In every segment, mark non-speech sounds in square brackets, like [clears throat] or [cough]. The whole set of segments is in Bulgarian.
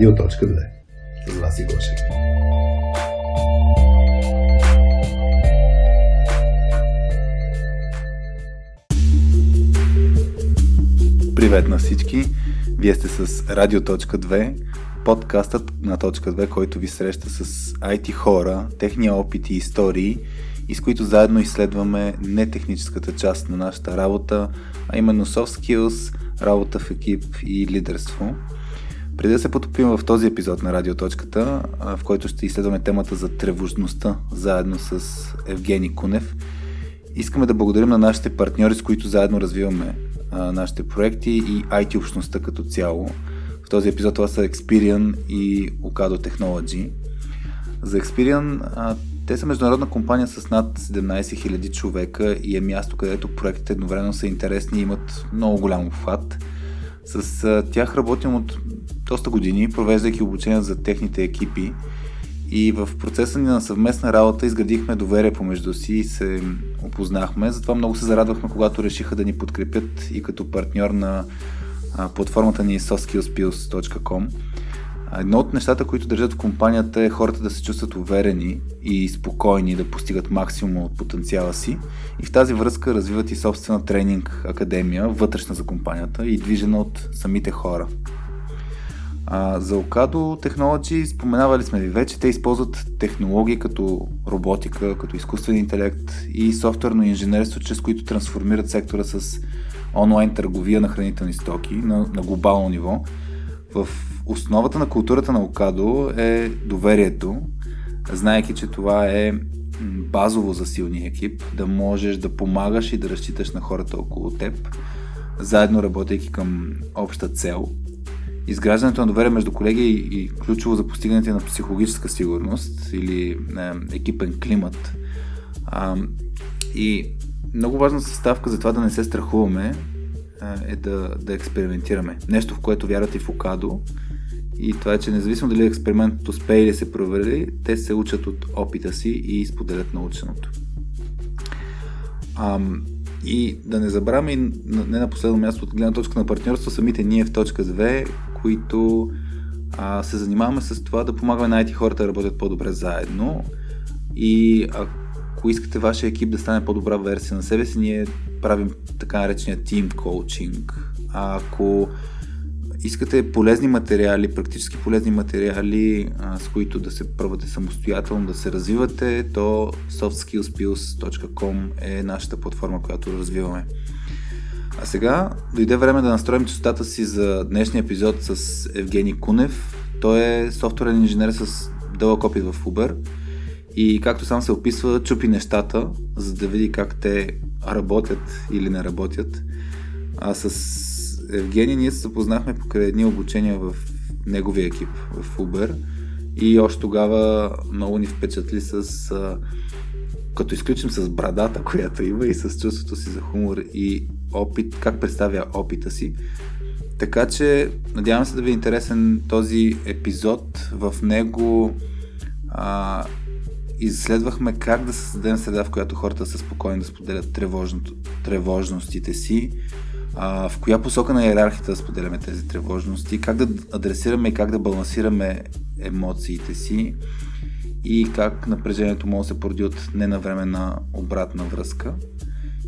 Радио.2 с Васи Гошев. Привет на всички! Вие сте с Радио.2, подкастът на Точка 2, който ви среща с IT хора, техния опит и истории и с които заедно изследваме нетехническата част на нашата работа, а именно soft skills, работа в екип и лидерство. Преди да се потопим в този епизод на Радиоточката, в който ще изследваме темата за тревожността, заедно с Евгений Кунев, искаме да благодарим на нашите партньори, с които заедно развиваме нашите проекти и IT общността като цяло. В този епизод това са Experian и Ocado Technology. За Experian те са международна компания с над 17 000 човека и е място, където проектите едновременно са интересни и имат много голям обхват. С тях работим от доста години, провеждайки обучения за техните екипи и в процеса ни на съвместна работа изградихме доверие помежду си и се опознахме. Затова много се зарадвахме, когато решиха да ни подкрепят и като партньор на платформата ни soskillspills.com Едно от нещата, които държат в компанията е хората да се чувстват уверени и спокойни да постигат максимум от потенциала си. И в тази връзка развиват и собствена тренинг академия, вътрешна за компанията и движена от самите хора. А, за Ocado Technology споменавали сме ви вече, те използват технологии като роботика, като изкуствен интелект и софтуерно инженерство, чрез които трансформират сектора с онлайн търговия на хранителни стоки на, на глобално ниво. В основата на културата на Окадо е доверието, знаеки, че това е базово за силния екип, да можеш да помагаш и да разчиташ на хората около теб, заедно работейки към обща цел. Изграждането на доверие между колеги и ключово за постигането на психологическа сигурност или е, екипен климат. А, и много важна съставка за това да не се страхуваме е да, да експериментираме. Нещо, в което вярват и в Окадо и това е, че независимо дали експериментът успее или се провери, те се учат от опита си и споделят наученото. Ам, и да не забравяме, не на последно място от гледна точка на партньорство, самите ние в точка 2, които а, се занимаваме с това да помагаме на IT хората да работят по-добре заедно. И ако искате вашия екип да стане по-добра версия на себе си, ние правим така наречения team coaching. А ако искате полезни материали, практически полезни материали, с които да се пробвате самостоятелно, да се развивате, то softskillspills.com е нашата платформа, която развиваме. А сега дойде време да настроим частотата си за днешния епизод с Евгений Кунев. Той е софтуерен инженер с дълъг опит в Uber и както сам се описва, чупи нещата, за да види как те работят или не работят. А с Евгений ние се запознахме покрай едни обучения в неговия екип в Uber и още тогава много ни впечатли с като изключим с брадата, [laughs] която има и с чувството си за хумор и опит, как представя опита си. Така че надявам се да ви е интересен този епизод. В него а, изследвахме как да създадем среда, в която хората са спокойни да споделят тревожностите си, а, в коя посока на иерархията споделяме тези тревожности, как да адресираме и как да балансираме емоциите си и как напрежението може да се породи от ненавременна обратна връзка.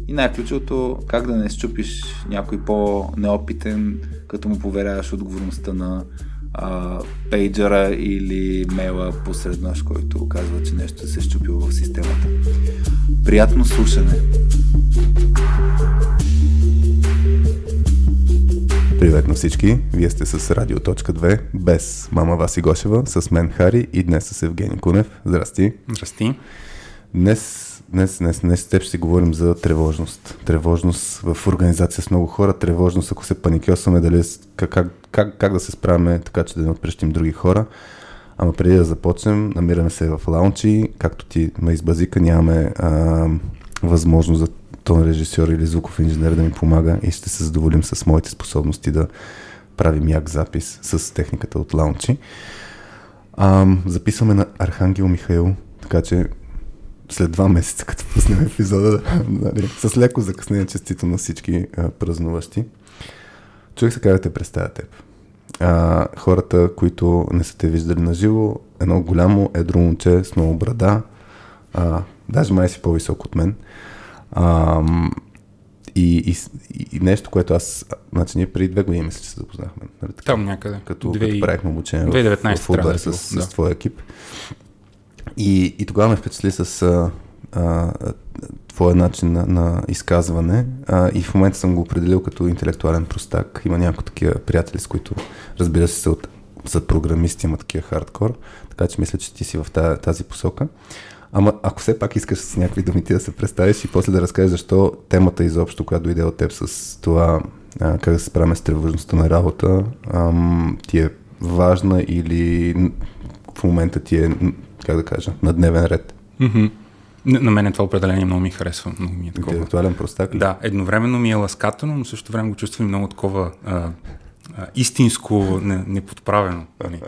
И най-ключовото, как да не щупиш някой по-неопитен, като му поверяваш отговорността на а, пейджера или мейла посред нощ, който казва, че нещо се е щупило в системата. Приятно слушане! Привет на всички! Вие сте с Радио.2 без мама Васи Гошева, с мен Хари и днес с Евгений Кунев. Здрасти! Здрасти! Днес, днес, днес, днес с теб ще си говорим за тревожност. Тревожност в организация с много хора, тревожност ако се паникьосваме, дали, е как, как, как, как да се справяме така, че да не отпрещим други хора. Ама преди да започнем, намираме се в лаунчи, както ти ме избазика, нямаме а, възможност за тон режисьор или звуков инженер да ми помага и ще се задоволим с моите способности да правим як запис с техниката от лаунчи. А, записваме на Архангел Михаил, така че след два месеца, като пуснем епизода, нали, с леко закъснение честито на всички а, празнуващи. Човек се казва да те представя теб. а, хората, които не са те виждали на живо, едно голямо едро момче с много брада, а, даже май си по-висок от мен. А, и, и, и, нещо, което аз, значи ние преди две години мисля, че се запознахме. Нали, така, Там някъде. Като, Две като и- правихме обучение 2019 в, в Uber е с, да. с твоя екип. И, и тогава ме впечатли с а, а, твоя начин на, на изказване а, и в момента съм го определил като интелектуален простак. Има някои такива приятели, с които разбира се са, от, са програмисти, има такива хардкор, така че мисля, че ти си в тази, тази посока. Ама ако все пак искаш с някакви думи ти да се представиш и после да разкажеш защо темата изобщо, която дойде от теб с това а, как да се справяме с тревожността на работа, ам, ти е важна или в момента ти е, как да кажа, на дневен ред? Мгм. На, мен това определение много ми харесва. Много ми е такова. Интелектуален простак ли? Да, едновременно ми е ласкателно, но също време го чувствам много такова а, а, истинско, не, неподправено. Нали?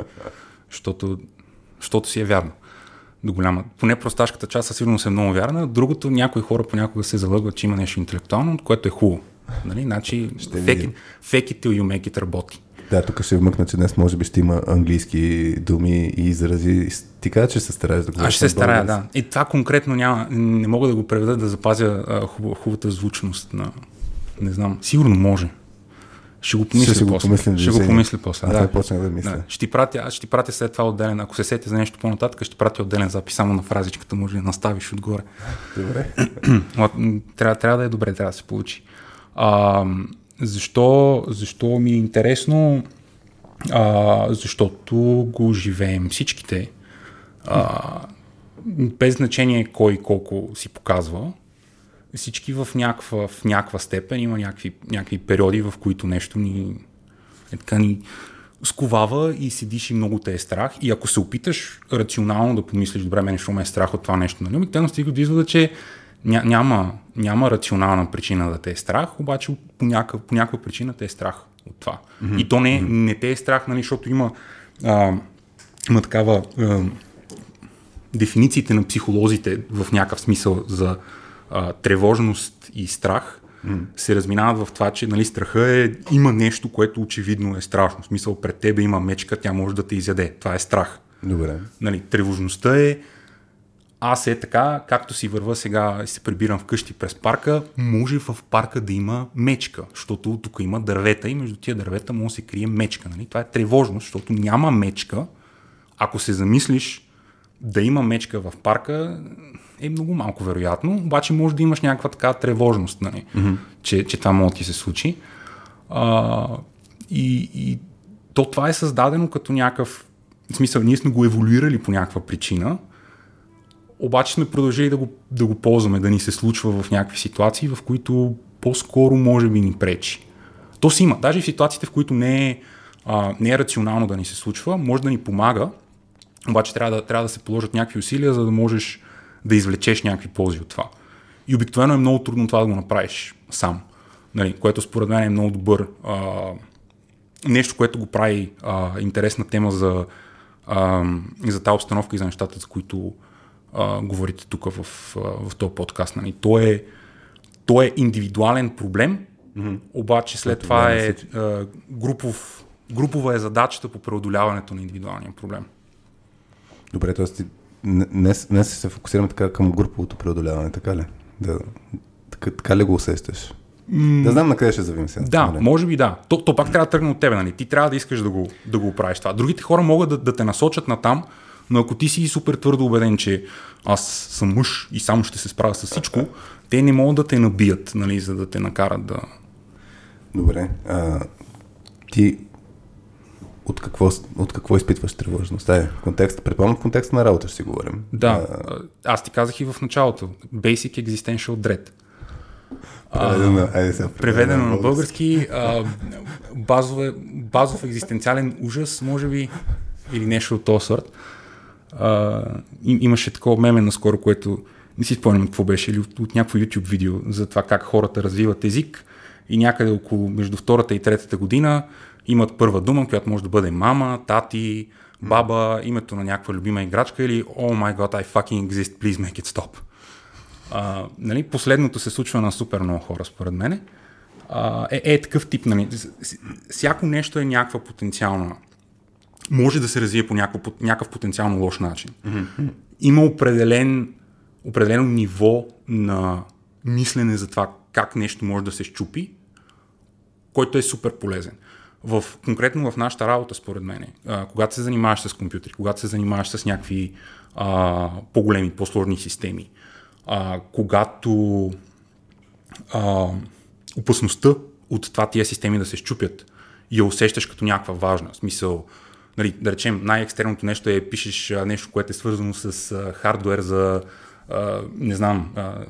Защото, защото си е вярно. До голяма. Поне просташката част със сигурност е много вярна. Другото, някои хора понякога се залъгват, че има нещо интелектуално, което е хубаво. Нали? Значи, Ще fake fake it till you make it работи. Да, тук ще вмъкна, че днес може би ще има английски думи и изрази. Ти каза, че се стараеш да говориш. Аз ще се старая, да. И това конкретно няма, не мога да го преведа да запазя а, хубавата звучност на... Не знам, сигурно може. Ще го помисля Ще си го после. помислим, ще го помисля после, да. почнах да мисля. Да. Ще ти пратя, аз ще ти пратя след това отделен, ако се сети за нещо по-нататък, ще пратя отделен запис само на фразичката, може да наставиш отгоре. Добре. [clears throat] Трябва, трябва да е добре, трябва да се получи. А, защо, защо ми е интересно? А, защото го живеем всичките. А, без значение кой колко си показва. Всички в някаква, в някаква степен има някакви, някакви периоди, в които нещо ни, е така ни сковава и седиш и много те е страх. И ако се опиташ рационално да помислиш, добре, мен що ме е страх от това нещо, нали? Обикновено стига до извода, че ня, няма, няма рационална причина да те е страх, обаче по някаква, по някаква причина те е страх от това. Mm-hmm. И то не, не те е страх, нали, защото има, а, има такава а, дефинициите на психолозите в някакъв смисъл за а, тревожност и страх mm. се разминават в това, че нали, страха е, има нещо, което очевидно е страшно. В смисъл, пред тебе има мечка, тя може да те изяде. Това е страх. Добре. Нали, тревожността е аз е така, както си върва сега и се прибирам вкъщи през парка, може в парка да има мечка, защото тук има дървета и между тия дървета може да се крие мечка. Нали? Това е тревожност, защото няма мечка. Ако се замислиш да има мечка в парка, е много малко вероятно, обаче може да имаш някаква така тревожност, нали? mm-hmm. че, че това може да ти се случи. А, и, и то това е създадено като някакъв в смисъл, ние сме го еволюирали по някаква причина, обаче сме продължили да го, да го ползваме, да ни се случва в някакви ситуации, в които по-скоро може би ни пречи. То си има. Даже в ситуациите, в които не е, а, не е рационално да ни се случва, може да ни помага, обаче трябва да, трябва да се положат някакви усилия, за да можеш да извлечеш някакви ползи от това. И обикновено е много трудно това да го направиш сам, нали, което според мен е много добър а, нещо, което го прави а, интересна тема за, а, за тази обстановка и за нещата, за които а, говорите тук в, в този подкаст. Нали. То, е, то е индивидуален проблем, mm-hmm. обаче след това е а, групов, групова е задачата по преодоляването на индивидуалния проблем. Добре, т.е. днес, днес се фокусираме така към груповото преодоляване, така ли? Да, така, така ли го усещаш? Да знам на къде ще завим сега. Да, Нали? може би да. То, то пак трябва да тръгне от тебе, нали? Ти трябва да искаш да го, да го правиш това. Другите хора могат да, да те насочат на там, но ако ти си супер твърдо убеден, че аз съм мъж и само ще се справя с всичко, те не могат да те набият, нали, за да те накарат да... Добре. А, ти от какво, от какво изпитваш тревожност? Ай, в контекст, предполагам в контекста на работа ще си говорим. Да, аз ти казах и в началото. Basic Existential Dread. Преведено, айде сега, Преведено на български, а, базове, базов екзистенциален ужас, може би, или нещо от този сорт. А, им, имаше такова меме наскоро, което не си спомням какво беше, или от, от някакво YouTube видео за това как хората развиват език и някъде около между втората и третата година имат първа дума, която може да бъде мама, тати, баба, името на някаква любима играчка или Oh my god, I fucking exist, please make it stop. А, нали, последното се случва на супер много хора, според мене. а, е, е такъв тип. Нали. Всяко нещо е някаква потенциална. Може да се развие по някакъв, някакъв потенциално лош начин. Mm-hmm. Има определен, определено ниво на мислене за това как нещо може да се щупи, който е супер полезен. В, конкретно в нашата работа, според мен, а, когато се занимаваш с компютри, когато се занимаваш с някакви а, по-големи, по-сложни системи, а, когато а, опасността от това тия системи да се щупят я усещаш като някаква важна. В смисъл, нали, да речем, най-екстерното нещо е пишеш а, нещо, което е свързано с а, хардвер за, а, не знам, а,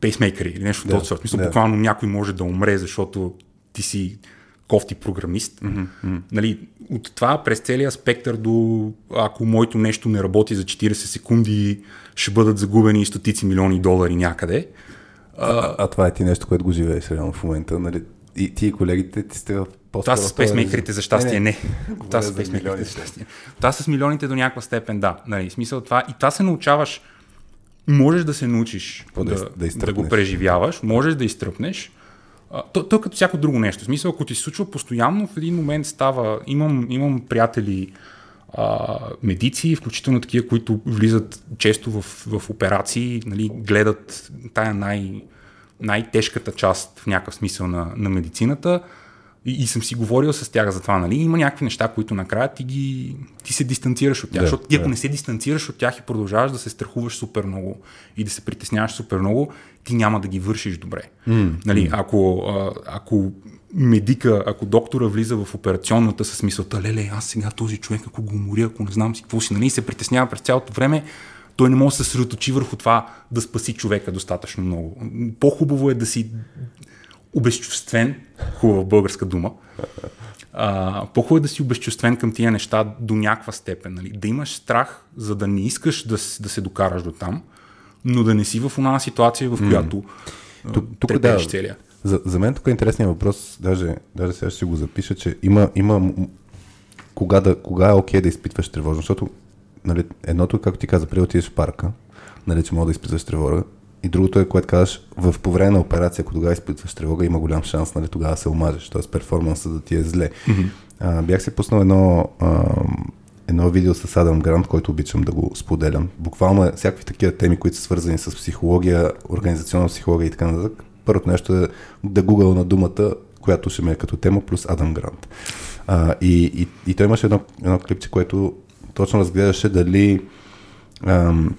пейсмейкъри или нещо да, от сорт. Мисля, да. буквално някой може да умре, защото ти си кофти програмист. Mm-hmm. Нали, от това през целия спектър до ако моето нещо не работи за 40 секунди, ще бъдат загубени стотици милиони долари някъде. А, а, а това е ти нещо, което го живееш реално в момента. Нали? И ти и колегите ти сте в това с пейсмейкерите за щастие не. не. [laughs] Това с пейсмейкерите за щастие. Това с милионите до някаква степен да. Нали, смисъл това. И това се научаваш. Можеш да се научиш да, да, да, да го преживяваш, можеш да изтръпнеш, то, то като всяко друго нещо. В смисъл, ако ти се случва постоянно, в един момент става... Имам, имам приятели а, медици, включително такива, които влизат често в, в операции, нали, гледат тая най, най-тежката част в някакъв смисъл на, на медицината и, и съм си говорил с тях за това, нали? Има някакви неща, които накрая ти, ги, ти се дистанцираш от тях, да, защото ти ако да. не се дистанцираш от тях и продължаваш да се страхуваш супер много и да се притесняваш супер много, ти няма да ги вършиш добре. Mm, нали? Mm. Ако, ако медика, ако доктора влиза в операционната с мисълта, леле, аз сега този човек, ако го уморя, ако не знам си какво си, нали, се притеснява през цялото време, той не може да се съсредоточи върху това да спаси човека достатъчно много. По-хубаво е да си обезчувствен, хубава българска дума, а, по-хубаво е да си обезчувствен към тия неща до някаква степен. Нали? Да имаш страх, за да не искаш да, да се докараш до там, но да не си в една ситуация, в която mm. тук, тук да, целия. За, за мен тук е интересният въпрос, даже, даже сега ще си го запиша, че има, има кога, да, кога е окей okay да изпитваш тревожност, защото нали, едното, както ти каза, преди отидеш в парка, нали, че мога да изпитваш тревога, и другото е, което казваш, в, по време на операция, ако тогава изпитваш тревога, има голям шанс, нали, тогава се омажеш, т.е. перформансът да ти е зле. Mm-hmm. А, бях се пуснал едно, а, едно видео с Адам Грант, който обичам да го споделям. Буквално е всякакви такива теми, които са свързани с психология, организационна психология и така нататък. Първото нещо е да гугъл на думата, която ще ме е като тема, плюс Адам Грант. А, и, и, и той имаше едно, едно клипче, което точно разгледаше дали ам,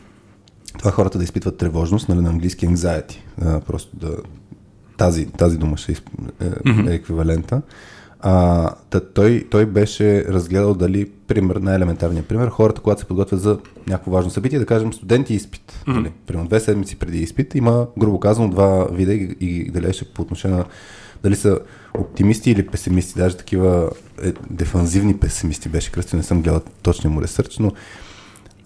това хората да изпитват тревожност, нали, на английски anxiety, а, просто да, тази, тази дума ще е, е, еквивалента. А, да, той, той беше разгледал дали, пример, най-елементарният пример, хората, когато се подготвят за някакво важно събитие, да кажем студенти изпит. Mm-hmm. Нали, примерно две седмици преди изпит, има, грубо казано, два вида и, и дали ще по отношение на дали са оптимисти или песимисти, даже такива е, дефанзивни песимисти беше кръстен, не съм гледал точния му ресърч, но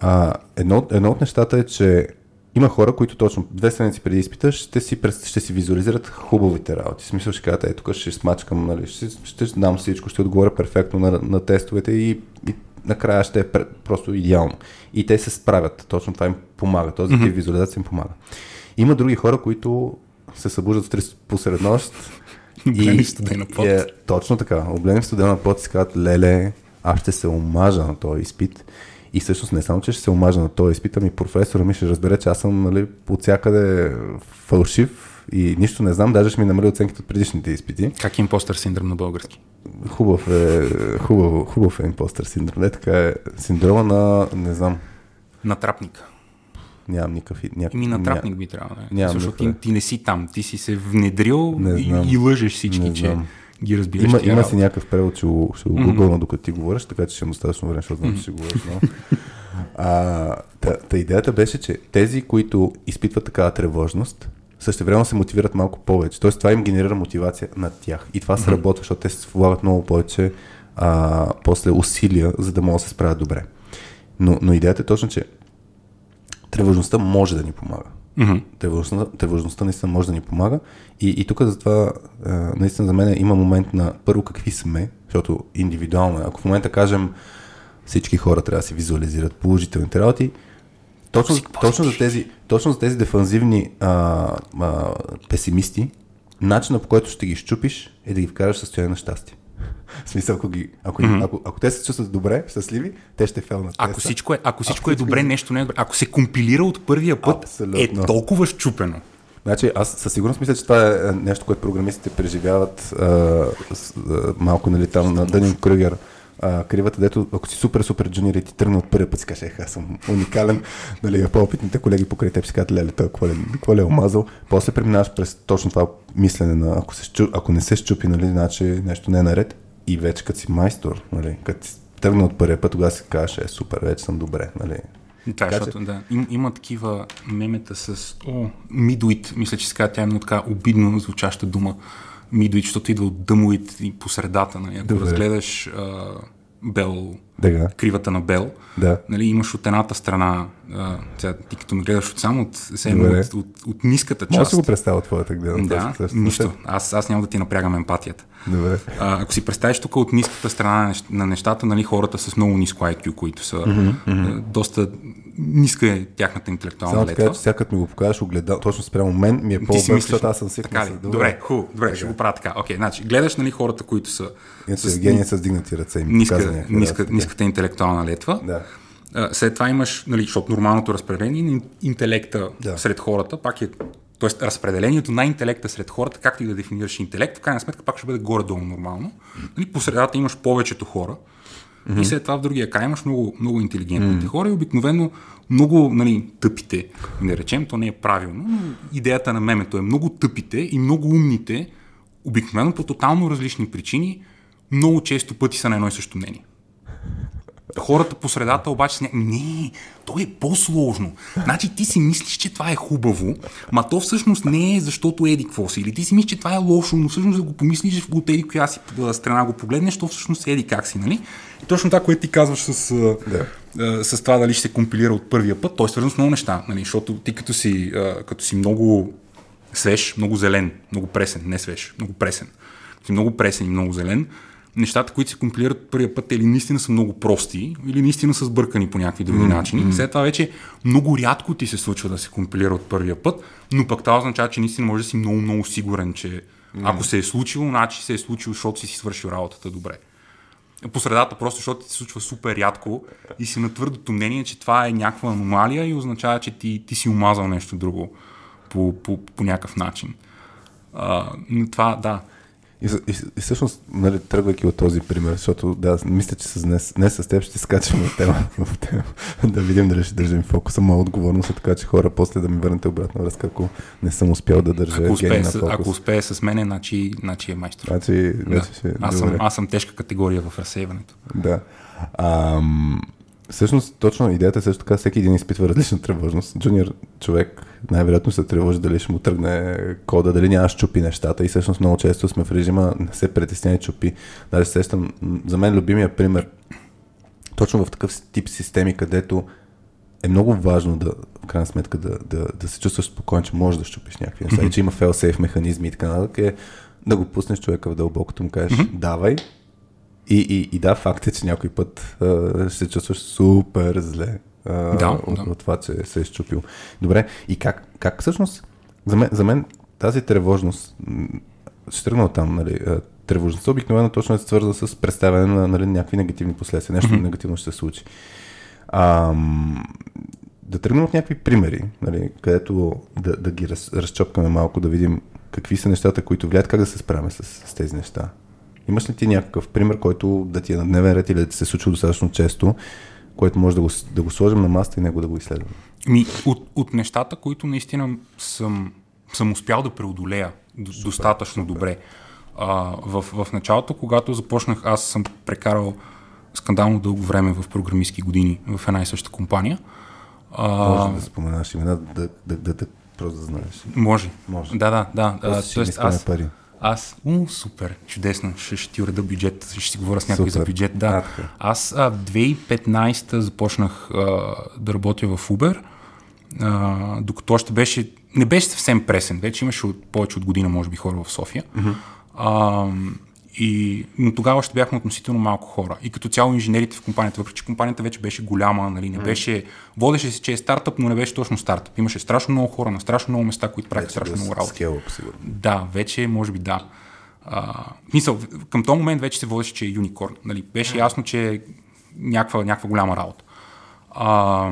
а, едно, едно от нещата е, че има хора, които точно две седмици преди изпита ще си, ще си визуализират хубавите работи. В смисъл ще кажат, е, тук ще смачкам, нали, ще, ще знам всичко, ще отговоря перфектно на, на тестовете и, и накрая ще е просто идеално. И те се справят. Точно това им помага. Този mm-hmm. визуализация им помага. Има други хора, които се събуждат в 3 посред нощ [laughs] и, студена пот. Е, точно така. Облени студена пот и си казват, леле, аз ще се омажа на този изпит и всъщност не само, че ще се омажа на този изпит, ами професора ми ще разбере, че аз съм нали, от всякъде фалшив и нищо не знам, даже ще ми намали оценките от предишните изпити. Как е импостър синдром на български? Хубав е, хубав, хубав е импостър синдром. Не така е синдрома на, не знам. Натрапника. Нямам никакъв. Ня... Ими натрапник би трябвало. Да. Защото ти, ти, не си там, ти си се внедрил и, и лъжеш всички, че ги разбираш. Има, има си някакъв превод, ще ще го mm-hmm. докато ти говориш, така че ще имам достатъчно време, защото знам, че ще говориш. Но... А, та, та идеята беше, че тези, които изпитват такава тревожност, също време се мотивират малко повече. Тоест това им генерира мотивация над тях. И това се работва, защото те се влагат много повече а, после усилия, за да могат да се справят добре. Но, но идеята е точно, че тревожността може да ни помага. Mm-hmm. Тревожността, тревожността наистина може да ни помага. И, и тук затова наистина за мен има момент на първо какви сме, защото индивидуално е. Ако в момента кажем всички хора трябва да се визуализират положителните работи, точно, точно, за, тези, точно за тези дефанзивни а, а, песимисти, начинът по който ще ги щупиш е да ги вкараш в състояние на щастие. В смисъл, ако, ги, ако, mm-hmm. ако, ако те се чувстват добре, щастливи, те ще фелнат. Ако Те са- всичко е, ако всичко е добре, нещо не е добре. Ако се компилира от първия път, Абсолютно. е толкова щупено. Значи, аз със сигурност мисля, че това е е, нещо, което програмистите преживяват а, с, а, малко нали, там на Дънин Крюгер. А, кривата, дето ако си супер, супер джуниор и ти тръгна от първия път, си кажеш, ех, аз съм уникален, [laughs] нали, по-опитните колеги покрай теб си казват, леле, той какво ли, какво ли е омазал. После преминаваш през точно това мислене на, ако, се ако не се щупи, нали, значи нещо не е наред. И вече като си майстор, нали, като си тръгна от първия път, тогава си кажеш, е, супер, вече съм добре, нали. Е, Така че- защото, да. Им, има такива мемета с о, мидуит, мисля, че се казва, тя е много така обидно звучаща дума. Мидуит, защото идва от дъмуит и по средата. Нали? Ако Добре. разгледаш а, Бел, Дега. кривата на Бел, Да. нали, имаш от едната страна, а, сега, ти като ме гледаш от само от, Добре. от, от, от ниската Може да част. го представя твоята гледна да, нищо. Аз, аз няма да ти напрягам емпатията. Добре. А, ако си представиш тук от ниската страна на нещ- на нещата, нали, хората с много ниско IQ, които са mm-hmm. доста ниска е тяхната интелектуална Само летва. че сега като ми го покажеш огледал, точно спрямо мен, ми е по-добре, мислиш, защото аз съм свикнал така ли? с Добре, хубаво, добре, ще го правя така. Окей, значи, гледаш нали, хората, които са Иначе Евгения с дигнати ръце ми ниска, някакви ниска, ниската интелектуална летва. Да. След това имаш, нали, защото нормалното разпределение на интелекта Да. сред хората, пак е, т.е. разпределението на интелекта сред хората, както и да дефинираш интелект, в крайна сметка пак ще бъде горе-долу нормално. Нали, по средата имаш повечето хора, и след това в другия край имаш много, много интелигентните хора и обикновено много нали, тъпите, не речем, то не е правилно, но идеята на мемето е много тъпите и много умните, обикновено по тотално различни причини, много често пъти са на едно и също мнение. Хората по средата обаче са не, то е по-сложно. Значи ти си мислиш, че това е хубаво, ма то всъщност не е защото еди какво си. Или ти си мислиш, че това е лошо, но всъщност да го помислиш от еди коя си страна го погледнеш, то всъщност еди как си, нали? И точно това, което ти казваш с, а, с това дали ще се компилира от първия път, то е свързано с много неща, нали? Защото ти като си, като си много свеж, много зелен, много пресен, не свеж, много пресен. Си много пресен и много зелен. Нещата, които се компилират първия път, или наистина са много прости, или наистина са сбъркани по някакви други mm, начини. След това вече много рядко ти се случва да се компилира от първия път, но пък това означава, че наистина може да си много, много сигурен, че mm. ако се е случило, значи се е случило, защото си си свършил работата добре. По средата, просто защото ти се случва супер рядко и си на твърдото мнение, че това е някаква аномалия и означава, че ти, ти си умазал нещо друго по, по, по някакъв начин. А, но това, да. И, и, и всъщност, нали, тръгвайки от този пример, защото да, мисля, че с днес, днес с теб ще скачаме в тема, [laughs] в тема да видим дали ще държим фокуса. Моя отговорност е така, че хора после да ми върнете обратна връзка, ако не съм успял да държа Ако успее, на фокус. ако успее с мене, значи, значи е майстор. Значи, Да. вече ще... Аз, съм, добре. аз съм тежка категория в разсейването. Да. Ам, всъщност, точно идеята е също така, всеки един изпитва различна тревожност. Джуниор човек най-вероятно се тревожи дали ще му тръгне кода, дали няма щупи нещата и всъщност много често сме в режима не се притесняй чупи. Даже се сещам, за мен любимия пример, точно в такъв тип системи, където е много важно да, в крайна сметка, да, да, да се чувстваш спокоен, че можеш да щупиш някакви неща и че има fail-safe механизми и така нататък, е да го пуснеш човека в дълбокото му кажеш, давай, и, и, и да, факт е, че някой път а, ще се чувстваш супер зле а, Да, от, да. от това, че се е щупил. Добре, и как, как всъщност, за мен, за мен тази тревожност, ще тръгна от там, нали, а, тревожността обикновено точно е свързана с представяне на нали, някакви негативни последствия. Нещо mm-hmm. негативно ще се случи. Ам, да тръгнем от някакви примери, нали, където да, да ги раз, разчопкаме малко, да видим какви са нещата, които влияят, как да се справяме с, с тези неща. Имаш ли ти някакъв пример, който да ти е на дневен ред или да ти се случва достатъчно често, което може да го, да го сложим на маста и него да го изследваме? Ми, от, от нещата, които наистина съм, съм успял да преодолея до, достатъчно добре. А, в, в началото, когато започнах, аз съм прекарал скандално дълго време в програмистски години в една и съща компания. А, Може да споменаш имена, да, да, да, да, просто да знаеш. може. Може. Да, да, да. Просто А, си тоест, аз, пари. Аз, у, супер, чудесно, ще, ще ти уреда бюджет, ще си говоря с някой Супер. за бюджет. Да. А, така. Аз а, 2015 започнах а, да работя в Uber, а, докато още беше, не беше съвсем пресен, вече имаше от, повече от година, може би, хора в София. А, И, но тогава ще бяхме относително малко хора. И като цяло инженерите в компанията, въпреки че компанията вече беше голяма, нали, не беше, водеше се, че е стартъп, но не беше точно стартъп. Имаше страшно много хора на страшно много места, които правиха страшно много работа. Скелъп, сигурно. Да, вече може би да. А, мисъл, към този момент вече се водеше, че е юникорн. Нали? Беше ясно, че е някаква, някаква голяма работа. А,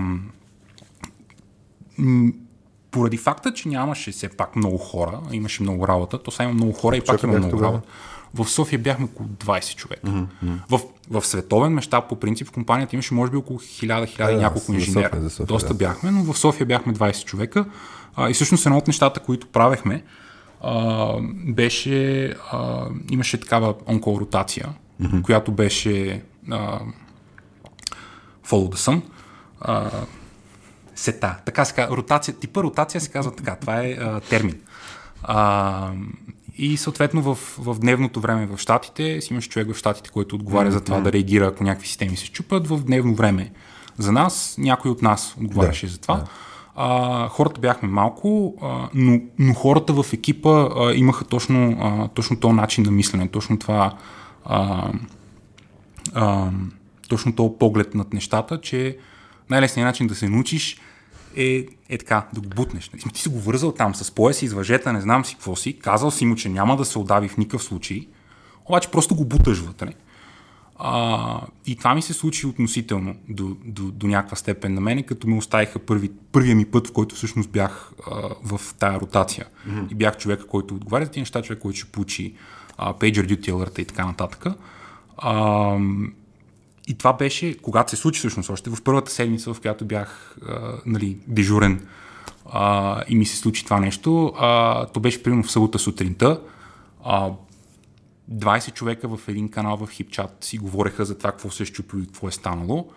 м- поради факта, че нямаше все пак много хора, имаше много работа, то сега има много хора и пак има много тогава? работа. В София бяхме около 20 човека. Mm-hmm. В, в световен мащаб, по принцип, в компанията имаше може би около 1000-1000 Да, и да, няколко инженера. София, София, Доста да. бяхме, но в София бяхме 20 човека. А, и всъщност едно от нещата, които правехме, а, беше, а, имаше такава онкоротация, mm-hmm. която беше а, Follow the Sun. А, сета. Така се казва. Ротация, типа ротация се казва така. Това е а, термин. А, и съответно в, в дневното време в Штатите, си имаш човек в Штатите, който отговаря mm-hmm. за това да реагира, ако някакви системи се щупат. В дневно време за нас, някой от нас отговаряше Да, за това. Да. А, хората бяхме малко, а, но, но хората в екипа а, имаха точно, а, точно този начин на мислене, точно това а, а, точно този поглед над нещата, че най-лесният начин да се научиш е, е така, да го бутнеш. Нали? Ти си го вързал там с пояса, из въжета, не знам си какво си, казал си му, че няма да се отдави в никакъв случай, обаче просто го буташ вътре. А, и това ми се случи относително до, до, до някаква степен на мене, като ме оставиха първи, първия ми път, в който всъщност бях а, в тая ротация. Mm-hmm. И бях човека, който отговаря за тези неща, човек, който ще получи а, pager duty alert и така нататък. А, и това беше, когато се случи всъщност още в първата седмица, в която бях а, нали, дежурен а, и ми се случи това нещо. А, то беше примерно в събота сутринта. А, 20 човека в един канал в хипчат си говореха за това какво се е щупило и какво е станало.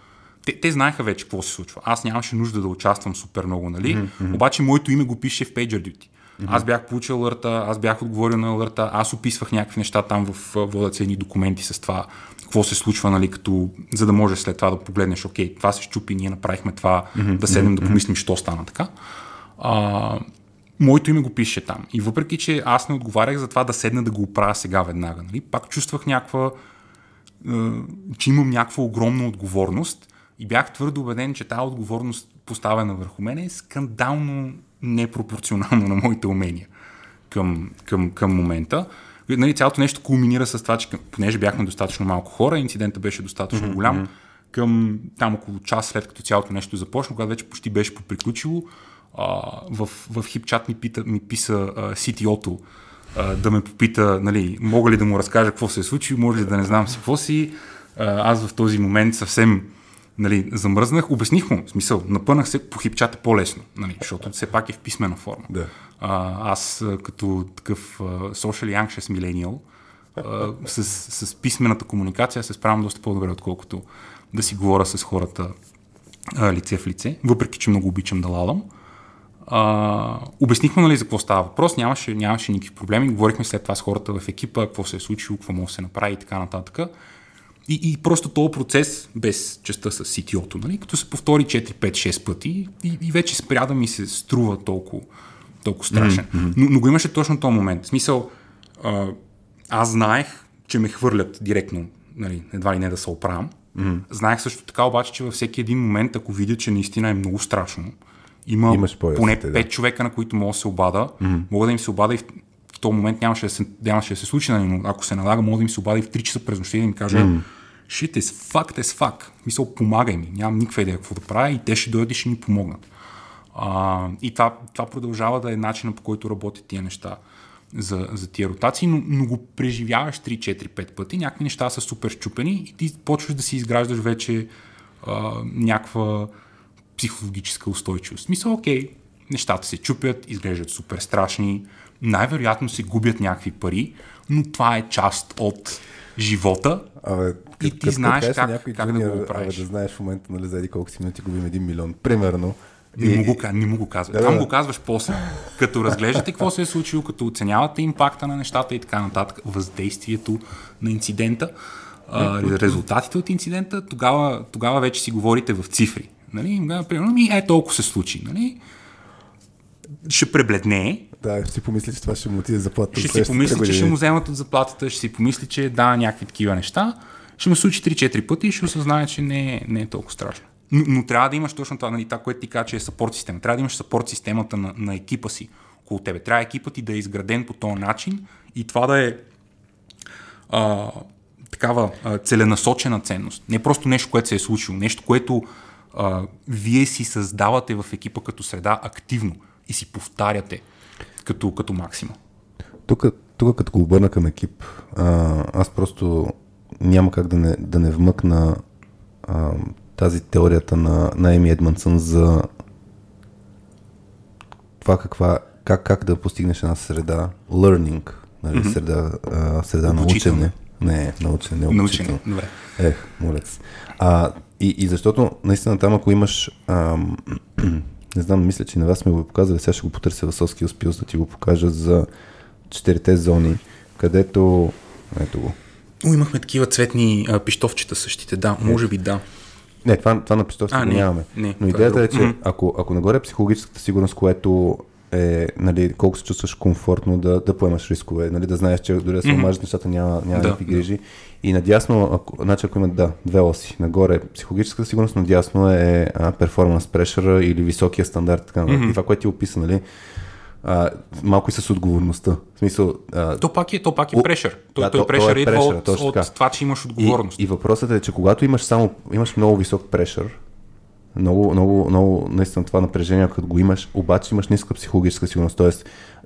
Те, те знаеха вече какво се случва. Аз нямаше нужда да участвам супер много, нали? Mm-hmm. Обаче моето име го пише в PagerDuty. Mm-hmm. Аз бях получил алърта, аз бях отговорил на алърта, аз описвах някакви неща там в водят се едни документи с това, какво се случва, нали, като, за да можеш след това да погледнеш, окей, това се щупи, ние направихме това, mm-hmm. да седнем да помислим, що стана така. А, моето име го пише там. И въпреки, че аз не отговарях за това да седна да го оправя сега веднага, нали, пак чувствах някаква, е, че имам някаква огромна отговорност и бях твърдо убеден, че тази отговорност поставена върху мен е скандално непропорционално на моите умения към, към, към момента. Нали, цялото нещо кулминира с това, че понеже бяхме достатъчно малко хора, инцидентът беше достатъчно mm-hmm. голям, към там около час след като цялото нещо започна, когато вече почти беше поприключило, а, в, в хипчат ми, пита, ми писа а, CTO-то а, да ме попита, нали, мога ли да му разкажа какво се е случило, може ли да не знам си какво си. А, аз в този момент съвсем нали, замръзнах, обясних му, в смисъл, напънах се по хипчата по-лесно, нали, защото все пак е в писмена форма. Да. А, аз като такъв а, social anxious millennial, а, с, с писмената комуникация се справям доста по-добре, отколкото да си говоря с хората а, лице в лице, въпреки че много обичам да ладам. А, обяснихме нали, за какво става въпрос, нямаше, нямаше никакви проблеми, говорихме след това с хората в екипа, какво се е случило, какво може да се направи и така нататък. И, и просто този процес, без частта с CTO-то, нали, като се повтори 4, 5, 6 пъти и, и вече спря да ми се струва толкова, толкова страшен. Mm-hmm. Но, но го имаше точно този момент. В смисъл, а, аз знаех, че ме хвърлят директно, нали, едва ли не да се оправям. Mm-hmm. Знаех също така обаче, че във всеки един момент, ако видя, че наистина е много страшно, има Имаш поне да. 5 човека, на които мога да се обада, mm-hmm. мога да им се обада и в, в този момент нямаше да се, нямаше да се случи, нали, но ако се налага, мога да им се обада и в 3 часа през нощта и да им кажа mm-hmm. Shit is fucked as fuck. Мисъл, помагай ми. Нямам никаква идея какво да правя и те ще дойдат и ще ми помогнат. А, и това, това продължава да е начинът по който работят тия неща за, за тия ротации, но, но го преживяваш 3-4-5 пъти, някакви неща са супер щупени и ти почваш да си изграждаш вече а, някаква психологическа устойчивост. Мисля, окей, нещата се чупят, изглеждат супер страшни, най-вероятно се губят някакви пари, но това е част от живота Абе, и като- ти като знаеш на как, някой как да джуниор, го правиш. Абе, да знаеш в момента, нали, за еди колко си минути губим един милион, примерно. Не му, го, не му го казвай. Да, Това да. го казваш после. Като разглеждате какво се е случило, като оценявате импакта на нещата и така нататък, въздействието на инцидента, а, резултатите от инцидента, тогава, тогава вече си говорите в цифри. Нали? Примерно, ми е толкова се случи. Нали? Ще пребледне, Да, ще си помисли, че това ще му отиде заплата. ще си помисли, че ще му вземат от заплатата, ще си помисли, че да, някакви такива неща. Ще му случи 3-4 пъти и ще осъзнае, че не не е толкова страшно. Но, но трябва да имаш точно това, нали, това, което ти каза, че е сапорт система. Трябва да имаш сапорт системата на, на екипа си около тебе. Трябва екипът ти да е изграден по този начин и това да е а, такава а, целенасочена ценност. Не просто нещо, което се е случило, нещо, което а, вие си създавате в екипа като среда активно и си повтаряте като, като максима. Тук, тук като го обърна към екип, а, аз просто няма как да не, да не вмъкна а, тази теорията на, на Еми Едмансън за това каква, как, как да постигнеш една среда, learning, нали, mm-hmm. среда, а, среда на учене. Не, на учене, не обучително. Добре. Ех, молец. А, и, и защото наистина там, ако имаш, ам, не знам, мисля, че на вас сме го показали, сега ще го потърся в Skills Pills да ти го покажа за четирите зони, където, ето го. О, имахме такива цветни а, пищовчета същите. Да, може би да. Не, това, това на го не, нямаме. не, Но е идеята е, друго. че ако, ако нагоре е психологическата сигурност, което е, нали, колко се чувстваш комфортно да, да поемаш рискове, нали, да знаеш, че дори да се омажат нещата, няма, няма Да, да, да грижи. И надясно, ако, значи ако имат да, две оси, нагоре е психологическата сигурност, надясно е а, performance pressure или високия стандарт. Така, mm-hmm. И това, което ти описа, нали, а, малко и с отговорността. В смисъл, а, То пак е, то пак е О, прешър. Той, да, той то- прешър то е идва от, от това, че имаш отговорност. И, и въпросът е, че когато имаш само имаш много висок прешър, много, много, много, наистина това напрежение, като го имаш, обаче имаш ниска психологическа сигурност, т.е.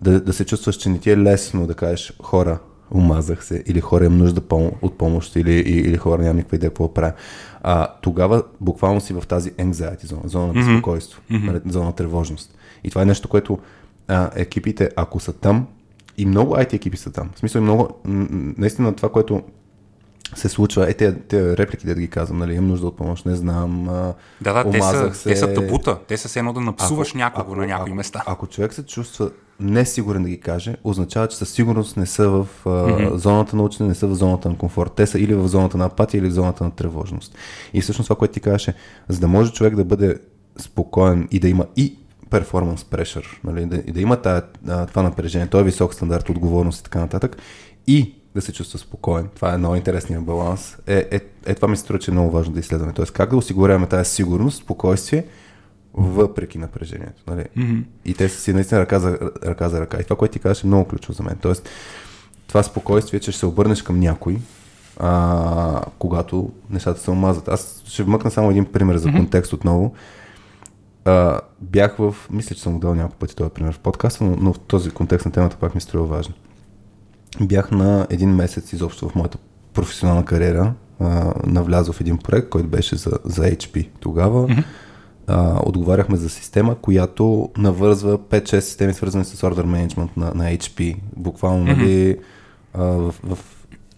Да, да се чувстваш, че не ти е лесно да кажеш хора, омазах се, или хора имам нужда пом- от помощ, или, или хора нямам никаква идея какво правя. А, тогава буквално си в тази anxiety зона, зона на безпокойство, mm-hmm. зона на тревожност. И това е нещо, което а, екипите, ако са там, и много IT екипи са там. В смисъл, и много, наистина това, което се случва, е тези, тези реплики, да ги казвам, нали, имам нужда от помощ, не знам, Да, да, те са, се. те са табута. Те са все едно да напсуваш някого на някои ако, места. Ако човек се чувства несигурен да ги каже, означава, че със сигурност не са в а, mm-hmm. зоната на учене, не са в зоната на комфорт. Те са или в зоната на апатия, или в зоната на тревожност. И всъщност това, което ти казваш е, за да може човек да бъде спокоен и да има и performance pressure, нали, да, и да има тая, това напрежение, този висок стандарт, отговорност и така нататък, и да се чувства спокоен. Това е много интересният баланс. Е, е, е, това ми се струва, че е много важно да изследваме. Тоест, как да осигуряваме тази сигурност, спокойствие, въпреки напрежението. Нали? Mm-hmm. И те са си наистина ръка за, ръка за ръка. И това, което ти казваш, е много ключово за мен. Тоест, това спокойствие, че ще се обърнеш към някой, а, когато нещата се омазат. Аз ще вмъкна само един пример за контекст отново. А, бях в, мисля, че съм го дал няколко пъти този пример в подкаста, но, но в този контекст на темата пак ми струва важно. Бях на един месец изобщо в моята професионална кариера, а, навлязъл в един проект, който беше за, за HP тогава. Mm-hmm. А, отговаряхме за система, която навързва 5-6 системи, свързани с order management на, на HP. Буквално, mm-hmm. нали, а, в, в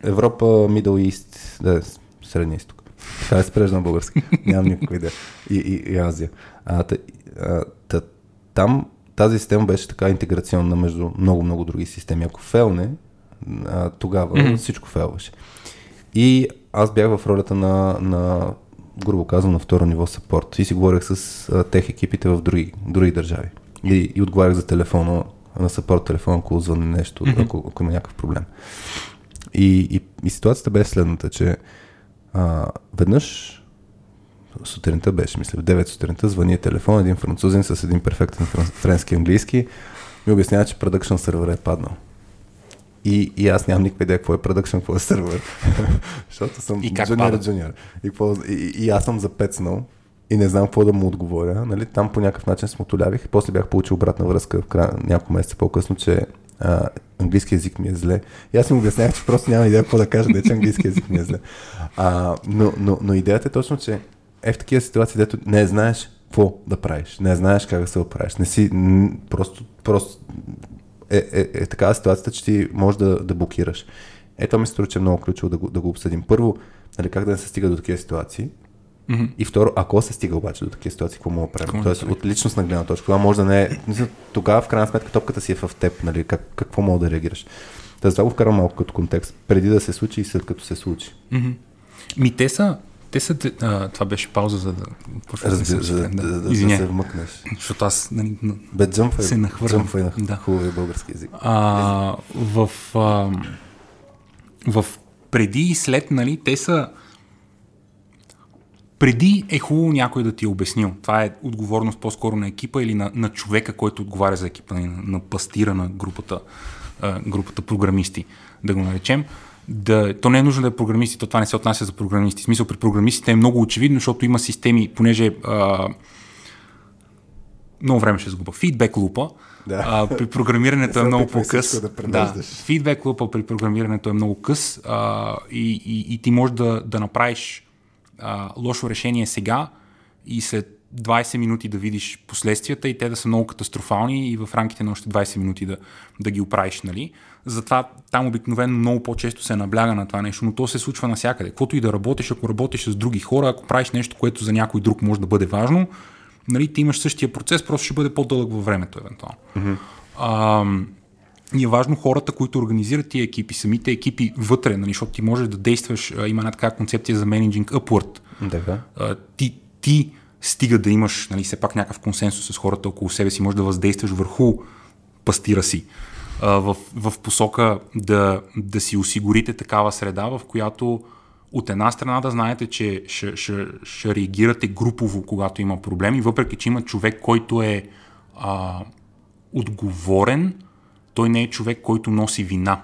Европа, Middle East, да, Средния изток. Това е спрежда на български. [laughs] Нямам никаква идея. И, и, и Азия. А, та, а, та, там тази система беше така интеграционна между много-много други системи. Ако фелне, а, тогава mm-hmm. всичко фелваше. И аз бях в ролята на, на грубо казвам, на второ ниво сапорт. И си говорех с а, тех екипите в други, други държави. И, и отговарях за телефона, на сапорт телефона, ако звънне нещо, mm-hmm. ако, ако има някакъв проблем. И, и, и ситуацията беше следната, че а, веднъж сутринта беше, мисля, в 9 сутринта звъни телефон, един французин с един перфектен френ- френски английски ми обяснява, че продъкшн сервер е паднал. И, и аз нямам никаква идея какво е продъкшн, какво е сервер. [laughs] Защото съм И как джуниор джуниор. И, и, и, и, аз съм запецнал и не знам какво да му отговоря. Нали? Там по някакъв начин смотолявих. После бях получил обратна връзка в края, няколко месеца по-късно, че а, английски язик ми е зле. И аз им обяснях, че просто няма идея какво да кажа, да че английски язик ми е зле. А, но, но, но идеята е точно, че е в такива ситуации, дето не знаеш какво да правиш, не знаеш как да се оправиш. Не си, просто, просто е, е, е такава ситуацията, че ти можеш да, да блокираш. Ето това ми се струва, че е много ключово да го, да го обсъдим. Първо, нали, как да не се стига до такива ситуации. Mm-hmm. И второ, ако се стига обаче до такива ситуации, какво мога да правим? Тоест, от личностна гледна точка, това може да не е. Тогава, в крайна сметка, топката си е в теб, нали? Как, какво мога да реагираш? Та затова го вкарам малко като контекст, преди да се случи и след като се случи. Ми те са, те са, а, това беше пауза, за да Разбира, да, да, да, да, се вмъкнеш. Защото аз нали, Бе, джъмфай, се нахвърлям. Джъмфай на да. хубавия български язик. А, в, а, в преди и след, нали, те са преди е хубаво някой да ти е обяснил. Това е отговорност по-скоро на екипа или на, на човека, който отговаря за екипа, на, на пастира на групата, а, групата програмисти, да го наречем. Да, то не е нужно да е програмисти, то това не се отнася за програмисти. В смисъл при програмистите е много очевидно, защото има системи, понеже а, много време ще сгуба. Фидбек лупа, да. А, при програмирането е много по-къс. Да, да, фидбек лупа при програмирането е много къс а, и, и, и ти можеш да, да направиш а, лошо решение сега и след 20 минути да видиш последствията и те да са много катастрофални и в рамките на още 20 минути да, да ги оправиш. Нали? Затова там обикновено много по-често се набляга на това нещо, но то се случва навсякъде. Каквото и да работиш, ако работиш с други хора, ако правиш нещо, което за някой друг може да бъде важно, нали, ти имаш същия процес, просто ще бъде по-дълъг във времето, евентуално. Mm-hmm. А, и е важно хората, които организират тия екипи, самите екипи вътре, нали, защото ти можеш да действаш, има една така концепция за менеджинг upward. Да. А, ти, ти стига да имаш нали, все пак някакъв консенсус с хората около себе си, може да въздействаш върху пастира си а, в, в посока да, да си осигурите такава среда, в която от една страна да знаете, че ще, ще, ще реагирате групово, когато има проблеми, въпреки че има човек, който е а, отговорен, той не е човек, който носи вина.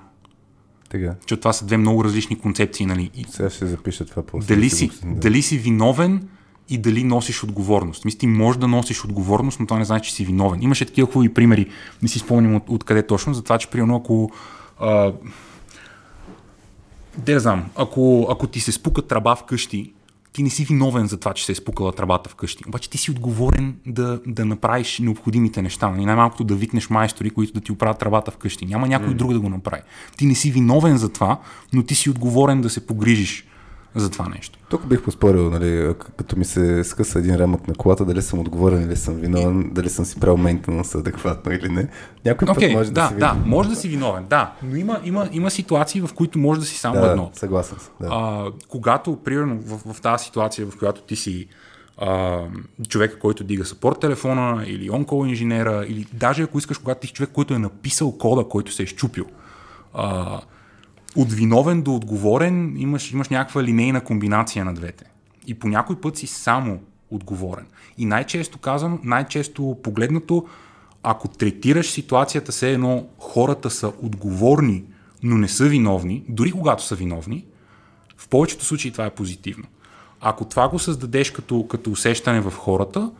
Тега. Че това са две много различни концепции. Нали? Сега ще запиша това по дали си, да. дали си виновен и дали носиш отговорност. Мисля, ти можеш да носиш отговорност, но това не значи, че си виновен. Имаше такива хубави примери, не си спомням от, откъде точно, за това, че примерно ако а, де да знам, ако, ако ти се спука тръба вкъщи, ти не си виновен за това, че се е спукала тръбата вкъщи. Обаче ти си отговорен да, да направиш необходимите неща. И нали? най-малкото да викнеш майстори, които да ти оправят тръбата вкъщи. Няма някой mm. друг да го направи. Ти не си виновен за това, но ти си отговорен да се погрижиш за това нещо. Тук бих поспорил, нали, като ми се скъса един рамък на колата, дали съм отговорен или съм виновен, дали съм си правил мейнтенанс адекватно или не. Някой okay, път може да, да си Да, може да си виновен, да. Но има, има, има ситуации, в които може да си само да, едно. Съгласен съм. Да. А, когато, примерно, в, в тази ситуация, в която ти си а, човека, който дига сапорт телефона, или онкол инженера, или даже ако искаш, когато ти си човек, който е написал кода, който се е щупил. А, от виновен до отговорен имаш, имаш някаква линейна комбинация на двете. И по някой път си само отговорен. И най-често казано, най-често погледнато, ако третираш ситуацията се едно хората са отговорни, но не са виновни, дори когато са виновни, в повечето случаи това е позитивно. Ако това го създадеш като, като усещане в хората,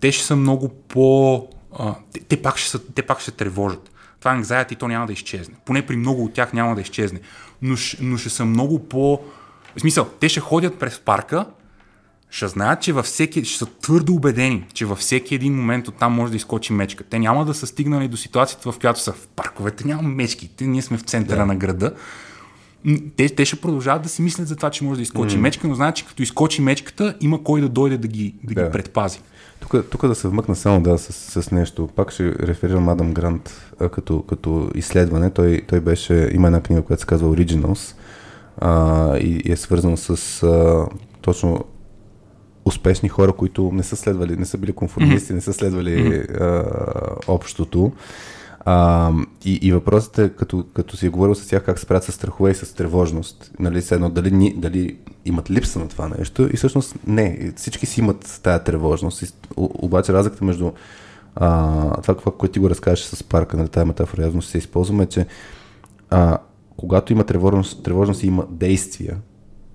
те ще са много по... А, те, те, пак ще са, те пак ще тревожат това anxiety то няма да изчезне. Поне при много от тях няма да изчезне. Но, но ще са много по... В смисъл, те ще ходят през парка, ще знаят, че във всеки, ще са твърдо убедени, че във всеки един момент оттам може да изкочи мечка. Те няма да са стигнали до ситуацията, в която са в парковете, няма мечки, те, ние сме в центъра да. на града. Те, те ще продължават да си мислят за това, че може да изкочи mm. мечка, но знаят, че като изкочи мечката, има кой да дойде да ги, да да. ги предпази. Тук, тук да се вмъкна само да с, с нещо. Пак ще реферирам Адам Грант а, като, като изследване. Той, той беше, има една книга, която се казва Originals а, и, и е свързан с а, точно успешни хора, които не са следвали, не са били конформисти, mm-hmm. не са следвали mm-hmm. а, общото. А, и, и въпросът е, като, като си е говорил с тях как се правят с страхове и с тревожност, нали, едно, дали, дали имат липса на това нещо и всъщност не, всички си имат тая тревожност. И, обаче разликата между а, това, което ти го разкажеш с парка, нали, тази метафора явно се използваме, е, че а, когато има тревожност, тревожност има действия,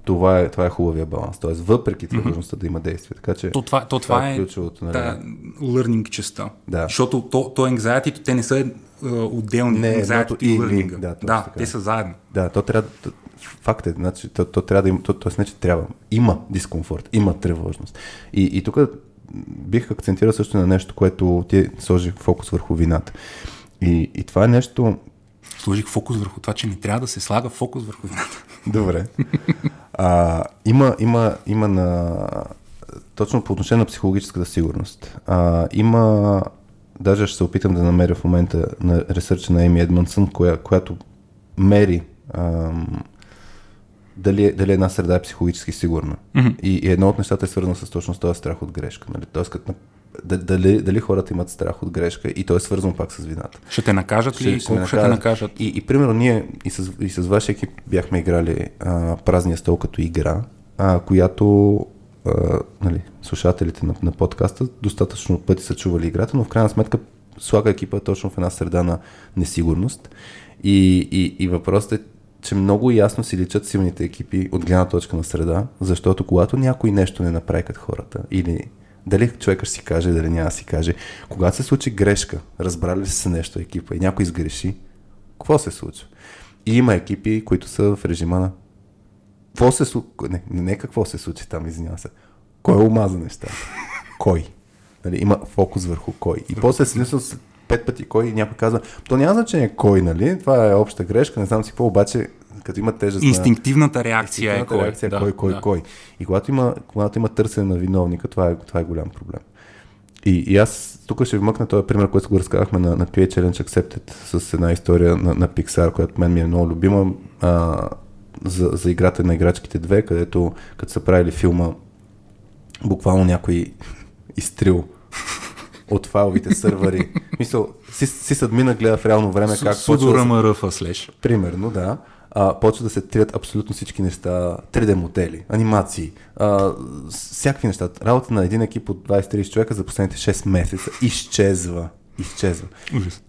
това е, това е хубавия баланс. Тоест, въпреки тревожността mm-hmm. да има действие. Така че, то това, то това, това е, ключовото. Нали? Да, learning частта. Да. Защото то, то anxiety, те не са uh, отделни. Не, anxiety и learning. Да, да те са заедно. Да, то трябва. То, факт е, значи, то, то трябва да има, то, т.е. не, че трябва. Има дискомфорт, има тревожност. И, и тук бих акцентирал също на нещо, което ти сложи фокус върху вината. И, и това е нещо, сложих фокус върху това, че не трябва да се слага фокус върху вината. Добре. А, има, има, има на... Точно по отношение на психологическата сигурност. А, има... Даже ще се опитам да намеря в момента на ресърча на Еми Едмонсън, коя, която мери ам, дали, дали една среда е психологически сигурна. Мгм. И, и едно от нещата е свързано с точно с този страх от грешка. Нали? Тоест, като, дали, дали хората имат страх от грешка и то е свързано пак с вината. Ще те накажат ли? Ще- Колко ще те накажат. накажат? И, и примерно ние и с, и с вашия екип бяхме играли а, празния стол като игра, а, която а, нали, слушателите на, на подкаста достатъчно пъти са чували играта, но в крайна сметка слага екипа точно в една среда на несигурност. И, и, и въпросът е, че много ясно си личат силните екипи от гледна точка на среда, защото когато някой нещо не направи като хората, или дали човека ще си каже, дали няма да си каже, когато се случи грешка, разбрали се нещо екипа и някой сгреши, какво се случва? И има екипи, които са в режима на какво се случи? Не, не какво се случи там, извинявам се. Кой омаза нещата? Кой? Нали, има фокус върху кой. И после се с пет пъти кой и някой казва, то няма значение кой, нали? Това е обща грешка, не знам си какво, обаче като има тежест на... Инстинктивната реакция е Инстинктивната кой. реакция е да, кой, кой, да. кой. И когато има, когато има търсене на виновника, това е, това е голям проблем. И, и аз тук ще ви мъкна този пример, който го разказахме на, на QA Challenge Accepted с една история на, на Pixar, която мен ми е много любима, а, за, за играта на играчките две, където като са правили филма, буквално някой [laughs] изтрил от файловите сървъри.Мисъл, [laughs] си, си съдмина гледа в реално време как почва Судора МРФ слеш. Примерно, да. А, почва да се трият абсолютно всички неща, 3D модели, анимации, а, всякакви неща. Работа на един екип от 20-30 човека за последните 6 месеца изчезва. Изчезва. Ужас.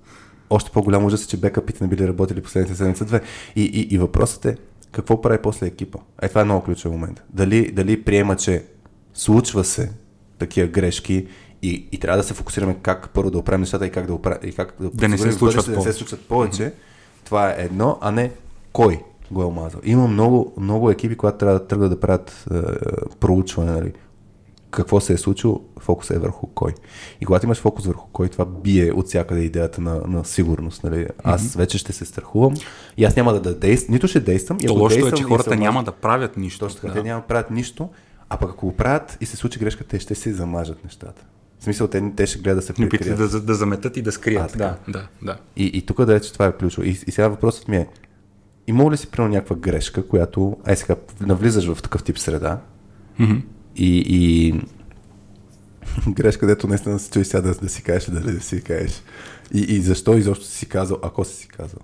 Още по-голям ужас е, че бекапите не били работили последните седмица-две. И, и, и въпросът е, какво прави после екипа? Е, това е много ключов момент. Дали, дали приема, че случва се такива грешки и, и трябва да се фокусираме как първо да оправим нещата и как да, оправим, и как да, Да не се случват бъдеще да не се случват повече. Това е едно, а не кой го е омазал. Има много, много екипи, когато трябва да тръгват да правят е, проучване, нали? какво се е случило, фокусът е върху кой. И когато имаш фокус върху кой, това бие от всякъде идеята на, на сигурност. Нали? Аз mm-hmm. вече ще се страхувам и аз няма да, да действам, нито ще действам. и То лошото е, действам че и хората няма да правят нищо. Точно така, да. те няма да правят нищо, а пък ако го правят и се случи грешка, те ще се замажат нещата. В смисъл, те, те ще гледат да се прикрият. да, да заметат и да А, скрият. така. да, да, да. И, и тук да е, че това е ключово. И, и сега въпросът ми е, има ли си примерно някаква грешка, която, ай сега, навлизаш в такъв тип среда Мгм. и, и [laughs] грешка, дето наистина се чуи сега да, да си кажеш, дали да си кажеш. И, и защо изобщо си казал, ако си си казал.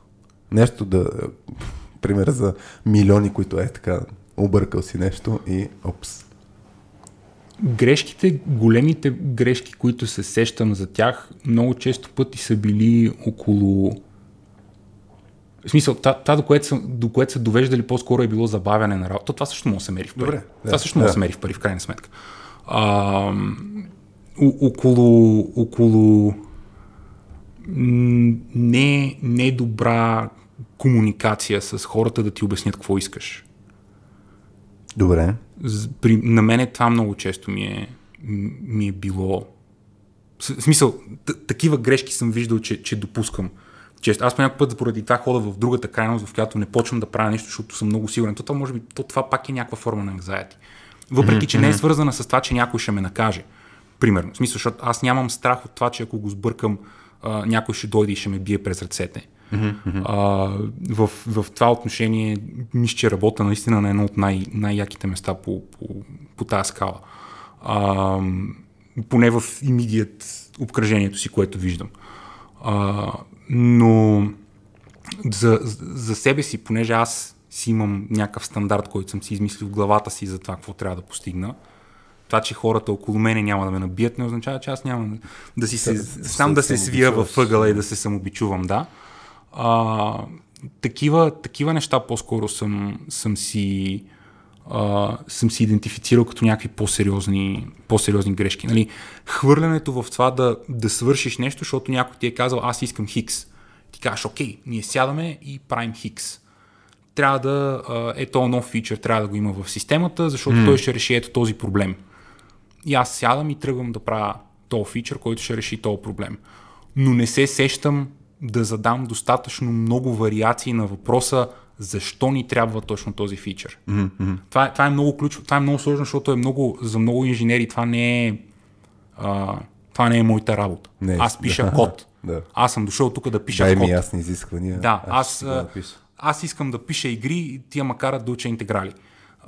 Нещо да, [laughs] пример за милиони, които е така, объркал си нещо и опс. Грешките, големите грешки, които се сещам за тях, много често пъти са били около... В смисъл, това, това до, което са, до което са довеждали по-скоро е било забавяне на работа. Това също да се мери в пари. Добре, това да, също може да да. се мери в пари, в крайна сметка. А, около, около не, не добра комуникация с хората да ти обяснят какво искаш. Добре. При, на мене това много често ми е, ми е било. В смисъл, такива грешки съм виждал, че, че допускам. Често. Аз някакъв път поради това хода в другата крайност, в която не почвам да правя нещо, защото съм много сигурен. То, може би, то това пак е някаква форма на anxiety. Въпреки, че не е свързана с това, че някой ще ме накаже. Примерно. В смисъл, защото аз нямам страх от това, че ако го сбъркам, а, някой ще дойде и ще ме бие през ръцете. А, в, в това отношение мисля, че работя наистина на едно от най- най-яките места по, по, по тази скала. А, поне в имидият обкръжението си, което виждам. А, но за, за себе си, понеже аз си имам някакъв стандарт, който съм си измислил в главата си за това, какво трябва да постигна, това, че хората около мене няма да ме набият, не означава, че аз няма да си се, сам да се свия в самобичуваш. ъгъла и да се самобичувам, да. А, такива, такива неща по-скоро съм, съм си а, съм си идентифицирал като някакви по-сериозни, по-сериозни грешки. Нали? Хвърлянето в това да, да свършиш нещо, защото някой ти е казал, аз искам хикс. Ти кажеш, окей, ние сядаме и правим хикс. Трябва да, е то нов фичър, трябва да го има в системата, защото mm. той ще реши ето този проблем. И аз сядам и тръгвам да правя този фичър, който ще реши този проблем. Но не се сещам да задам достатъчно много вариации на въпроса защо ни трябва точно този фичър. Mm-hmm. Това, това е много ключово, това е много сложно, защото е много, за много инженери това не е, а, това не е моята работа. Не аз пиша да. код. Да. Аз съм дошъл тук да пиша Дай код. ми ясни изисквания. Да, аз, ще си го а, напиша. аз искам да пиша игри, тия ма карат да уча интеграли.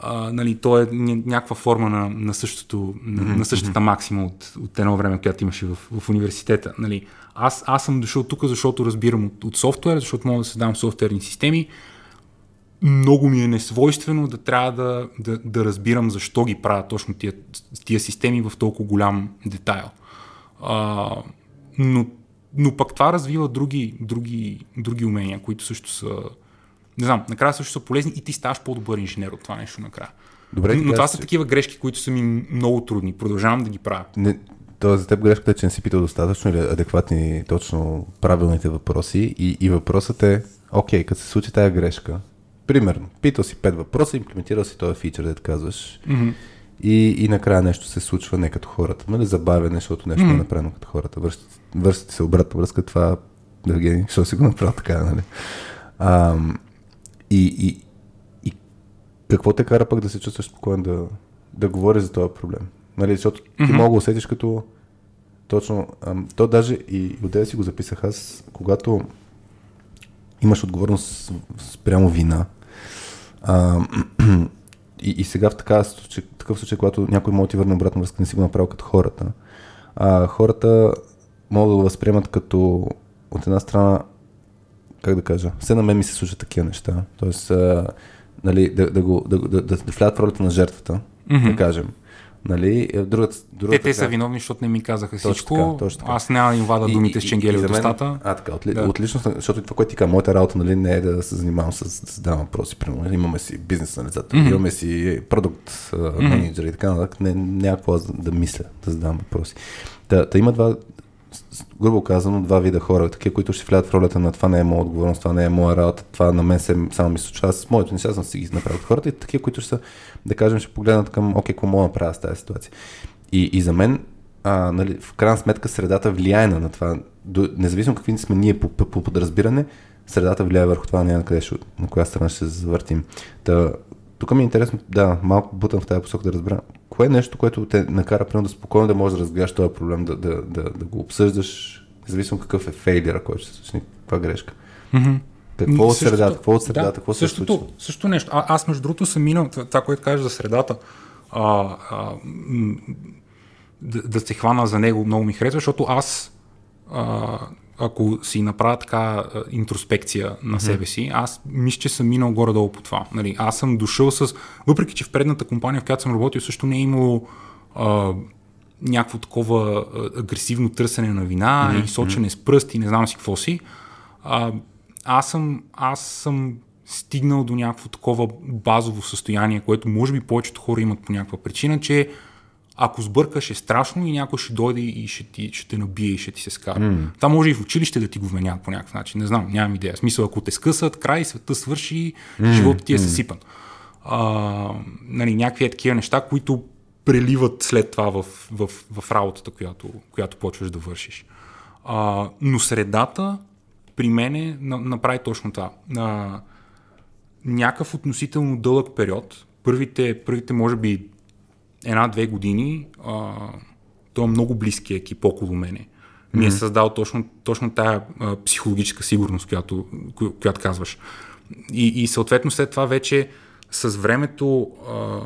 А, нали, то е някаква форма на, на, същото, на, на същата максима от, от едно време, която имаше в, в университета. Нали. Аз, аз съм дошъл тук, защото разбирам от, от софтуер, защото мога да създавам софтуерни системи. Много ми е несвойствено да трябва да, да, да разбирам защо ги правят точно тия, тия системи в толкова голям детайл. А, но, но пък това развива други, други, други умения, които също са не знам, накрая също са полезни и ти ставаш по-добър инженер от това нещо накрая. Добре, но, но това са такива грешки, които са ми много трудни. Продължавам да ги правя. Не, то за теб грешката е, че не си питал достатъчно или адекватни, точно правилните въпроси. И, и въпросът е, окей, като се случи тая грешка, примерно, питал си пет въпроса, имплементирал си този фичър, да кажеш, mm-hmm. и, и накрая нещо се случва не като хората. Нали, забавя защото нещо mm-hmm. е направено като хората. Връщате се обратна връзка, това, да ги, що си го направил така, нали? Ам, и, и, и какво те кара пък да се чувстваш спокоен да, да говориш за този проблем? Нали, защото mm-hmm. ти мога да усетиш като точно, ам, то даже и отделя си го записах аз, когато имаш отговорност спрямо вина, а, [clears throat] и, и сега в случай, такъв случай, когато някой може да ти върне обратно връзка, не си го направил като хората, а, хората могат да го възприемат като от една страна как да кажа, все на мен ми се случват такива неща. Тоест, а, нали, да, да, го, да, да, да, да влядат в ролята на жертвата, mm-hmm. да кажем. Нали, другата, другата, те, те са виновни, защото не ми казаха точно всичко. Така, точно така. Аз няма да им вада думите и, с ченгели от устата. А, така, отли, да. отлично, защото това, което ти казва, моята работа нали, не е да се занимавам с да задавам въпроси. Примерно, имаме си бизнес на лицата, mm-hmm. имаме си продукт mm-hmm. менеджер и така нататък. Не, някакво да мисля, да задавам въпроси. Та, та има два, грубо казано, два вида хора. Такива, които ще влядат в ролята на това не е моя отговорност, това не е моя работа, това на мен се само ми случва. Аз моите неща съм си ги направил хората и такива, които ще са, да кажем, ще погледнат към, окей, какво мога да направя с тази ситуация. И, и за мен, а, нали, в крайна сметка, средата влияе на това. До, независимо какви сме ние по, по, по подразбиране, средата влияе върху това, на, къде ще, на коя страна ще се завъртим. Та, тук ми е интересно, да, малко бутам в тази посока да разбера Кое е нещо, което те накара примерно да спокойно да можеш да разгледаш този проблем, да, да, да, да го обсъждаш, независимо какъв е фейлера, който ще се случи, каква грешка? Mm-hmm. Какво от средата? Какво от средата? Да, какво се същото, случва? Също нещо. А, аз между другото съм минал това, което кажеш за средата. А, а, да, да се хвана за него много ми харесва, защото аз а, ако си направя така интроспекция на себе си, аз мисля, че съм минал горе-долу по това. Нали, аз съм дошъл с... Въпреки, че в предната компания, в която съм работил, също не е имало а, някакво такова агресивно търсене на вина mm-hmm. и сочене с пръст и не знам си какво си. А, аз, съм, аз съм стигнал до някакво такова базово състояние, което може би повечето хора имат по някаква причина, че ако сбъркаш е страшно и някой ще дойде и ще, ти, ще те набие и ще ти се скара. Mm. Това може и в училище да ти го вменят по някакъв начин. Не знам, нямам идея. В смисъл, ако те скъсат, край, света свърши, mm. живота ти е mm. съсипан. А, нали, някакви е такива неща, които преливат след това в, в, в работата, която, която почваш да вършиш. А, но средата при мене направи точно това. А, някакъв относително дълъг период, първите, първите може би една-две години а, той е много близки екип около мене. Ми е създал точно, точно тая а, психологическа сигурност, която, която казваш. И, и съответно след това вече с времето а,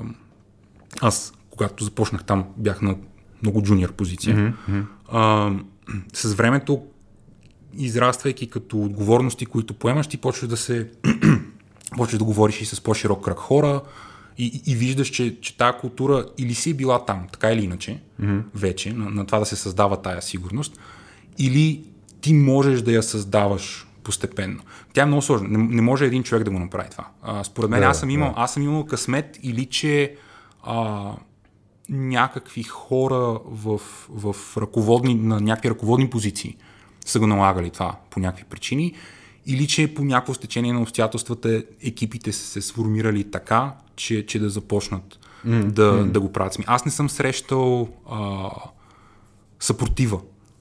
аз, когато започнах там, бях на много джуниор позиция. Mm-hmm. А, с времето, израствайки като отговорности, които поемаш, ти почваш да се [clears throat] почваш да говориш и с по-широк кръг хора, и, и виждаш, че, че тази култура или си е била там, така или иначе, mm-hmm. вече, на, на това да се създава тая сигурност, или ти можеш да я създаваш постепенно. Тя е много сложна. Не, не може един човек да го направи това. А, според мен, да, аз, съм имал, да. аз съм имал късмет или че а, някакви хора в, в ръководни, на някакви ръководни позиции са го налагали това по някакви причини, или че по някакво стечение на обстоятелствата екипите са се сформирали така, че, че да започнат mm, да, mm. да го правят. Аз не съм срещал а, съпротива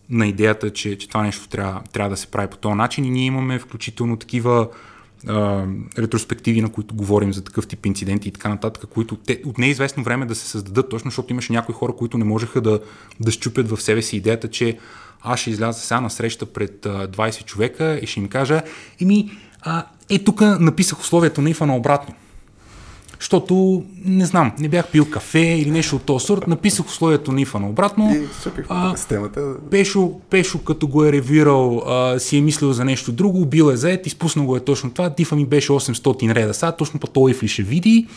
на идеята, че, че това нещо трябва, трябва да се прави по този начин и ние имаме включително такива а, ретроспективи, на които говорим за такъв тип инциденти и така нататък, които те, от неизвестно време да се създадат, точно защото имаше някои хора, които не можеха да, да щупят в себе си идеята, че аз ще изляза сега на среща пред а, 20 човека и ще им кажа, еми, е, тук написах условието на ифа наобратно. Защото, не знам, не бях пил кафе или нещо от този сорт, написах условието на ифа наобратно. И а, системата. Пешо, Пешо, като го е ревирал, а, си е мислил за нещо друго, бил е заед, изпуснал го е точно това, дифа ми беше 800 реда, сега точно по този ли ще види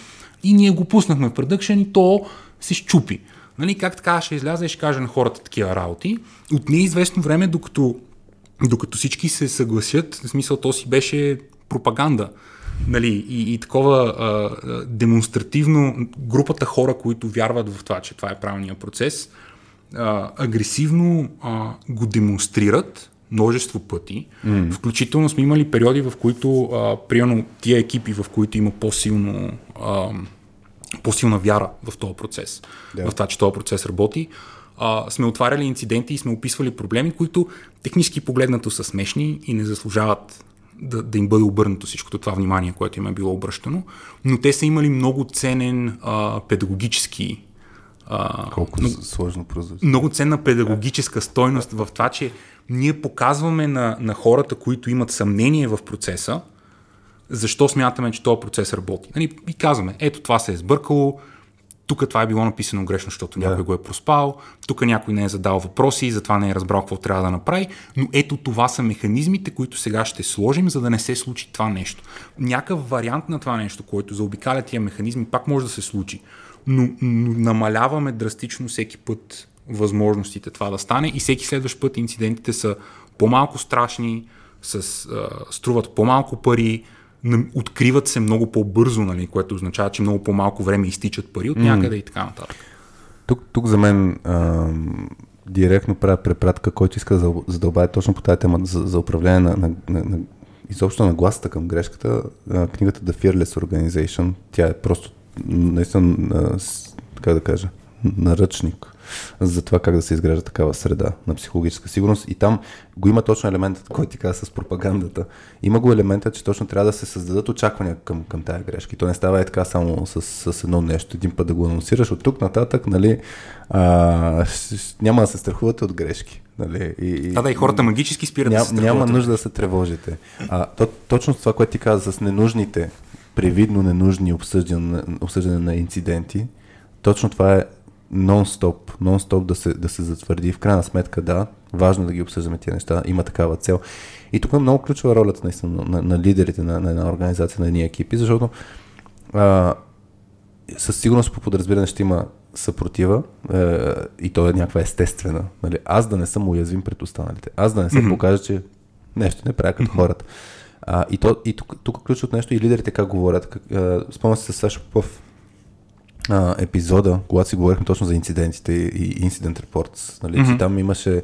и ние го пуснахме в продъкшен и то се щупи. Нали, как така ще изляза и ще каже на хората такива работи. От неизвестно време, докато, докато всички се съгласят, в смисъл то си беше пропаганда. Нали, и, и такова а, демонстративно групата хора, които вярват в това, че това е правилният процес, а, агресивно а, го демонстрират множество пъти. Mm. Включително сме имали периоди, в които, а, примерно, тия екипи, в които има по-силно а, по-силна вяра в този процес, yeah. в това, че този процес работи. А, сме отваряли инциденти и сме описвали проблеми, които технически погледнато са смешни и не заслужават да, да им бъде обърнато всичкото това внимание, което им е било обръщано, но те са имали много ценен а, педагогически а, Колко много, сложно прозрачно. Много ценна педагогическа стойност в това, че ние показваме на, на хората, които имат съмнение в процеса, защо смятаме, че този процес работи. Нали, и казваме, ето това се е сбъркало, тук това е било написано грешно, защото някой го е проспал, тук някой не е задал въпроси, затова не е разбрал какво трябва да направи, но ето това са механизмите, които сега ще сложим, за да не се случи това нещо. Някакъв вариант на това нещо, който заобикаля тия механизми, пак може да се случи, но, но намаляваме драстично всеки път възможностите това да стане и всеки следващ път инцидентите са по-малко страшни, с, а, струват по-малко пари, откриват се много по-бързо, нали, което означава, че много по-малко време изтичат пари от някъде mm. и така нататък. Тук, тук за мен а, директно правя препратка, който иска да задълбая точно по тази тема за, за управление на, на, на, на изобщо на гласата към грешката. А, книгата The Fearless Organization, тя е просто наистина, така да кажа, наръчник за това как да се изгражда такава среда на психологическа сигурност. И там го има точно елементът, който ти каза с пропагандата. Има го елемента, че точно трябва да се създадат очаквания към, към тази грешка. И то не става е така само с, с едно нещо, един път да го анонсираш. От тук нататък, нали, а, няма да се страхувате от грешки. Нали, и, и, да, да, и хората магически спират ням, да се Няма нужда да се тревожите. А, то, точно това, което ти каза с ненужните, привидно ненужни обсъждане, обсъждане на инциденти, точно това е нон-стоп, нон-стоп да се, да се затвърди. В крайна сметка, да, важно е да ги обсъждаме тия неща, има такава цел. И тук е много ключова ролята наистина на, на лидерите на, на една организация, на едни екипи, защото а, със сигурност по подразбиране ще има съпротива е, и то е някаква естествена. Нали? Аз да не съм уязвим пред останалите. Аз да не се mm-hmm. покажа, че нещо не правя като хората. А, и то, и тук, тук ключовото нещо и лидерите как говорят. Как, спомням се с Сашо Попов, а, епизода, когато си говорихме точно за инцидентите и Incident Reports, нали, mm-hmm. там имаше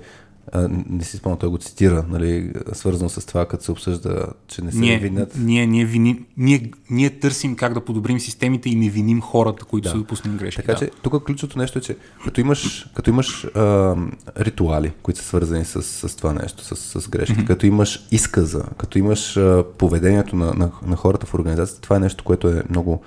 а, не си спомням, той го цитира, нали, свързано с това, като се обсъжда, че не се ние, винят. Ние, ние, виним, ние, ние търсим как да подобрим системите и не виним хората, които да. са допуснали грешки. Така да. че, тук ключовото нещо е, че като имаш, като имаш а, ритуали, които са свързани с, с това нещо, с, с грешки, mm-hmm. като имаш изказа, като имаш а, поведението на, на, на хората в организацията, това е нещо, което е много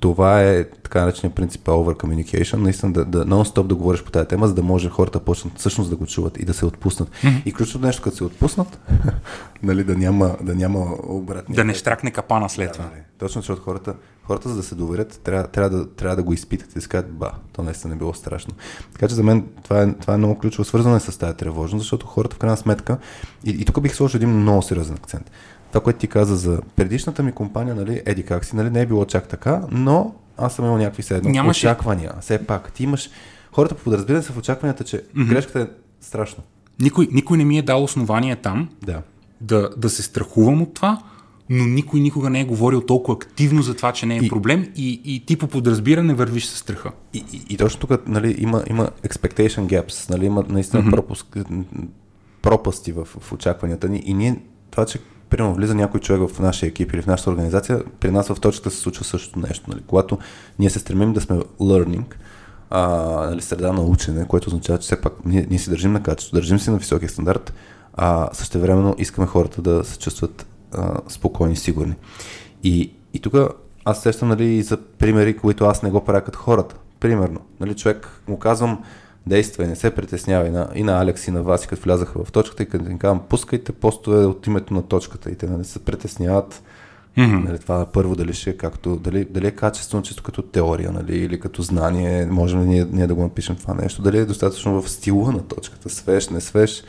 това е така наречения принцип over communication, наистина да, да нон-стоп да говориш по тази тема, за да може хората почнат всъщност да го чуват и да се отпуснат. Mm-hmm. И ключовото нещо, като се отпуснат, [laughs] нали, да няма, да няма обратни. Да не штракне капана след това. Да, нали. Точно, защото хората, хората, за да се доверят, трябва, трябва, да, трябва да го изпитат и да кажат, ба, то наистина не било страшно. Така че за мен това е, това е много ключово, свързано е с тази тревожност, защото хората в крайна сметка, и, и тук бих сложил един много сериозен акцент това, което ти каза за предишната ми компания, нали, еди как си, нали, не е било чак така, но аз съм имал някакви седно Нямаше... очаквания. Все пак, ти имаш... Хората по подразбиране са в очакванията, че mm-hmm. грешката е страшно. Никой, никой не ми е дал основание там да. Да, да се страхувам от това, но никой никога не е говорил толкова активно за това, че не е и, проблем и, и ти по подразбиране вървиш с страха. И, и, и точно тук нали, има, има expectation gaps, нали, има наистина mm-hmm. пропуск, пропасти в, в очакванията ни и ние това, че примерно влиза някой човек в нашия екип или в нашата организация, при нас в точката се случва същото нещо. Нали? Когато ние се стремим да сме learning, а, нали, среда на учене, което означава, че все пак ние, ние си държим на качество, държим си на високия стандарт, а също времено искаме хората да се чувстват а, спокойни, сигурни. И, и тук аз сещам нали, за примери, които аз не го правя като хората. Примерно, нали, човек му казвам, действай, не се притеснявай. И на, и на Алекс и на вас, като влязаха в точката и като им казвам, пускайте постове от името на точката и те да не се притесняват. Mm-hmm. Нали, това първо дали ще е както, дали, дали е качествено чисто като теория, нали, или като знание, можем ли ние, ние да го напишем това нещо, дали е достатъчно в стила на точката, свеж, не свеж.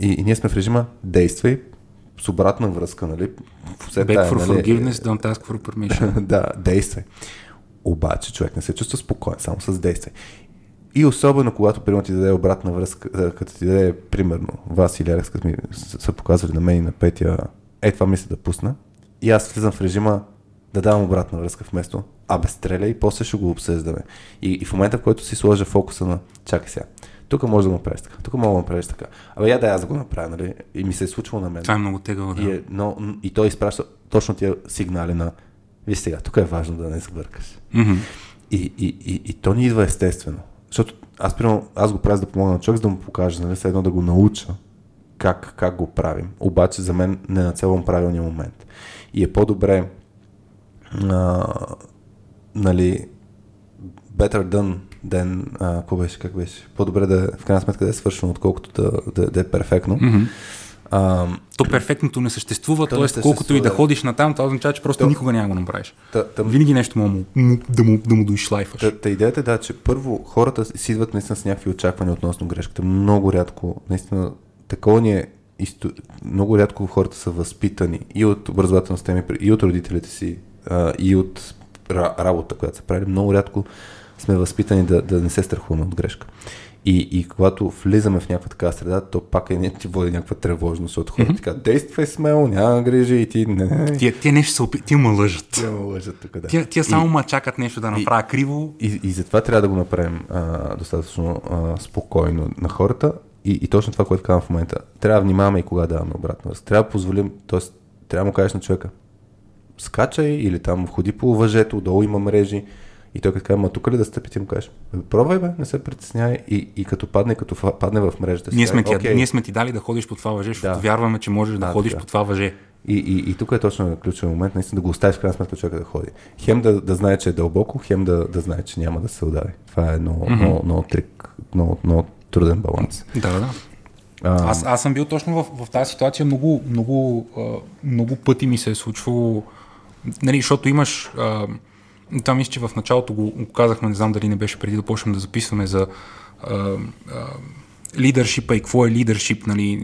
И, и ние сме в режима действай, с обратна връзка, нали? Все Back for нали, forgiveness, don't ask for permission. [laughs] да, действай. Обаче човек не се чувства спокоен, само с действие. И особено когато примерно ти даде обратна връзка, като ти даде примерно вас или Алекс, като ми са показвали на мен и на Петя, е това мисля да пусна. И аз влизам в режима да давам обратна връзка вместо абе стреля и после ще го обсъждаме. И, и в момента, в който си сложа фокуса на чакай сега, тук може да го направиш така, тук мога да направиш така. Абе я да аз да го направя, нали? И ми се е случвало на мен. Това е много тегаво, да. И, е, но, и той изпраща точно тия сигнали на Виж сега, тук е важно да не сбъркаш. Mm-hmm. И, и, и, и, то ни идва естествено. Защото аз, примерно, аз го правя за да помогна на човек, за да му покажа, нали, едно да го науча как, как го правим. Обаче за мен не нацелвам правилния момент. И е по-добре а, нали, better done than, беше, как беше? По-добре да в крайна сметка да е свършено, отколкото да, да, да е перфектно. Mm-hmm. А, то перфектното не съществува, т.е. колкото и да, ходиш натам, това означава, че просто то, никога няма го направиш. Та, та, Винаги нещо му, му, да, му, да му доишлайфаш. Та, та идеята е да, че първо хората си идват наистина с някакви очаквания относно грешката. Много рядко, наистина, такова ни е исто... много рядко хората са възпитани и от образователна система, и от родителите си, а, и от работа, която са правили. Много рядко сме възпитани да, да не се страхуваме от грешка. И, и когато влизаме в някаква така среда, то пак е не ти води някаква тревожност от хората. Mm-hmm. Така, действай смело, няма грижи и ти не. Тия, тия нещо се опи... Тия ме лъжат. Тия ме лъжат тук, да. Тия, тия само ма чакат нещо да направя и, криво. И, и, затова трябва да го направим а, достатъчно а, спокойно на хората. И, и точно това, което казвам в момента. Трябва да внимаваме и кога даваме обратно. Трябва да позволим, т.е. трябва да му кажеш на човека, скачай или там ходи по въжето, долу има мрежи и той като каже, ма тук ли да стъпи, ти му кажеш, пробвай бе, не се притесняй и, и като падне, като падне в мрежата. Ние сме, ти, okay. ние сме ти дали да ходиш по това въже, защото да. вярваме, че можеш да, да ходиш да. по това въже. И, и, и тук е точно ключов момент, наистина да го оставиш в крайна сметка човека да ходи. Хем да, да знае, че е дълбоко, хем да, да знае, че няма да се удари. Това е много, mm-hmm. много, много трик, много, много труден баланс. Да, да. А... Аз, аз съм бил точно в, в тази ситуация много, много, много пъти ми се е случвало, нали, защото имаш а, това мисля, че в началото го, го казахме, не знам дали не беше преди да почнем да записваме за лидършипа и какво е лидършип. Нали?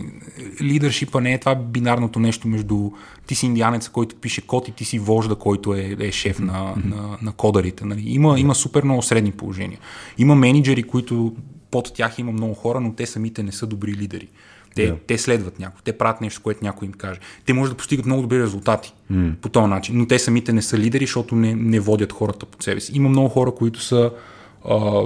Лидършипа не е това бинарното нещо между ти си индианец, който пише код и ти си вожда, който е, е шеф на, mm-hmm. на, на кодарите. Нали? Има, има супер много средни положения. Има менеджери, които под тях има много хора, но те самите не са добри лидери. Те, yeah. те следват някой, те правят нещо, което някой им каже. Те може да постигат много добри резултати mm. по този начин, но те самите не са лидери, защото не, не водят хората под себе си. Има много хора, които са а,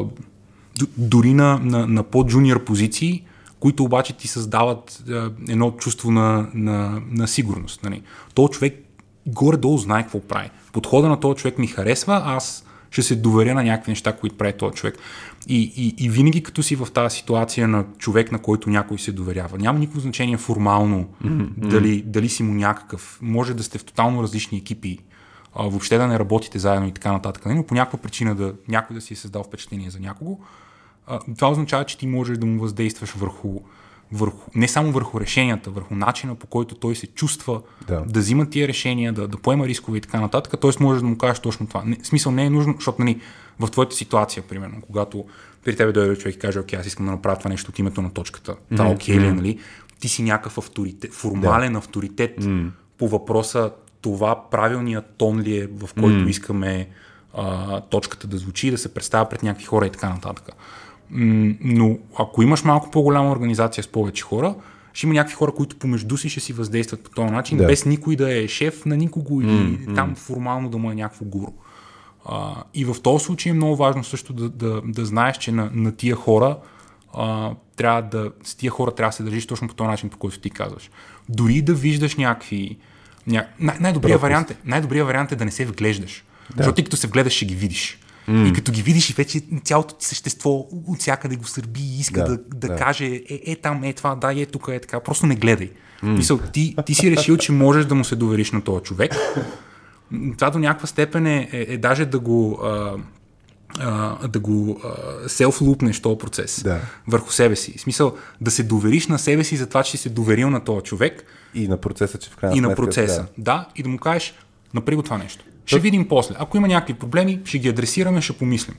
дори на, на, на по-джуниор позиции, които обаче ти създават а, едно чувство на, на, на сигурност. Нали. Този човек горе-долу знае какво прави. Подхода на този човек ми харесва, аз ще се доверя на някакви неща, които прави този човек. И, и, и винаги като си в тази ситуация на човек, на който някой се доверява, няма никакво значение формално mm-hmm. дали, дали си му някакъв. Може да сте в тотално различни екипи, а, въобще да не работите заедно и така нататък. Но по някаква причина да някой да си е създал впечатление за някого, а, това означава, че ти можеш да му въздействаш върху върху, не само върху решенията, върху начина по който той се чувства да, да взима тия решения, да, да поема рискове и така нататък, т.е. можеш да му кажеш точно това. Не, смисъл не е нужно, защото нали, в твоята ситуация, примерно, когато при тебе дойде човек и каже, окей, аз искам да направя това нещо от името на точката, това mm-hmm. окей ли, е, нали? Ти си някакъв авторитет, формален да. авторитет mm-hmm. по въпроса това правилният тон ли е, в който mm-hmm. искаме а, точката да звучи, да се представя пред някакви хора и така нататък. Но ако имаш малко по-голяма организация с повече хора, ще има някакви хора, които помежду си ще си въздействат по този начин, да. без никой да е шеф на никого или mm, там формално да му е някакво гуру. А, и в този случай е много важно също да, да, да знаеш, че на, на тия хора а, трябва да, с тия хора трябва да се държиш точно по този начин, по който ти казваш. Дори да виждаш някакви... Ня... Най- най-добрият, вариант е, най-добрият вариант е да не се вглеждаш. Да. Защото ти като се вгледаш, ще ги видиш. Mm. И като ги видиш и вече цялото ти същество от всякъде го сърби и иска да, да, да, да. каже е, е там, е това, да, е тук, е така. Просто не гледай. Mm. Мисъл, ти, ти си решил, че можеш да му се довериш на този човек. Това до някаква степен е, е, е даже да го... А, а, да го селф-лупнеш този процес Да. върху себе си. В смисъл да се довериш на себе си за това, че си се доверил на този човек И на процеса, че в крайна и на процеса. Да. Да. и да му кажеш, направи го това нещо. Ще видим после. Ако има някакви проблеми, ще ги адресираме, ще помислим.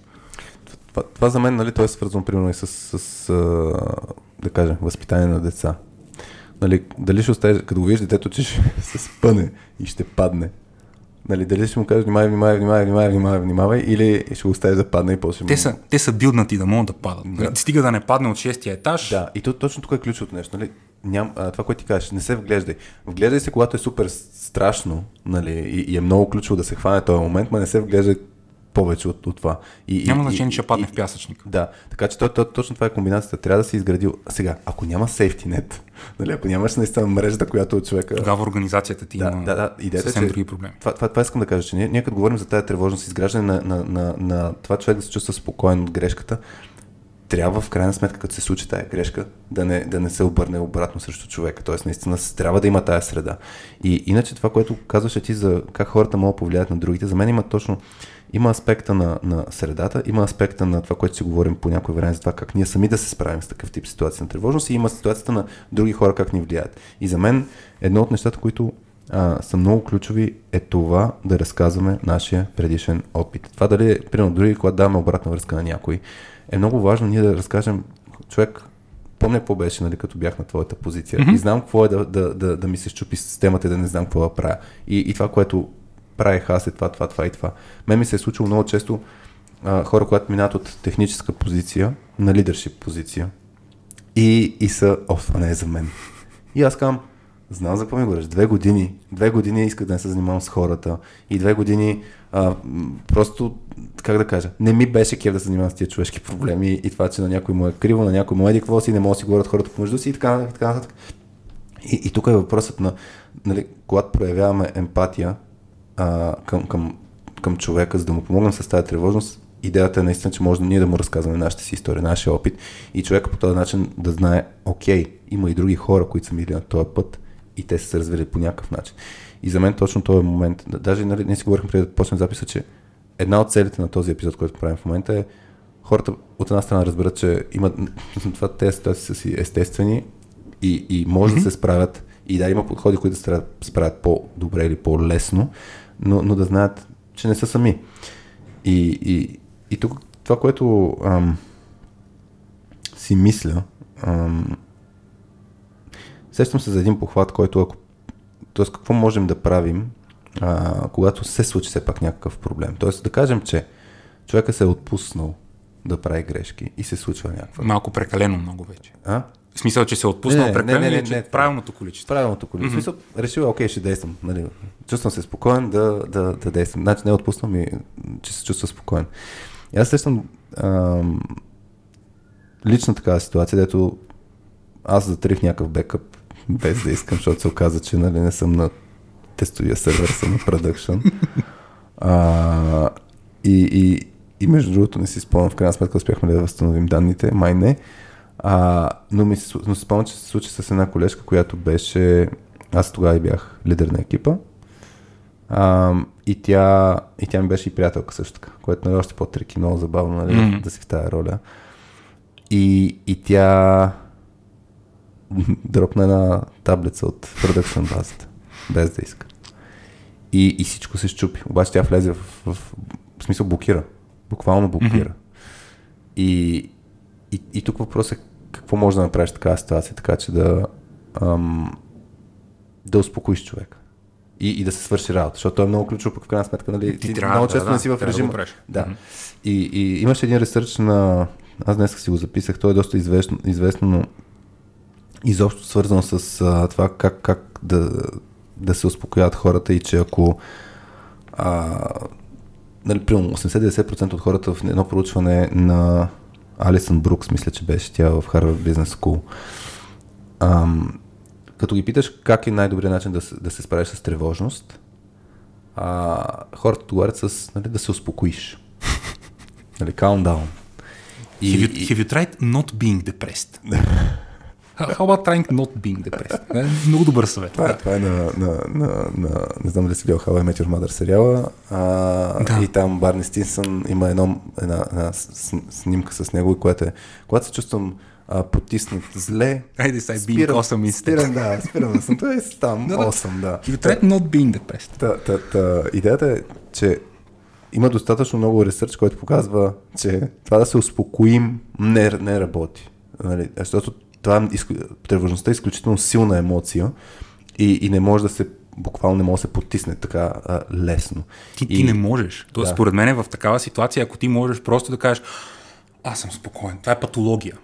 Това, това за мен, нали, то е свързано примерно и с, с, с да кажем, възпитание на деца. Нали, дали ще оставиш, като го видиш детето, че ще [laughs] се спъне и ще падне. Нали, дали ще му кажеш, внимавай, внимавай, внимавай, внимавай, внимавай, внимавай, или ще го оставиш да падне и после му... Те са, те са билднати да могат да падат. Да. Стига да не падне от шестия етаж. Да, и то, точно тук е ключовото нещо. Нали? Ням, а, това, което ти кажеш, не се вглеждай. Вглеждай се, когато е супер страшно нали? и, и е много ключово да се хване този момент, но не се вглеждай повече от, от това. И, Няма значение, че падне и, в пясъчник. Да, така че то, то, точно това е комбинацията. Трябва да се изградил. Сега, ако няма сейфти нет, [laughs] нали, ако нямаш наистина мрежата, която от човека. Тогава организацията ти Да, има да, да. Идеята е, съвсем че- други проблеми. Това, това, това искам да кажа, че ние, ние като говорим за тази тревожност, изграждане на, на, на, на това човек да се чувства спокоен от грешката, трябва в крайна сметка, като се случи тая грешка, да не, да не се обърне обратно срещу човека. Тоест, наистина трябва да има тая среда. И иначе това, което казваше ти за как хората могат да повлияят на другите, за мен има точно има аспекта на, на средата, има аспекта на това, което си говорим по някое време, за това как ние сами да се справим с такъв тип ситуация на тревожност и има ситуацията на други хора как ни влияят. И за мен едно от нещата, които а, са много ключови е това да разказваме нашия предишен опит. Това дали, е, примерно, дори когато даваме обратна връзка на някой, е много важно ние да разкажем, човек, помня какво беше, нали, като бях на твоята позиция mm-hmm. и знам какво е да, да, да, да ми се щупи системата и да не знам какво да правя. И, и това, което правех аз е това, това, това и това. Мен ми се е случило много често а, хора, които минават от техническа позиция на лидершип позиция и, и са, о, това не е за мен. И аз казвам, знам за какво ми говориш. Две години, две години исках да не се занимавам с хората и две години а, просто, как да кажа, не ми беше кев да се занимавам с тия човешки проблеми и това, че на някой му е криво, на някой му е какво си, не могат да си говорят хората помежду си и така, нататък, така нататък. И, и тук е въпросът на, нали, когато проявяваме емпатия а, към, към, към човека, за да му помогнем с тази тревожност, идеята е наистина, че може ние да му разказваме нашата си история, нашия опит и човека по този начин да знае, окей, има и други хора, които са мили на този път и те са се развили по някакъв начин. И за мен точно този момент, да- даже нали, ние си говорихме преди да почнем записа, че една от целите на този епизод, който правим в момента е хората от една страна разберат, че имат [laughs] това, тези ситуации са си естествени и, и може mm-hmm. да се справят и да има подходи, които да се справят по-добре или по-лесно, но, но да знаят, че не са сами. И, и, и тук това, което ам, си мисля, ам, сещам се за един похват, който ако Тоест, какво можем да правим, а, когато се случи все пак някакъв проблем? Тоест, да кажем, че човека се е отпуснал да прави грешки и се случва някаква. Малко прекалено много вече. А? В смисъл, че се е отпуснал Не, не, прекалено не, не, че не, правилното количество. Правилното количество. Mm-hmm. Смисъл, решил, е, окей, ще действам. Нали. Чувствам се спокоен да, да, да действам. Значи не отпуснам и че се чувства спокоен. И аз сещам ам, лично такава ситуация, дето аз затрих някакъв бекъп без да искам, защото се оказа, че нали, не съм на тестовия сервер, съм на production. А, и, и, и между другото не си спомням, в крайна сметка успяхме ли да възстановим данните, май не. А, но ми се, но се спомням, че се случи с една колежка, която беше, аз тогава и бях лидер на екипа. А, и, тя, и тя ми беше и приятелка също така, което нали, още по-трики, много забавно нали, Мгм. да си в тази роля. И, и тя [laughs] дропна една таблица от production базата, без да иска. И, и всичко се щупи. Обаче тя влезе в, в, в смисъл блокира. Буквално блокира. И, и, и тук въпросът е какво може да направиш в такава ситуация, така че да, ам, да успокоиш човек. И, и да се свърши работа, защото е много ключово, пък в крайна сметка, нали, Ти ти трябва, много да, често да, не си в да режим. правиш. Да. Мгм. И, и имаше един ресърч на, аз днес си го записах, той е доста известно, известно но изобщо свързано с а, това как, как да, да се успокоят хората и че ако а, нали, примерно 80-90% от хората в едно проучване на Алисън Брукс, мисля, че беше тя в Harvard Business School, ам, като ги питаш как е най-добрият начин да, се- да се справиш с тревожност, а, хората отговарят с нали, да се успокоиш. [laughs] нали, calm down. Have you, have you tried not being depressed? [laughs] How about trying not being depressed? Не, Много добър съвет. Това, е, това е на, на, на, на, не знам дали си гледал How I Met Your Mother сериала. А, Да. И там Барни Стинсън има едно, една, една снимка с него, която е, когато се чувствам а, потиснат зле, Айде сега, being awesome instead. спирам, да, спирам да съм, той е там, Да, да. 8, да. You try not being depressed. Та, та, та, идеята е, че има достатъчно много ресърч, който показва, че това да се успокоим не, не работи. Нали? Защото това е, тревожността е изключително силна емоция и, и не може да се, буквално не може да се потисне така а, лесно. Ти, и, ти не можеш. Тоест, Да. според мен в такава ситуация, ако ти можеш просто да кажеш, аз съм спокоен, това е патология.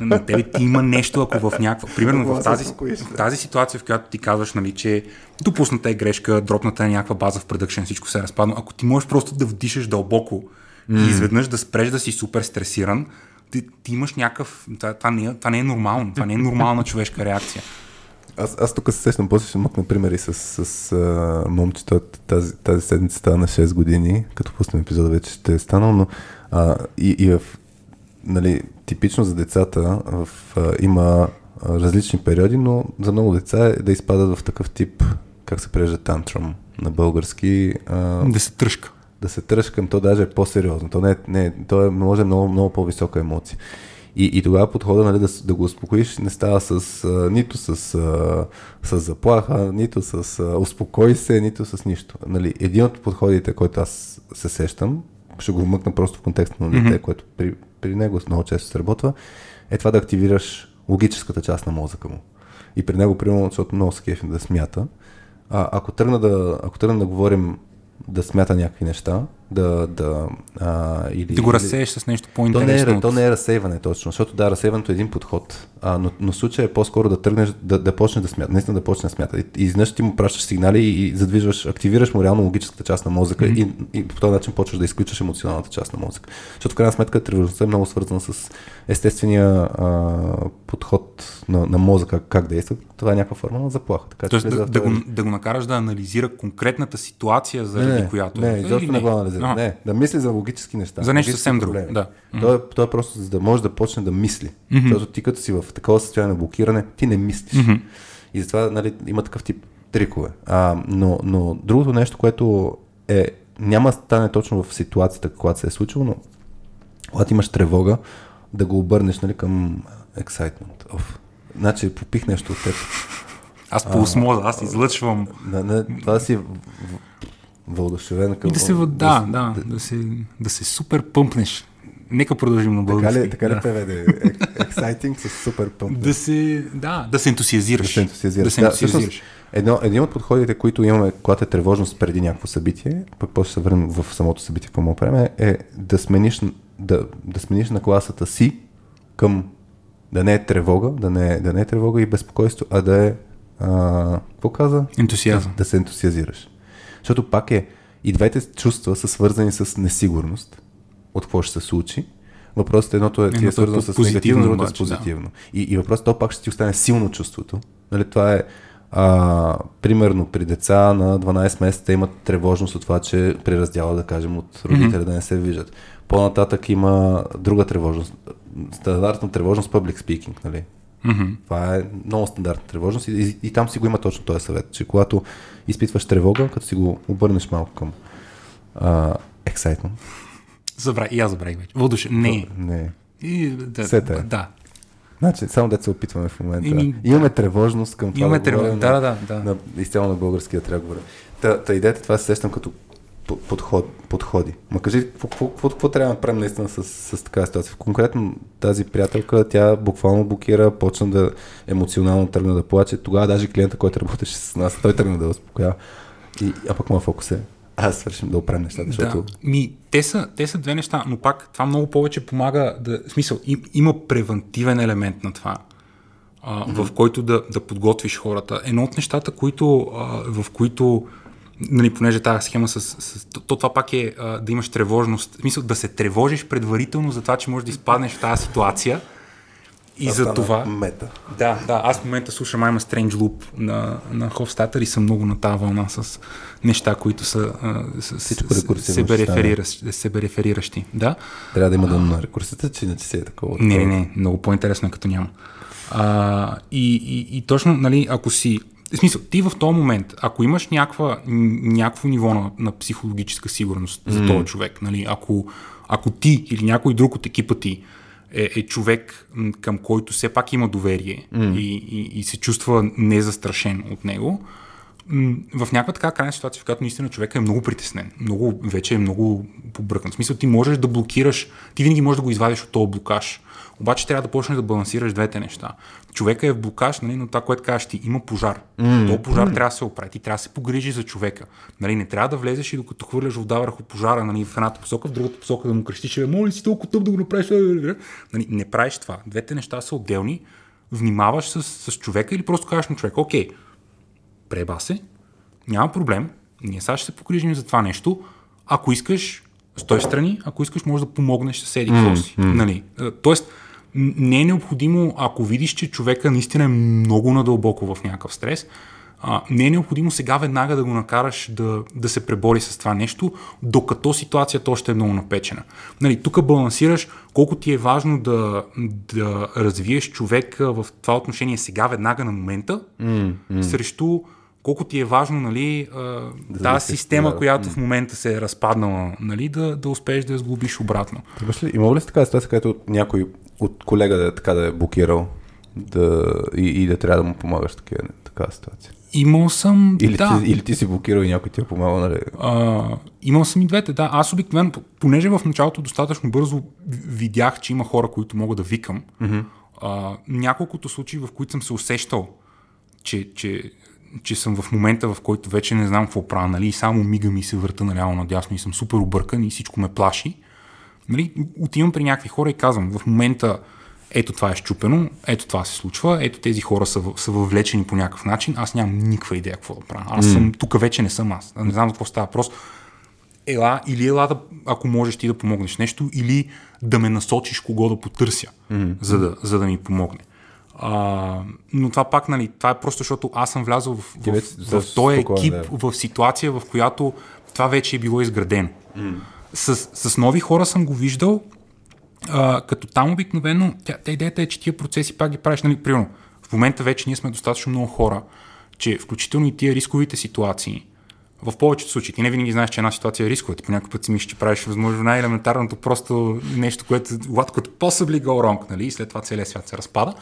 На тебе ти има нещо, ако в някаква... Примерно в тази, в тази ситуация, в която ти казваш, нали, че допусната е грешка, дропната е някаква база в продъкшен, всичко се е разпаднало. Ако ти можеш просто да вдишаш дълбоко и изведнъж да спреш да си супер стресиран, ти, ти имаш някакъв... Това, това, не е, това не е нормално. Това не е нормална човешка реакция. Аз, аз тук се сещам, после ще мъкна примери с, с а, момчето. Тази, тази седмица стана на 6 години, като пуснем епизода вече ще е станал, но а, и, и в, нали, типично за децата в, а, има а, различни периоди, но за много деца е да изпадат в такъв тип, как се прежда тантрум на български, а, Да се тръжка. Да се тръжкам, то даже е по-сериозно. То, не, е- не, е- то е, може много, много по-висока емоция. И, и тогава подхода нали, да, да го успокоиш не става с, а, нито с, а, с заплаха, нито с а, успокой се, нито с нищо. Нали, един от подходите, който аз се сещам, ще го вмъкна просто в контекста на дете, mm-hmm. което при, при него много често сработва, е това да активираш логическата част на мозъка му. И при него, примерно, защото много се да смята, а, ако, тръгна да, ако тръгна да говорим да смята някакви неща, да, да, а, или, Да го разсееш с нещо то не, по-интересно. е, то не е разсейване точно, защото да, разсейването е един подход, а, но, но случай е по-скоро да тръгнеш, да, да почнеш да смята, наистина да почнеш да смята. И, и изведнъж ти му пращаш сигнали и, и задвижваш, активираш му реално логическата част на мозъка mm-hmm. и, и по този начин почваш да изключваш емоционалната част на мозъка. Защото в крайна сметка тревожността е много свързана с естествения а, подход на, на мозъка, как действа. Това е някаква форма на заплаха. Така, Тоест влезе да, в да, го, този- да го накараш да анализира конкретната ситуация, заради не, не, която. Не, Или изобщо не го анализира. Ага. Не, да мисли за логически неща. За нещо съвсем друго, да. Той, е, той е просто за да може да почне да мисли. Mm-hmm. Защото ти като си в такова състояние на блокиране, ти не мислиш. Mm-hmm. И затова нали, има такъв тип трикове. А, но, но другото нещо, което е, няма да стане точно в ситуацията, когато се е случило, но когато имаш тревога, да го обърнеш нали, към excitement. Оф. Значи попих нещо от теб. Аз по осмоза, аз излъчвам. Да, не, това си вълдушевен към... И да се, въд- да, да, да, се, да се супер пъмпнеш. Нека продължим на Така български. ли, така ли да. преведе? Exciting с супер пъмп. да се, да, да се ентусиазираш. Да се ентусиазираш. Да се Да, ентусиазираш. всъщност, едно, един от подходите, които имаме, когато е тревожност преди някакво събитие, пък после се върнем в самото събитие, какво му правим, е да смениш, да, да смениш на класата си към да не е тревога, да не е, да не е тревога и безпокойство, а да е а, какво каза? Ентусиазъм. Да се ентусиазираш. Защото пак е, и двете чувства са свързани с несигурност от какво ще се случи. Въпросът е едното е, ти е е свързано с позитивно негативно, другото е с обаче, да. позитивно. И, и въпросът то пак ще ти остане силно чувството. Нали, това е а, примерно при деца на 12 месеца имат тревожност от това, че при раздяла, да кажем, от родителя mm-hmm. да не се виждат. По-нататък има друга тревожност. Стандартна тревожност public speaking, нали? Мгм. Това е много стандартна тревожност и, и, и там си го има точно този съвет, че когато изпитваш тревога, като си го обърнеш малко към а, excitement. Забравих, и аз забравих вече. Водуше, не. Не. И, да, Сета е. да. Значи, само се опитваме в момента. Ими, Имаме тревожност към това Имаме да тревога. Да, да, да. да. на, изцяло на българския трябва да говоря. Та, та идеята това се сещам като подход, подходи. Ма кажи, какво, какво, какво, какво трябва да направим наистина с, с такава ситуация? Конкретно тази приятелка, тя буквално блокира, почна да емоционално тръгна да плаче. Тогава даже клиента, който работеше с нас, той тръгна да успокоява. И, а пък моят фокус е, аз свършим да оправим нещата, защото... Да. Ми, те, са, те са две неща, но пак това много повече помага да. В смисъл, им, има превентивен елемент на това, а, mm-hmm. в който да, да подготвиш хората. Едно от нещата, които, а, в които. Нали, понеже тази схема с, с то, то това пак е а, да имаш тревожност, в смисъл да се тревожиш предварително за това, че можеш да изпаднеш в тази ситуация И за това... Мета. Да, да, аз в момента слушам I'm a Strange Loop на, на Hofstadter и съм много на тази вълна с неща, които са а, с, с, себе, рефериращи, себе рефериращи. Да? Трябва да има дъно на рекурсията, че иначе си е такова. Не, не, не, много по-интересно е като няма. А, и, и, и точно, нали, ако си... В смисъл, ти в този момент, ако имаш някаква, някакво ниво на, на психологическа сигурност за този човек, нали, ако, ако ти или някой друг от екипа ти е, е човек, към който все пак има доверие и, и, и се чувства незастрашен от него, в някаква така крайна ситуация, в която наистина човека е много притеснен, много, вече е много побръкан. В смисъл, ти можеш да блокираш, ти винаги можеш да го извадиш от този блокаж. Обаче трябва да почнеш да балансираш двете неща. Човека е в блокаж, нали, но това, което кажеш ти, има пожар. Mm. То пожар трябва да се оправи. Ти трябва да се погрижи за човека. Нали, не трябва да влезеш и докато хвърляш вода върху пожара нали, в едната посока, в другата посока да му крещиш, че моля си толкова тъп да го направиш. Нали, не правиш това. Двете неща са отделни. Внимаваш с, с човека или просто кажеш на човека, окей, преба се, няма проблем, ние сега ще се погрижим за това нещо. Ако искаш, стой страни, ако искаш, може да помогнеш с еди какво си. Нали? Е, Тоест, не е необходимо, ако видиш, че човека наистина е много надълбоко в някакъв стрес, а, не е необходимо сега веднага да го накараш да, да се пребори с това нещо, докато ситуацията още е много напечена. Нали, тук балансираш колко ти е важно да, да развиеш човека в това отношение сега, веднага на момента, mm, mm. срещу колко ти е важно нали, а, тази система, да. която в момента се е разпаднала, нали, да, да успееш да я сглобиш обратно. Ли, имало ли си така ситуация, където някой от колега да, е така да е блокирал да, и, и да трябва да му помагаш в такива, такава ситуация? Имал съм, Или, да, ти, или ти си блокирал и някой ти е помагал, нали? А, имал съм и двете, да. Аз обикновено, понеже в началото достатъчно бързо видях, че има хора, които мога да викам, mm-hmm. а, няколкото случаи, в които съм се усещал, че, че, че съм в момента, в който вече не знам какво правя, нали, и само мигам и се върта наляво надясно и съм супер объркан и всичко ме плаши. Нали, отивам при някакви хора и казвам, в момента ето това е щупено, ето това се случва, ето тези хора са, са въвлечени по някакъв начин, аз нямам никаква идея какво да правя. Аз съм, тук вече не съм аз, не знам за какво става въпрос. Ела, или ела да, ако можеш ти да помогнеш нещо, или да ме насочиш кого да потърся, mm-hmm. за, да, за да ми помогне. А, но това пак, нали, това е просто защото аз съм влязъл в, в, в, в този екип, да. в ситуация, в която това вече е било изградено. Mm. С, с нови хора съм го виждал, а, като там обикновено, тя, тя идеята е, че тия процеси пак ги правиш, нали, примерно, в момента вече ние сме достатъчно много хора, че включително и тия рисковите ситуации, в повечето случаи, ти не винаги знаеш, че една ситуация е рискова. Ти по път си мислиш, че правиш възможно най-елементарното просто нещо, което what could possibly go wrong, нали? И след това целият свят се разпада.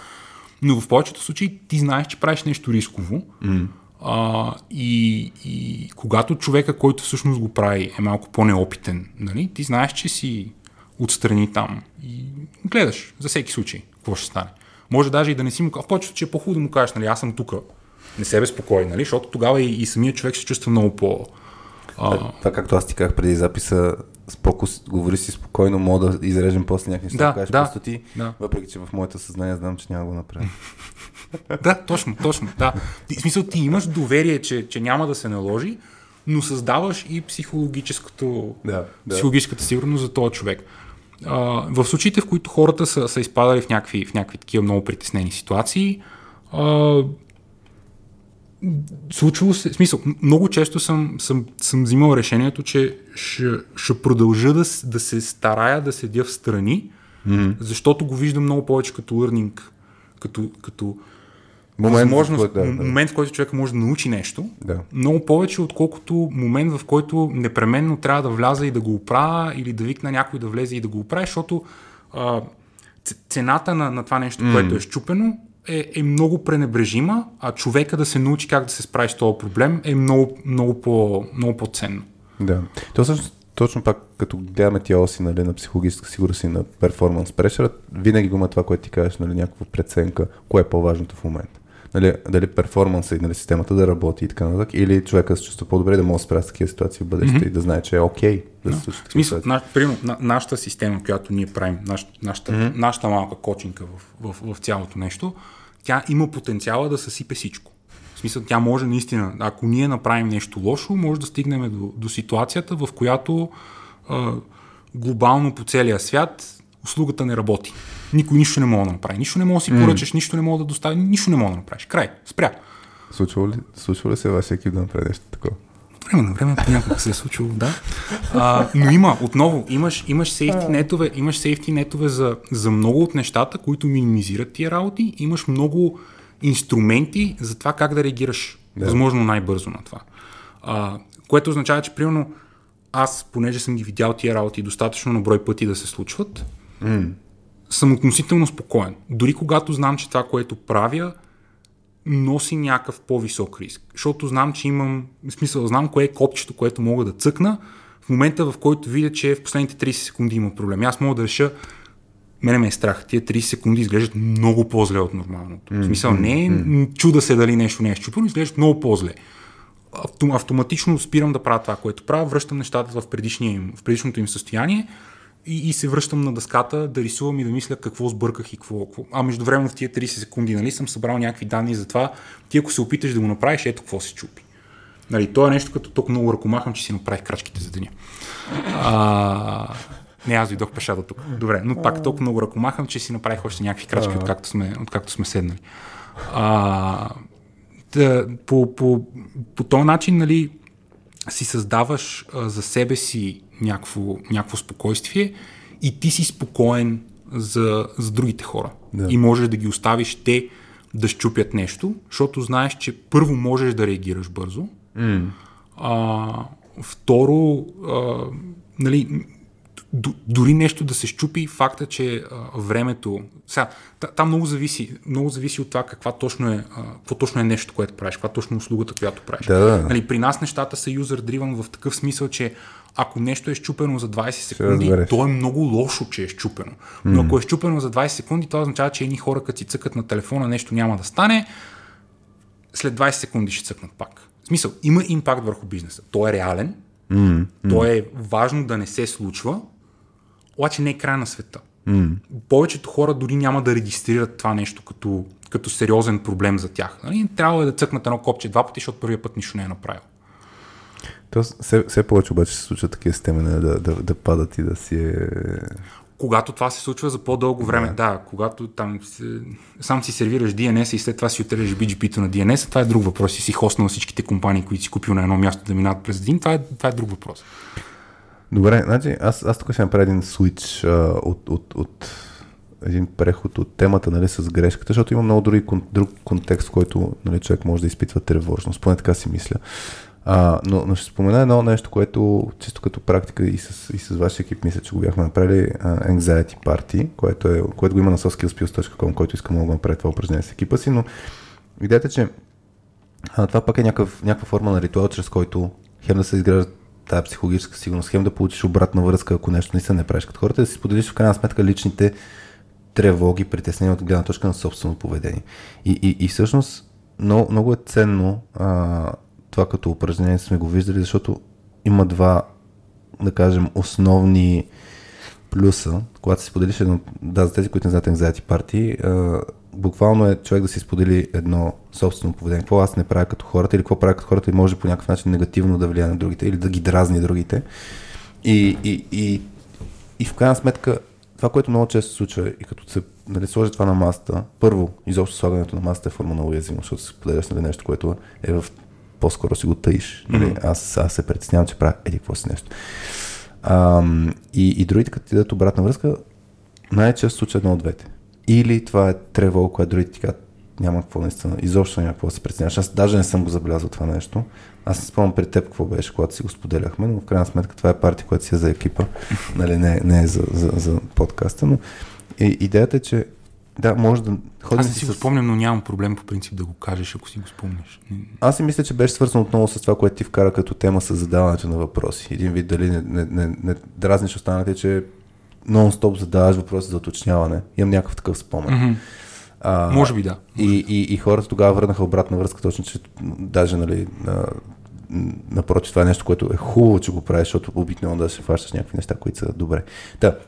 Но в повечето случаи ти знаеш, че правиш нещо рисково. Mm. А, и, и когато човека, който всъщност го прави, е малко по-неопитен, нали? ти знаеш, че си отстрани там и гледаш за всеки случай какво ще стане. Може даже и да не си му. В повечето случаи е по-хубаво да му кажеш, нали, аз съм тук, не се безпокой, нали? защото тогава и, и самият човек се чувства много по... А, Това, както аз ти казах преди записа, споко, говори си спокойно, мога да изрежем после някакви неща, Да, кажеш да, просто ти, да. въпреки че в моето съзнание знам, че няма да го направя. [laughs] Да, точно, точно. Да. Ти, в смисъл, ти имаш доверие, че, че няма да се наложи, но създаваш и психологическото, Да, да. психологическата сигурност за този човек. А, в случаите, в които хората са, са изпадали в някакви, в някакви такива много притеснени ситуации, а, случвало се, в смисъл, много често съм, съм, съм взимал решението, че ще, ще продължа да, да се старая да седя в страни, mm-hmm. защото го виждам много повече като learning, като, като Момент, възможност, в който- да, да. момент, в който човек може да научи нещо, Да. много повече, отколкото момент, в който непременно трябва да вляза и да го оправя или да викна някой да влезе и да го оправи, защото а, цената на, на това нещо, mm. което е щупено, е, е много пренебрежима, а човека да се научи как да се справи с този проблем е много, много, по, много по-ценно. Да. То всъщност точно пак, като гледаме тия оси нали, на психологическа сигурност и на перформанс прешера, винаги го има това, което ти кажеш, нали, някаква преценка, кое е по-важното в момента. Нали, дали перформанса и нали, системата да работи и така нататък, или човека да се чувства по-добре да може да се справя с такива ситуации в бъдеще mm-hmm. и да знае, че е окей да се случи В такива смисъл, ситуации. на, примерно, на, нашата система, която ние правим, наш, нашата, mm-hmm. нашата малка кочинка в, в, в цялото нещо, тя има потенциала да съсипе всичко. В смисъл, тя може наистина, ако ние направим нещо лошо, може да стигнем до, до ситуацията, в която а, глобално по целия свят услугата не работи. Никой нищо не може да направи. Нищо не може да си поръчаш, нищо не може да достави, нищо не може да направиш. Край. Спря. Случва ли, случва ли се вашия екип да направи нещо такова? Време на време понякога се е случило, да. А, но има, отново, имаш, имаш сейфти нетове, имаш сейфти нетове за, за много от нещата, които минимизират тия работи. Имаш много инструменти за това как да реагираш да. възможно най-бързо на това. А, което означава, че примерно аз, понеже съм ги видял тия работи достатъчно на брой пъти да се случват, mm. съм относително спокоен. Дори когато знам, че това, което правя, носи някакъв по-висок риск. Защото знам, че имам, в смисъл, знам кое е копчето, което мога да цъкна в момента, в който видя, че в последните 30 секунди има проблем. Аз мога да реша Мене ме е страх. Тия 30 секунди изглеждат много по-зле от нормалното. В смисъл, не е чуда се дали нещо не е щупено, изглеждат много по-зле. Автом, автоматично спирам да правя това, което правя, връщам нещата в, в предишното им състояние и, и се връщам на дъската да рисувам и да мисля какво сбърках и какво. какво. А междувременно в тия 30 секунди нали, съм събрал някакви данни за това. Ти ако се опиташ да го направиш, ето какво се чупи. Нали, то е нещо като толкова много ръкомахам, че си направих крачките за деня. А, не, аз дойдох пеша до тук. Добре, но пак толкова много ръкомахам, че си направих още някакви крачки, откакто сме, откакто сме седнали. А, да, по, по, по този начин, нали, си създаваш а, за себе си някакво, някакво спокойствие и ти си спокоен за, за другите хора. Да. И можеш да ги оставиш те да щупят нещо, защото знаеш, че първо можеш да реагираш бързо. Mm. А, второ, а, нали, дори нещо да се щупи, факта, че а, времето... Сега, там много зависи, много зависи от това каква точно е, а, какво точно е нещо, което правиш, каква точно е услугата, която правиш. Да. Нали, при нас нещата са user-driven в такъв смисъл, че ако нещо е щупено за 20 секунди, то е много лошо, че е щупено. Но ако е щупено за 20 секунди, това означава, че едни хора, като си цъкат на телефона, нещо няма да стане, след 20 секунди ще цъкнат пак. В смисъл, има импакт върху бизнеса. Той е реален, mm-hmm. то е важно да не се случва, обаче не е край на света. Mm. Повечето хора дори няма да регистрират това нещо като, като сериозен проблем за тях. Нали? Трябва да цъкнат едно копче два пъти, защото първия път нищо не е направил. То все, все повече обаче се случва такива системи да, да, да падат и да си е... Когато това се случва за по-дълго време, да, да когато там се, сам си сервираш DNS и след това си отреляш BGP-то на DNS, това е друг въпрос и си хоснал всичките компании, които си купил на едно място да минават през един, това е, това е друг въпрос. Добре, значи аз, аз тук ще направя един свич а, от, от, от един преход от темата нали, с грешката, защото има много други, друг контекст, в който нали, човек може да изпитва тревожност. Поне така си мисля. А, но, но ще спомена едно нещо, което чисто като практика и с, и с вашия екип мисля, че го бяхме направили uh, Anxiety Party, което, е, което го има на soskillspills.com, който иска много да направи това упражнение с екипа си, но идеята е, че а, това пък е някакъв, някаква форма на ритуал, чрез който хем да се изгражда тази психологическа сигурност, хем да получиш обратна връзка, ако нещо не се не правиш като хората, да си споделиш в крайна сметка личните тревоги, притеснения от гледна точка на собствено поведение. И, и, и всъщност много, много е ценно а, това като упражнение сме го виждали, защото има два, да кажем, основни плюса, когато си споделиш едно, да, за тези, които не знаят anxiety парти, буквално е човек да си сподели едно собствено поведение. Какво аз не правя като хората или какво правя като хората и може по някакъв начин негативно да влияе на другите или да ги дразни другите. И, и, и, и в крайна сметка това, което много често се случва и като се нали, сложи това на масата, първо, изобщо слагането на масата е форма на уязвимост, защото се споделяш нали, нещо, което е в по-скоро си го таиш. Нали? Mm-hmm. Аз, аз се притеснявам, че правя еди какво си нещо. Ам, и, и другите, като ти дадат обратна връзка, най-често случва едно от двете. Или това е тревога, което другите ти казват, няма какво наистина, изобщо няма какво да се притесняваш. Аз даже не съм го забелязал това нещо. Аз не спомням при теб какво беше, когато си го споделяхме, но в крайна сметка това е партия, която си е за екипа, нали, не, не е за, за, за подкаста, но и, идеята е, че да, може да ходим. Аз не си с... го спомням, но нямам проблем по принцип да го кажеш, ако си го спомняш. Аз си мисля, че беше свързано отново с това, което ти вкара като тема с задаването на въпроси. Един вид дали не, не, не, не дразниш останалите, че нон-стоп задаваш въпроси за уточняване. Имам някакъв такъв спомен. Mm-hmm. А, Може би да. И, и, и хората тогава върнаха обратна връзка, точно, че даже, нали, на, напротив, това е нещо, което е хубаво, че го правиш, защото обикновено да се фащаш някакви неща, които са добре. Да,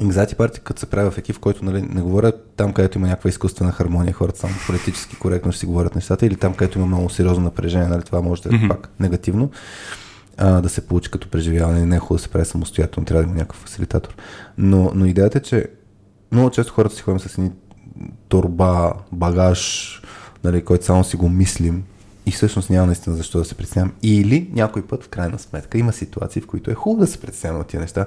Anxiety Party, като се прави в екип, в който нали, не говорят там, където има някаква изкуствена хармония, хората само политически коректно ще си говорят нещата, или там, където има много сериозно напрежение, нали, това може да е mm-hmm. пак негативно. а, да се получи като преживяване. Не е хубаво да се прави самостоятелно, трябва да има някакъв фасилитатор. Но, но идеята е, че много често хората си ходим с едни торба, багаж, нали, който само си го мислим и всъщност няма наистина защо да се притеснявам. Или някой път, в крайна сметка, има ситуации, в които е хубаво да се притеснявам от тия неща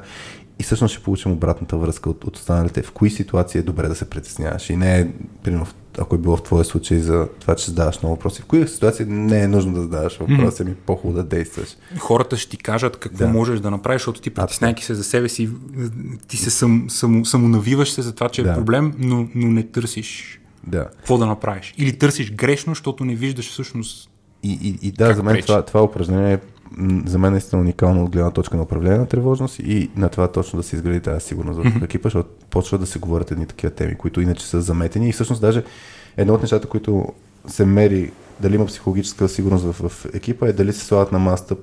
и всъщност ще получим обратната връзка от, от останалите. В кои ситуации е добре да се притесняваш и не е, примерно, ако е било в твоя случай за това, че задаваш много въпроси. В кои ситуации не е нужно да задаваш въпроси, ами по-хубаво да действаш. Хората ще ти кажат какво да. можеш да направиш, защото ти притеснайки се за себе си, ти се сам, само, самонавиваш се за това, че е да. е проблем, но, но не търсиш да. какво да направиш. Или търсиш грешно, защото не виждаш всъщност и, и, и да, за мен това, това упражнение е за мен е наистина уникално от гледна точка на управление на тревожност и на това точно да се изгради тази сигурност в екипа, защото почва да се говорят едни такива теми, които иначе са заметени и всъщност даже едно от нещата, които се мери дали има психологическа сигурност в, в екипа е дали се слагат на маста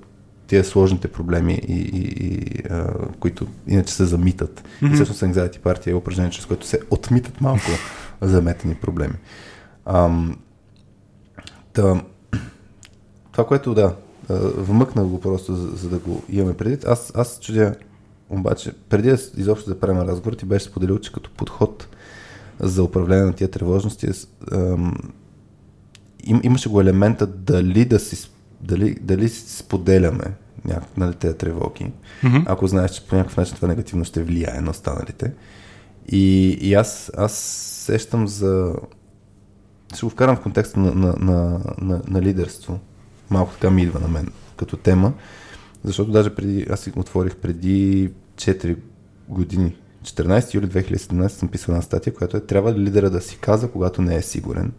тия сложните проблеми, и, и, и, а, които иначе се замитат. Mm-hmm. И всъщност Anxiety партия е упражнение, чрез което се отмитат малко [laughs] заметени проблеми. Ам, да, това, което да, вмъкна го просто, за, за да го имаме предвид. Аз, аз чудя, обаче, преди да изобщо да правим разговор, ти беше споделил, че като подход за управление на тия тревожности, ам, им, имаше го елемента дали да си, дали, дали си споделяме някак, нали, тези тревоги, mm-hmm. ако знаеш, че по някакъв начин това негативно ще влияе на останалите. И, и аз, аз сещам за... Ще го вкарам в контекста на, на, на, на, на лидерство малко така ми идва на мен като тема, защото даже преди, аз си отворих преди 4 години, 14 юли 2017 съм писал една статия, която е трябва ли лидера да си каза, когато не е сигурен.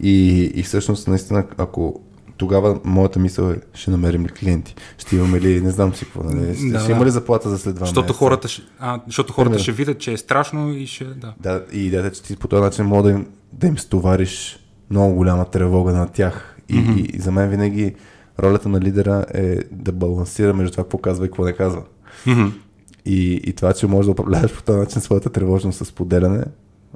И, и всъщност, наистина, ако тогава моята мисъл е, ще намерим ли клиенти, ще имаме ли, не знам си какво, нали? ще, да, ще има ли заплата за след два защото месеца. Хората, а, защото хората Примерно. ще видят, че е страшно и ще, да. Да, и идеята, че ти по този начин мога да им, да им стовариш много голяма тревога на тях и, mm-hmm. и за мен винаги ролята на лидера е да балансира между това какво казва и какво не казва. Mm-hmm. И, и това, че можеш да управляваш по този начин своята тревожност с поделяне,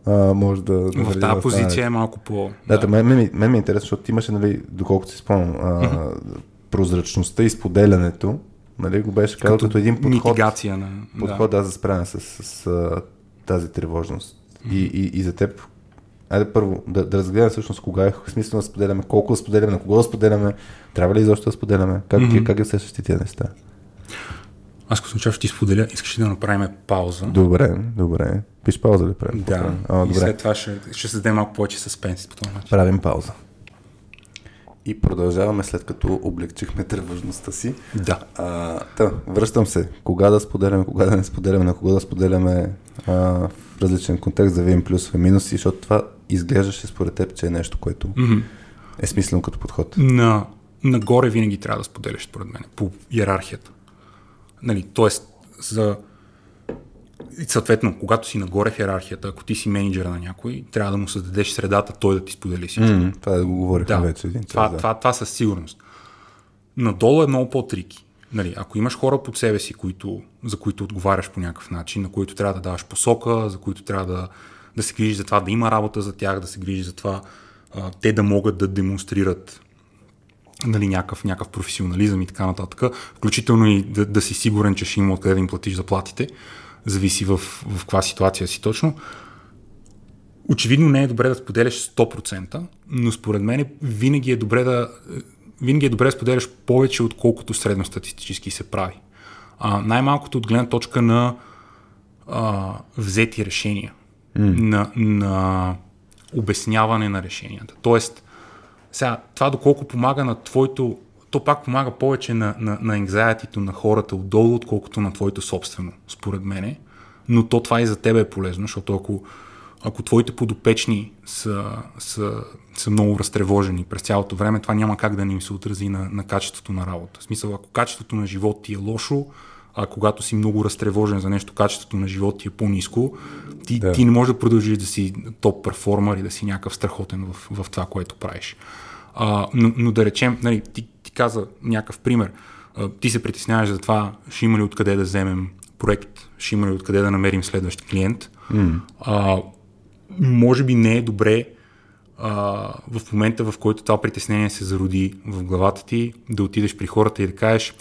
а, може да... да в тази позиция е малко по... Да, да. Мен, мен, мен ми е интересно, защото ти имаше, нали, доколкото си спомням, mm-hmm. прозрачността и споделянето, нали, го беше казал като, като един подход. Митигация на... Подход, да, да за справяне с, с, с тази тревожност. Mm-hmm. И, и, и за теб Айде първо да, да разгледаме всъщност кога е смисъл да споделяме, колко да споделяме, на кого да споделяме, трябва ли изобщо да споделяме, как, mm-hmm. как ги усещаш тези неща? Аз като начало ще ти споделя, искаш ли да направим пауза? Добре, добре. Пиш пауза ли правим? Да. О, добре. И след това ще, ще се даде малко повече съспенс по този начин. Правим пауза. И продължаваме след като облегчихме тревожността си. Да. А, та, връщам се. Кога да споделяме, кога да не споделяме, на кого да споделяме а, в различен контекст, да видим плюсове, минуси, защото това изглеждаше според теб, че е нещо, което mm-hmm. е смислено като подход. На, нагоре винаги трябва да споделяш, според мен, по иерархията. Нали, тоест, за... И съответно, когато си нагоре в иерархията, ако ти си менеджера на някой, трябва да му създадеш средата той да ти сподели всичко. Mm, това да го говорихме да, вече. Един това, това, това, това със сигурност. Надолу е много по-трики. Нали, ако имаш хора под себе си, които, за които отговаряш по някакъв начин, на които трябва да даваш посока, за които трябва да, да се грижи за това да има работа за тях, да се грижи за това те да могат да демонстрират нали, някакъв, някакъв професионализъм и така нататък, включително и да, да си сигурен, че ще има откъде да им платиш заплатите, зависи в, в каква ситуация си точно. Очевидно не е добре да споделяш 100%, но според мен винаги е добре да, винаги е добре да споделяш повече, отколкото средностатистически се прави. А, най-малкото от гледна точка на а, взети решения, mm. на, на обясняване на решенията. Тоест, сега, това доколко помага на твоето, то пак помага повече на, на, на на хората отдолу, отколкото на твоето собствено, според мене. Но то това и за тебе е полезно, защото ако, ако твоите подопечни са, са, са много разтревожени през цялото време, това няма как да не им се отрази на, на качеството на работа. В смисъл, ако качеството на живот ти е лошо, а когато си много разтревожен за нещо, качеството на живот ти е по-низко, ти, да. ти не можеш да продължиш да си топ перформер и да си някакъв страхотен в, в това, което правиш. А, но, но да речем, нали, ти, ти каза някакъв пример, а, ти се притесняваш за това, ще има ли откъде да вземем проект, ще има ли откъде да намерим следващ клиент. Mm. А, може би не е добре а, в момента, в който това притеснение се зароди в главата ти, да отидеш при хората и да кажеш,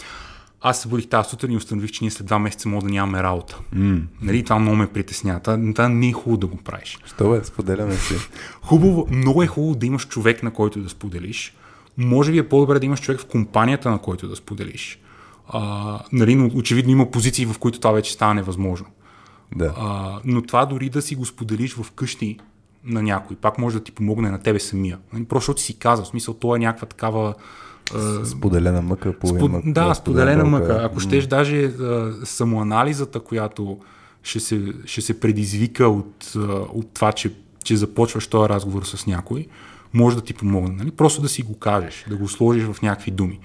аз се будих тази сутрин и установих, че ние след два месеца може да нямаме работа. Mm. Нали, това много ме притеснява. Това, това не е хубаво да го правиш. Що бе, споделяме си. [laughs] Хубаво, много е хубаво да имаш човек, на който да споделиш. Може би е по-добре да имаш човек в компанията, на който да споделиш. А, нали, но очевидно има позиции, в които това вече става невъзможно. Да. А, но това дори да си го споделиш в къщи на някой, пак може да ти помогне на тебе самия. Нали, просто защото си казал, в смисъл, това е някаква такава Споделена мъка, по Спод... мъка. Да, споделена мъка. Ако щеш даже а, самоанализата, която ще се, ще се предизвика от, а, от това, че, че започваш този разговор с някой, може да ти помогне. Нали? Просто да си го кажеш, да го сложиш в някакви думи.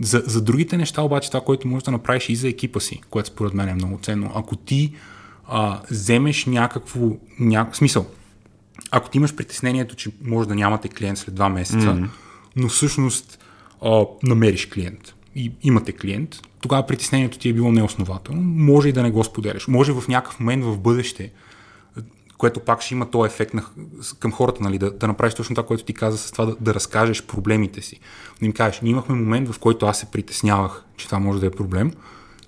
За, за другите неща обаче това, което можеш да направиш и за екипа си, което според мен е много ценно. Ако ти а, вземеш някакво, няк... смисъл, ако ти имаш притеснението, че може да нямате клиент след два месеца, mm-hmm. но всъщност а, намериш клиент и имате клиент, тогава притеснението ти е било неоснователно. Може и да не го споделяш. Може в някакъв момент в бъдеще, което пак ще има този ефект на, към хората, нали, да, да направиш точно това, което ти каза с това, да, да разкажеш проблемите си. Да им кажеш, ние имахме момент, в който аз се притеснявах, че това може да е проблем.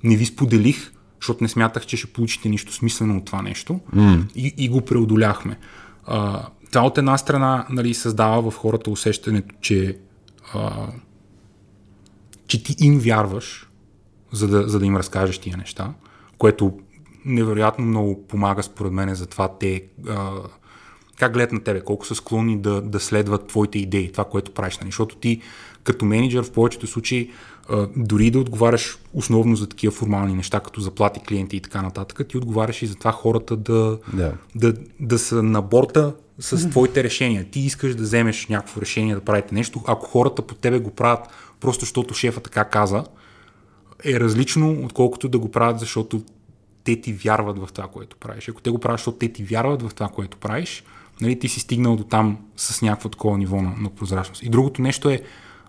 Не ви споделих, защото не смятах, че ще получите нищо смислено от това нещо mm. и, и го преодоляхме. А, това от една страна нали, създава в хората усещането, че а, че ти им вярваш, за да, за да им разкажеш тия неща, което невероятно много помага според мен за това те а, как гледат на тебе, колко са склонни да, да следват твоите идеи, това, което правиш. Нали? Защото ти като менеджер в повечето случаи а, дори да отговаряш основно за такива формални неща, като заплати клиенти и така нататък, ти отговаряш и за това хората да, да. да, да са на борта с твоите решения. Ти искаш да вземеш някакво решение да правите нещо, ако хората по тебе го правят просто защото шефа така каза, е различно, отколкото да го правят, защото те ти вярват в това, което правиш. Ако те го правят, защото те ти вярват в това, което правиш, нали, ти си стигнал до там с някакво такова ниво на, на прозрачност. И другото нещо е,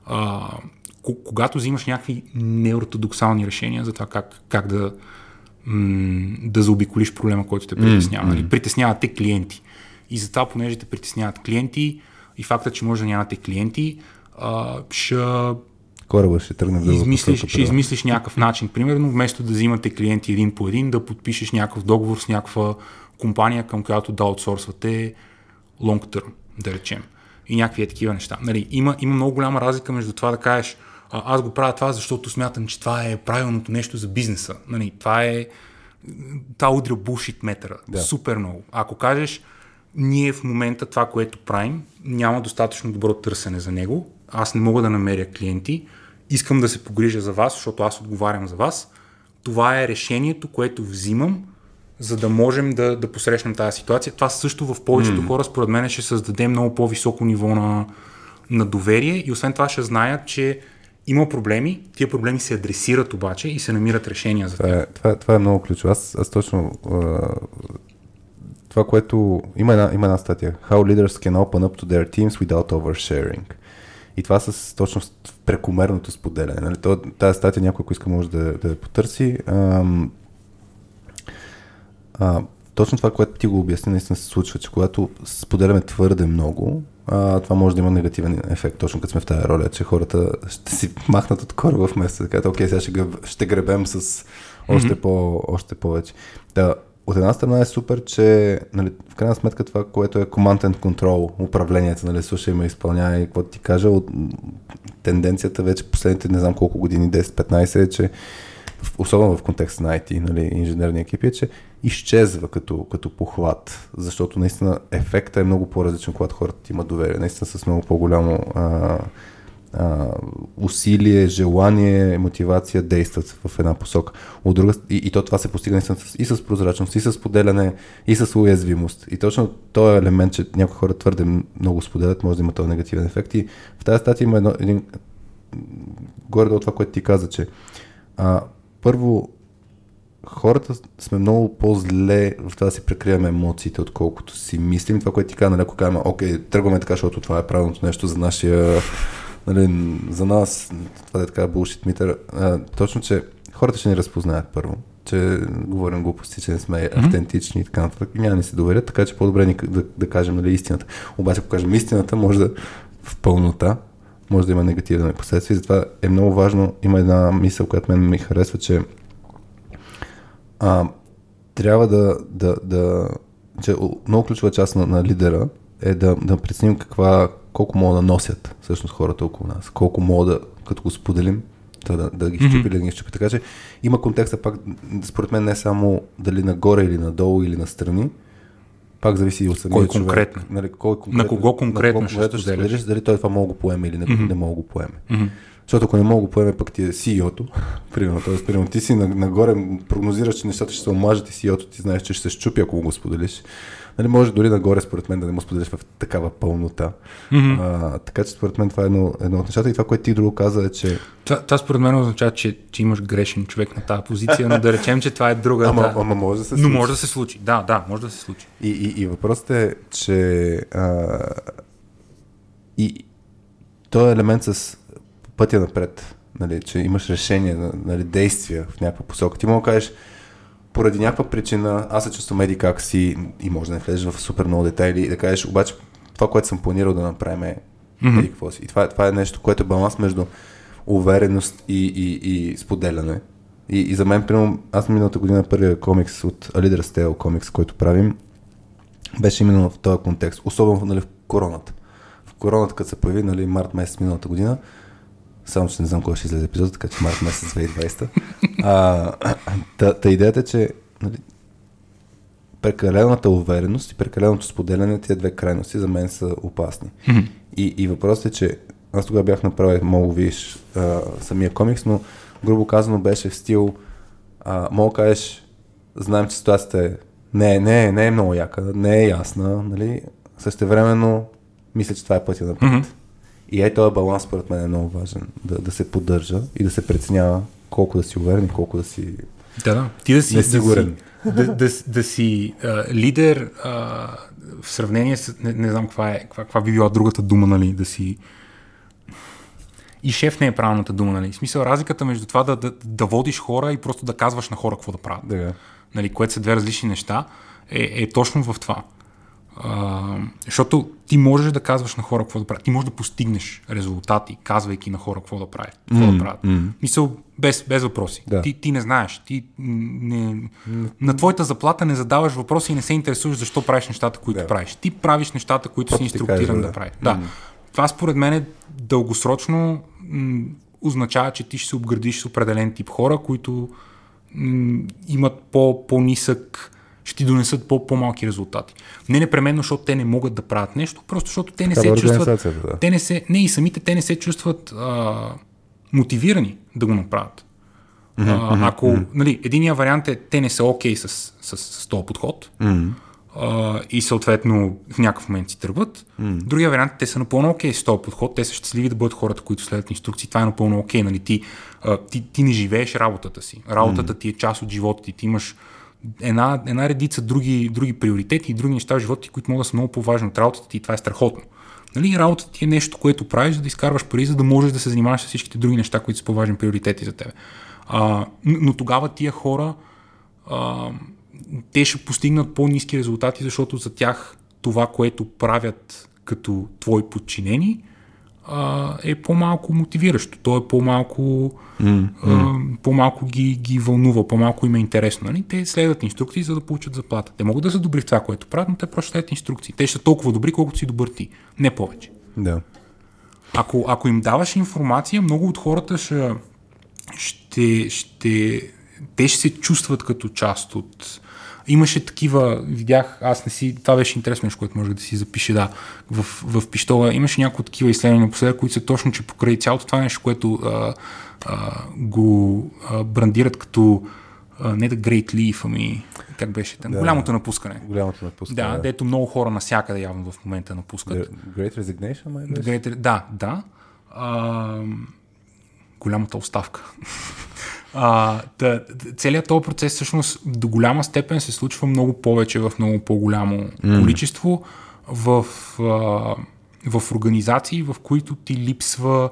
а, когато взимаш някакви неортодоксални решения за това как, как да, м- да заобиколиш проблема, който те притеснява. Mm-hmm. Нали? Притесняват те клиенти. И затова, понеже те притесняват клиенти и факта, че може да нямате клиенти, а, ще кораба ще тръгне в измислиш, Ще измислиш някакъв начин. Примерно, вместо да взимате клиенти един по един, да подпишеш някакъв договор с някаква компания, към която да аутсорсвате long term, да речем. И някакви е такива неща. Нали, има, има много голяма разлика между това да кажеш а, аз го правя това, защото смятам, че това е правилното нещо за бизнеса. Нали, това е това удря булшит метъра. Да. Супер много. Ако кажеш, ние в момента това, което правим, няма достатъчно добро търсене за него, аз не мога да намеря клиенти, искам да се погрижа за вас, защото аз отговарям за вас. Това е решението, което взимам, за да можем да, да посрещнем тази ситуация. Това също в повечето mm. хора, според мен, ще създаде много по-високо ниво на, на доверие и освен това ще знаят, че има проблеми, тия проблеми се адресират обаче и се намират решения за това. Е, това, това е много ключово. Аз, аз точно това, което има една, има една статия. How leaders can open up to their teams without oversharing. И това с точно прекомерното споделяне. Нали? Тази статия някой, ако иска, може да, да я потърси. Ам, а, точно това, което ти го обясни, наистина се случва, че когато споделяме твърде много, а, това може да има негативен ефект, точно като сме в тази роля, че хората ще си [laughs] махнат от кораба вместо да кажат, окей, сега ще, греб, ще гребем с още, mm-hmm. по, още повече. Да, от една страна е супер, че нали, в крайна сметка това, което е command and control, управлението, нали, слушай ме, изпълнявай, какво ти кажа, от, тенденцията вече последните не знам колко години, 10-15 е, че особено в контекста на IT, нали, инженерни екипи, е, че изчезва като, като похват, защото наистина ефектът е много по-различен, когато хората имат доверие, наистина с много по-голямо а, а, усилие, желание, мотивация действат в една посока. От друга, и, и то това се постига и с, и с прозрачност, и с поделяне, и с уязвимост. И точно този елемент, че някои хора твърде много споделят, може да има този негативен ефект. И в тази статия има едно, един горе до това, което ти каза, че а, първо хората сме много по-зле в това да си прекриваме емоциите, отколкото си мислим. Това, което ти каза, нали, ако кажем, окей, тръгваме така, защото това е правилното нещо за нашия нали, за нас, това е така булшит митър, точно, че хората ще ни разпознаят първо. че говорим глупости, че не сме mm-hmm. автентични и така нататък. Няма да се доверят, така че по-добре ни да, да кажем нали, истината. Обаче, ако кажем истината, може да в пълнота, може да има негативни последствия. Затова е много важно. Има една мисъл, която мен ми харесва, че а, трябва да, да, да че много ключова част на, на лидера е да, да преценим каква, колко могат да носят всъщност хората около нас, колко могат да, като го споделим, да, да, да ги щупи mm-hmm. или да ги щупи. Така че има контекста пак, според мен не само дали нагоре или надолу или настрани, пак зависи и от самия кой човек. Конкретно? Нали, кой конкретно? На кого конкретно, на кого конкретно ще споделиш? Дали той това мога го поеме или не, не мога го поеме. Защото ако не мога го поеме, пък ти е CEO-то, [laughs] примерно, т.е. примерно ти си на- нагоре, прогнозираш, че нещата ще се омажат и CEO-то ти знаеш, че ще се щупи, ако го споделиш. Нали, може дори нагоре, според мен, да не му споделиш в такава пълнота. Мгм. А, така че според мен това е едно, едно от нещата. И това, което ти друго каза е, че Това, това според мен означава, че, че имаш грешен човек на тази позиция, но да речем, че това е друга. ама, да. ама може да се Но случи. може да се случи. Да, да, може да се случи. И, и, и въпросът е, че а, и този елемент с пътя напред, нали, че имаш решение, нали, действия в някаква посока. Ти мога да кажеш, поради някаква причина, аз се чувствам еди как си и може да не влезеш в супер много детайли и да кажеш, обаче това, което съм планирал да направим е Мгм. еди какво си. И това, това е нещо, което е баланс между увереност и, и, и споделяне. И, и за мен, примерно, аз миналата година първия комикс от Leader's Tale комикс, който правим, беше именно в този контекст, особено нали, в короната. В короната, като се появи, нали, март месец миналата година, само че не знам кога ще излезе епизод, така че март месец 2020. А, та, та идеята е, че нали, прекалената увереност и прекаленото споделяне, тия две крайности за мен са опасни. И, и въпросът е, че аз тогава бях направил, мога видиш а, самия комикс, но грубо казано беше в стил, а, мога кажеш, знаем, че ситуацията е не, не, не е много яка, не е ясна, нали? Същевременно мисля, че това е пътя напред. Мгм. И е този баланс, според мен, е много важен. Да, да се поддържа и да се преценява колко да си уверен и колко да си... Да, да. Ти да си, Несигурен. Да си, да, да, да си а, лидер а, в сравнение с... Не, не знам каква, е, каква, каква би била другата дума, нали? Да си... И шеф не е правилната дума, нали? В смисъл, разликата между това да, да, да водиш хора и просто да казваш на хора какво да правят, Да, нали? което са две различни неща, е, е точно в това. А, защото ти можеш да казваш на хора какво да правят. Ти можеш да постигнеш резултати, казвайки на хора какво да правят. Какво М, да правят. м. Мисъл, без, без въпроси. Да. Ти, ти не знаеш. Ти не, на твоята заплата не задаваш въпроси и не се интересуваш защо правиш нещата, които Да. правиш. Ти правиш нещата, които си Просто ти инструктиран кажа, да. да. правиш. Да. Това според мен е дългосрочно м, означава, че ти ще се обградиш с определен тип хора, които м, имат по, по-нисък ще ти донесат по- по-малки резултати. Не непременно, защото те не могат да правят нещо, просто защото те не Такава се чувстват. да. Те не се, не и самите те не се чувстват а, мотивирани да го направят. А, ако, нали, единия вариант е, те не са окей с, с, с този подход М. а, и съответно в някакъв момент си тръгват. Другия вариант, е, те са напълно окей с този подход, те са щастливи да бъдат хората, които следват инструкции. Това е напълно окей. Нали? Ти, а, ти, ти не живееш работата си. Работата ти е част от живота ти. Ти имаш една, една редица други, други приоритети и други неща в живота ти, които могат да са много по-важни от работата ти и това е страхотно. Нали, работата ти е нещо, което правиш, за да изкарваш пари, за да можеш да се занимаваш с всичките други неща, които са по-важни приоритети за теб. Но тогава тия хора а, те ще постигнат по-низки резултати, защото за тях това, което правят като твои подчинени, а, е по-малко мотивиращо. То е по-малко, а, по-малко ги, ги вълнува, по-малко им е интересно. Нали? Те следват инструкции, за да получат заплата. Те могат да са добри в това, което правят, но те просто следват инструкции. Те ще са толкова добри, колкото си добър ти. Не повече. Да. Ако, ако им даваш информация, много от хората ще, ще, ще, те ще се чувстват като част от... Имаше такива, видях, аз не си, това беше интересно нещо, което може да си запише, да, в, в пиштола. Имаше някои такива изследвания напоследък, които са точно, че покрай цялото това нещо, което а, а, го а, брандират като а, не да Great Leaf, ами как беше там, Да. голямото напускане. Голямото напускане. Да, дето много хора насякъде явно в момента напускат. The Great Resignation, май беше? Great, да, да. А, голямата оставка. А, да, целият този процес всъщност до голяма степен се случва много повече в много по-голямо mm. количество в, а, в организации, в които ти липсва,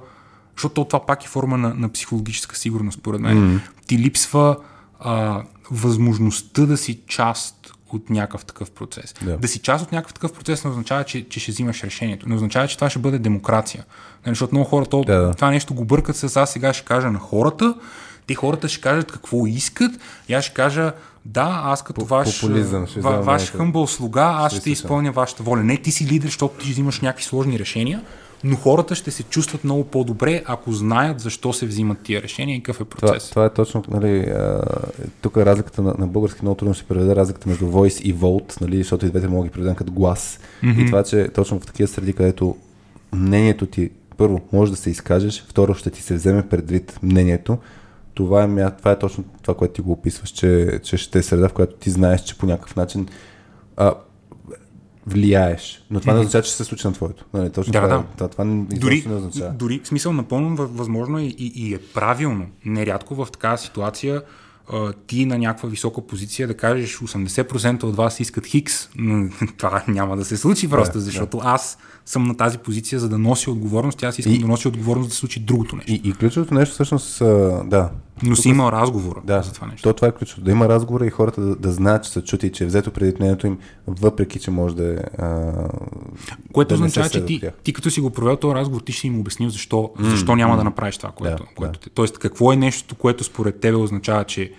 защото това пак е форма на, на психологическа сигурност, според мен. Mm. Ти липсва а, възможността да си част от някакъв такъв процес. Да. да си част от някакъв такъв процес не означава, че, че ще взимаш решението. Не означава, че това ще бъде демокрация. Нали, защото много хора то, да. това нещо го бъркат с аз сега ще кажа на хората, те хората ще кажат какво искат и аз ще кажа да, аз като ваш, ще ва, ваш хъмбъл слуга, аз ще слушам. изпълня вашата воля. Не ти си лидер, защото ти ще взимаш някакви сложни решения, но хората ще се чувстват много по-добре, ако знаят защо се взимат тия решения и какъв е Това, процес. това е точно, нали, а, тук е разликата на, на български много трудно ще се преведе разликата между voice и vote, нали, защото и двете мога да ги преведем като глас. Mm-hmm. И това, че точно в такива среди, където мнението ти, първо, може да се изкажеш, второ, ще ти се вземе предвид мнението, това е, мя- това е точно това, което ти го описваш, че, че ще е среда, в която ти знаеш, че по някакъв начин а, влияеш. Но това не означава, че се случи на твоето. Нали, точно Да, това, да. е- това, това изобщо Дори, не означава. дори, в смисъл, напълно въ- възможно е и, и е правилно, нерядко в такава ситуация ти на някаква висока позиция да кажеш 80% от вас искат хикс, но [laughs] това няма да се случи просто, Да, защото аз съм на тази позиция, за да нося отговорност, аз искам И- да нося отговорност да се случи другото нещо. И, и ключовото нещо всъщност, да, Но си има разговора Да, за това нещо. То, това е ключово. Да има разговора и хората да, да знаят, че са чути че е взето преди мнението им, въпреки че може да е. Което да означава, че ти, ти като си го провел този разговор, ти ще им обяснил защо, защо няма да направиш това, което, Да, което те. Тоест, какво е нещото, което според тебе означава, че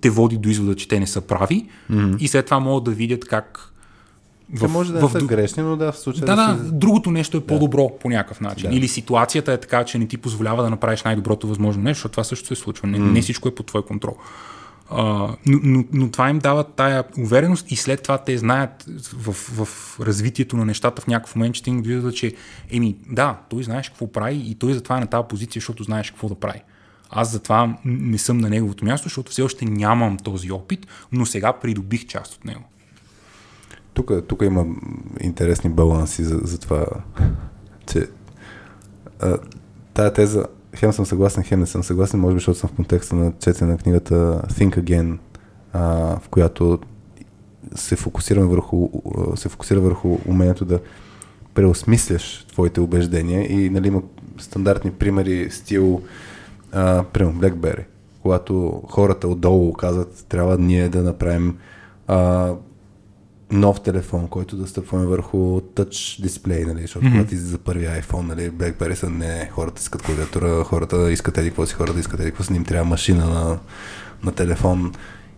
те води до извода, че те не са прави и след това могат да видят как Те може да не са ду- грешни, но да, в случая да, да, да, си... другото нещо е по-добро по някакъв начин. Да. Или ситуацията е така, че не ти позволява да направиш най-доброто възможно нещо, защото това също се случва. Не, не всичко е под твой контрол. А, но, но, но това им дава тая увереност и след това те знаят в, в развитието на нещата в някакъв момент, че те им виждат, че еми, да, той знаеш какво прави и той затова е на тази позиция, защото знаеш какво да прави. Аз затова не съм на неговото място, защото все още нямам този опит, но сега придобих част от него. Тук, тук има интересни баланси за, за това, че тая теза, хем съм съгласен, хем не съм съгласен, може би, защото съм в контекста на четене на книгата Think Again, а, в която се фокусираме върху, се фокусира върху умението да преосмисляш твоите убеждения и нали, има стандартни примери стил а, примерно BlackBerry, когато хората отдолу казват трябва ние да направим а, нов телефон, който да стъпваме върху тъч дисплей, нали, защото mm-hmm. когато излиза първи iPhone, нали, BlackBerry са не, хората искат клавиатура, хората искат еди какво си, хората искат еди какво си, не им трябва машина на, на телефон.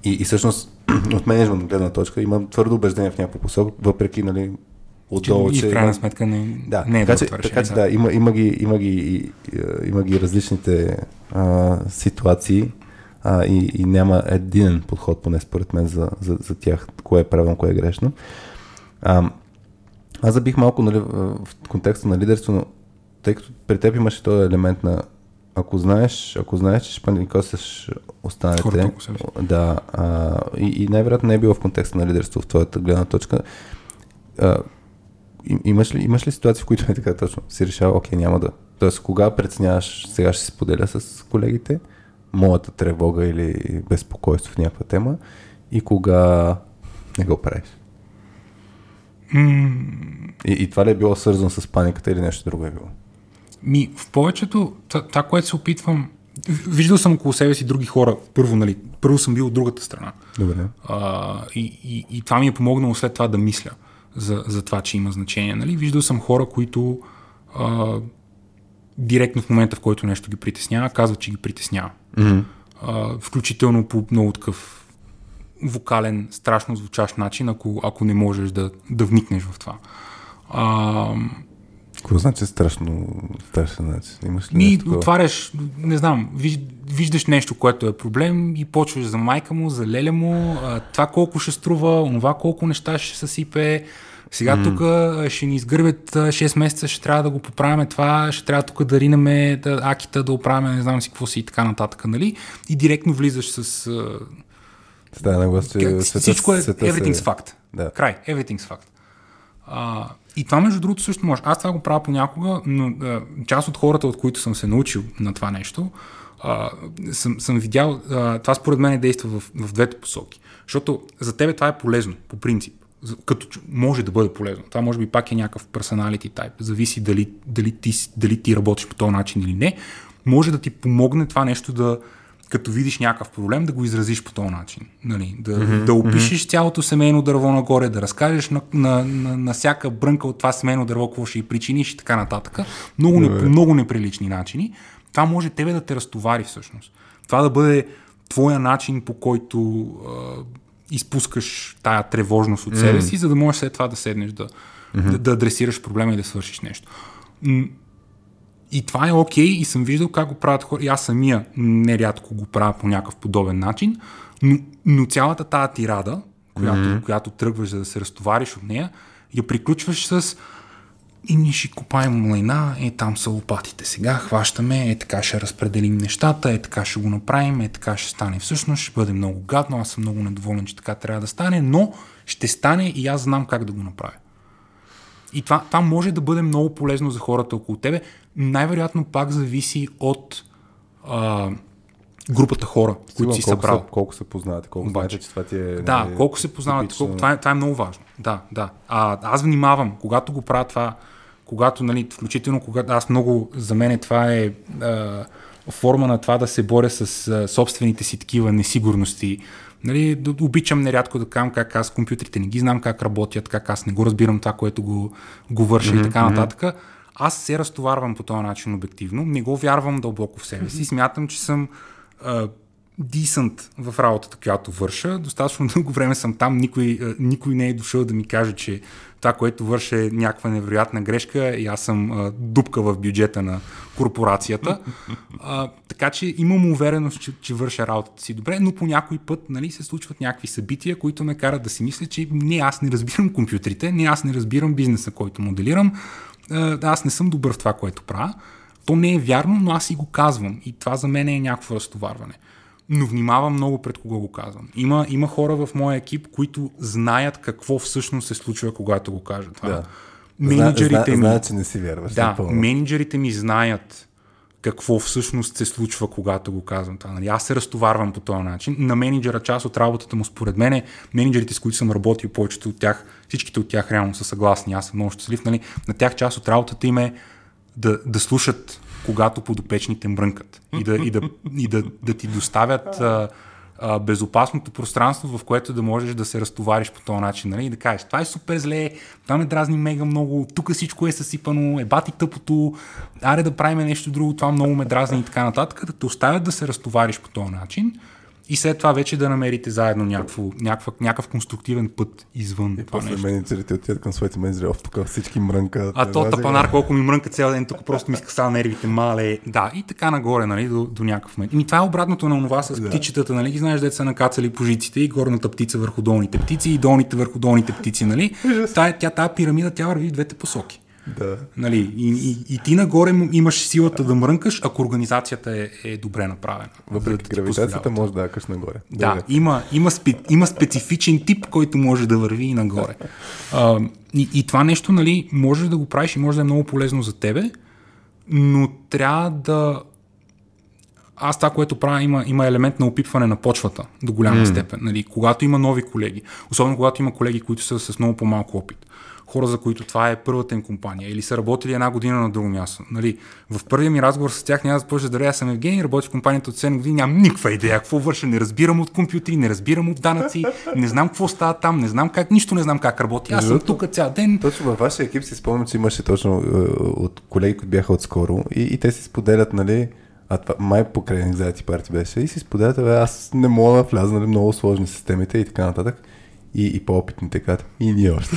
И, и всъщност [clears throat] от менеджмент гледна точка има твърдо убеждение в някаква посока, въпреки нали, отдолу, и че в крайна сметка не, да, не е така, че, това така че решение, да, има, има, ги, има, ги, и- и- има ги различните а, ситуации а, и, и няма един подход, поне според мен, за, за, за тях, кое е правилно, кое е грешно. А, аз забих малко нали, в контекста на лидерство, но тъй като при теб имаше този елемент на ако знаеш, ако знаеш, че ще паникосаш останалите, Хората да, а, и, и най-вероятно не е било в контекста на лидерство в твоята гледна точка. А, им- имаш, ли, имаш ли ситуации, в които е така точно? Си решава, окей, няма да. Тоест, кога преценяваш, сега ще се споделя с колегите, моята тревога или безпокойство в някаква тема и кога не го правиш? И, и това ли е било свързано с паниката или нещо друго е било? Ми, в повечето, това, това, което се опитвам, виждал съм около себе си други хора, първо, нали, първо съм бил от другата страна. Добре. А, и, и, и това ми е помогнало след това да мисля за, за това, че има значение. Нали? Виждал съм хора, които а, директно в момента, в който нещо ги притеснява, казват, че ги притеснява. Mm-hmm. А, включително по много такъв вокален, страшно звучащ начин, ако, ако не можеш да, да вникнеш в това. А, Какво значи страшно, страшен начин? Имаш ли Ми, отваряш, не знам, виж, виждаш нещо, което е проблем и почваш за майка му, за леля му, това колко ще струва, онова колко неща ще съсипе. Сега mm. тук ще ни изгърбят а, 6 месеца, ще трябва да го поправяме това, ще трябва тук да ринеме да, акита, да оправяме, не знам си какво си и така нататък, нали? И директно влизаш с... А, Става на глас, че всичко е everything's се... fact. Да. Край. Everything's fact. А, и това, между другото, също може. Аз това го правя понякога, но а, част от хората, от които съм се научил на това нещо, а, съм, съм видял, а, това според мен действа в, в двете посоки. Защото за тебе това е полезно, по принцип. Като може да бъде полезно. Това може би пак е някакъв personality type. Зависи дали, дали, ти, дали ти работиш по този начин или не. Може да ти помогне това нещо да като видиш някакъв проблем, да го изразиш по този начин. Нали? Да, mm-hmm. да опишеш mm-hmm. цялото семейно дърво нагоре, да разкажеш на, на, на, на всяка брънка от това семейно дърво какво ще и причиниш и така нататък. Много, не, много неприлични начини. Това може тебе да те разтовари всъщност. Това да бъде твоя начин по който а, изпускаш тая тревожност от себе си, mm-hmm. за да можеш след това да седнеш да, mm-hmm. да, да адресираш проблема и да свършиш нещо. И това е окей okay, и съм виждал как го правят хора. И аз самия нерядко го правя по някакъв подобен начин, но, но цялата тази тирада, която, mm-hmm. която тръгваш за да се разтовариш от нея, я приключваш с и ние ще купаем млина, е там са лопатите сега, хващаме, е така ще разпределим нещата, е така ще го направим, е така ще стане. Всъщност ще бъде много гадно, аз съм много недоволен, че така трябва да стане, но ще стане и аз знам как да го направя. И това, това може да бъде много полезно за хората около тебе. Най-вероятно пак зависи от а, групата хора, Сигурно, които си събрал. Са, колко се познавате, колко Обаче, знаете, че това ти е... Да, не, колко се познавате, колко, това, е, това е много важно. Да, да. А, аз внимавам, когато го правя това, когато, нали, включително, когато аз много, за мен това е а, форма на това да се боря с а, собствените си такива несигурности, Нали, обичам нерядко да кажам как аз компютрите не ги знам как работят, как аз не го разбирам това, което го, го върша mm-hmm. и така нататък. Аз се разтоварвам по този начин обективно, не го вярвам дълбоко в себе си. Смятам, че съм дисънт в работата, която върша. Достатъчно [laughs] дълго време съм там, никой, никой не е дошъл да ми каже, че това, което върша е някаква невероятна грешка и аз съм дупка в бюджета на корпорацията. А, така че имам увереност, че, че върша работата си добре, но по някой път нали, се случват някакви събития, които ме карат да си мисля, че не аз не разбирам компютрите, не аз не разбирам бизнеса, който моделирам, аз не съм добър в това, което правя. То не е вярно, но аз си го казвам и това за мен е някакво разтоварване но внимавам много пред кого го казвам. Има, има хора в моя екип, които знаят какво всъщност се случва, когато го кажат това. Да. Менеджерите ми... Знаят, че не си вярваш. Да, менеджерите ми знаят какво всъщност се случва, когато го казвам това. Нали? Аз се разтоварвам по този начин. На менеджера част от работата му, според мен, е, менеджерите, с които съм работил, повечето от тях, всичките от тях реално са съгласни. Аз съм много щастлив. Нали? На тях част от работата им е да, да слушат когато подопечните мрънкат. И да, и да, и да, да ти доставят а, а, безопасното пространство, в което да можеш да се разтовариш по този начин нали? и да кажеш, това е супер зле, това ме дразни мега много, тук всичко е съсипано, е бати тъпото, аре да правим нещо друго, това много ме дразни и така нататък, да те оставят да се разтовариш по този начин и след това вече да намерите заедно някакво, някакъв, някакъв конструктивен път извън и това после нещо. менеджерите отидат към своите менеджери, оф, тук всички мрънка. А то тапанар, колко ми мрънка цял ден, тук просто ми скъса нервите, мале. Да, и така нагоре, нали, до, до някакъв момент. И това е обратното на това с да. птичетата, нали, ги знаеш, деца са накацали пожиците и горната птица върху долните птици и долните върху долните птици, нали. Тая, тя, тая пирамида, тя върви в двете посоки. Да. Нали, и, и, и ти нагоре имаш силата да мрънкаш, ако организацията е, е добре направена. Въпреки да гравитацията може да акаш нагоре. Да, да има, има, спе, има специфичен тип, който може да върви и нагоре. а, и, и това нещо, нали, можеш да го правиш и може да е много полезно за тебе, но трябва да аз това, което правя, има, има елемент на опитване на почвата до голяма mm. степен. Нали, когато има нови колеги, особено когато има колеги, които са с много по-малко опит хора, за които това е първата им компания или са работили една година на друго място. Нали, в първия ми разговор с тях няма да започна да аз съм Евгений, работя в компанията от 7 години, нямам никаква идея какво върша, не разбирам от компютри, не разбирам от данъци, не знам какво става там, не знам как, нищо не знам как работи. Аз съм тук цял ден. Точно във вашия екип си спомням, че имаше точно е, от колеги, които бяха отскоро и, и те си споделят, нали, а това май покрай Anxiety парти беше и си споделят, бе, аз не мога да вляза, нали, много сложни системите и така нататък. И, и по-опитните казват, и ние още.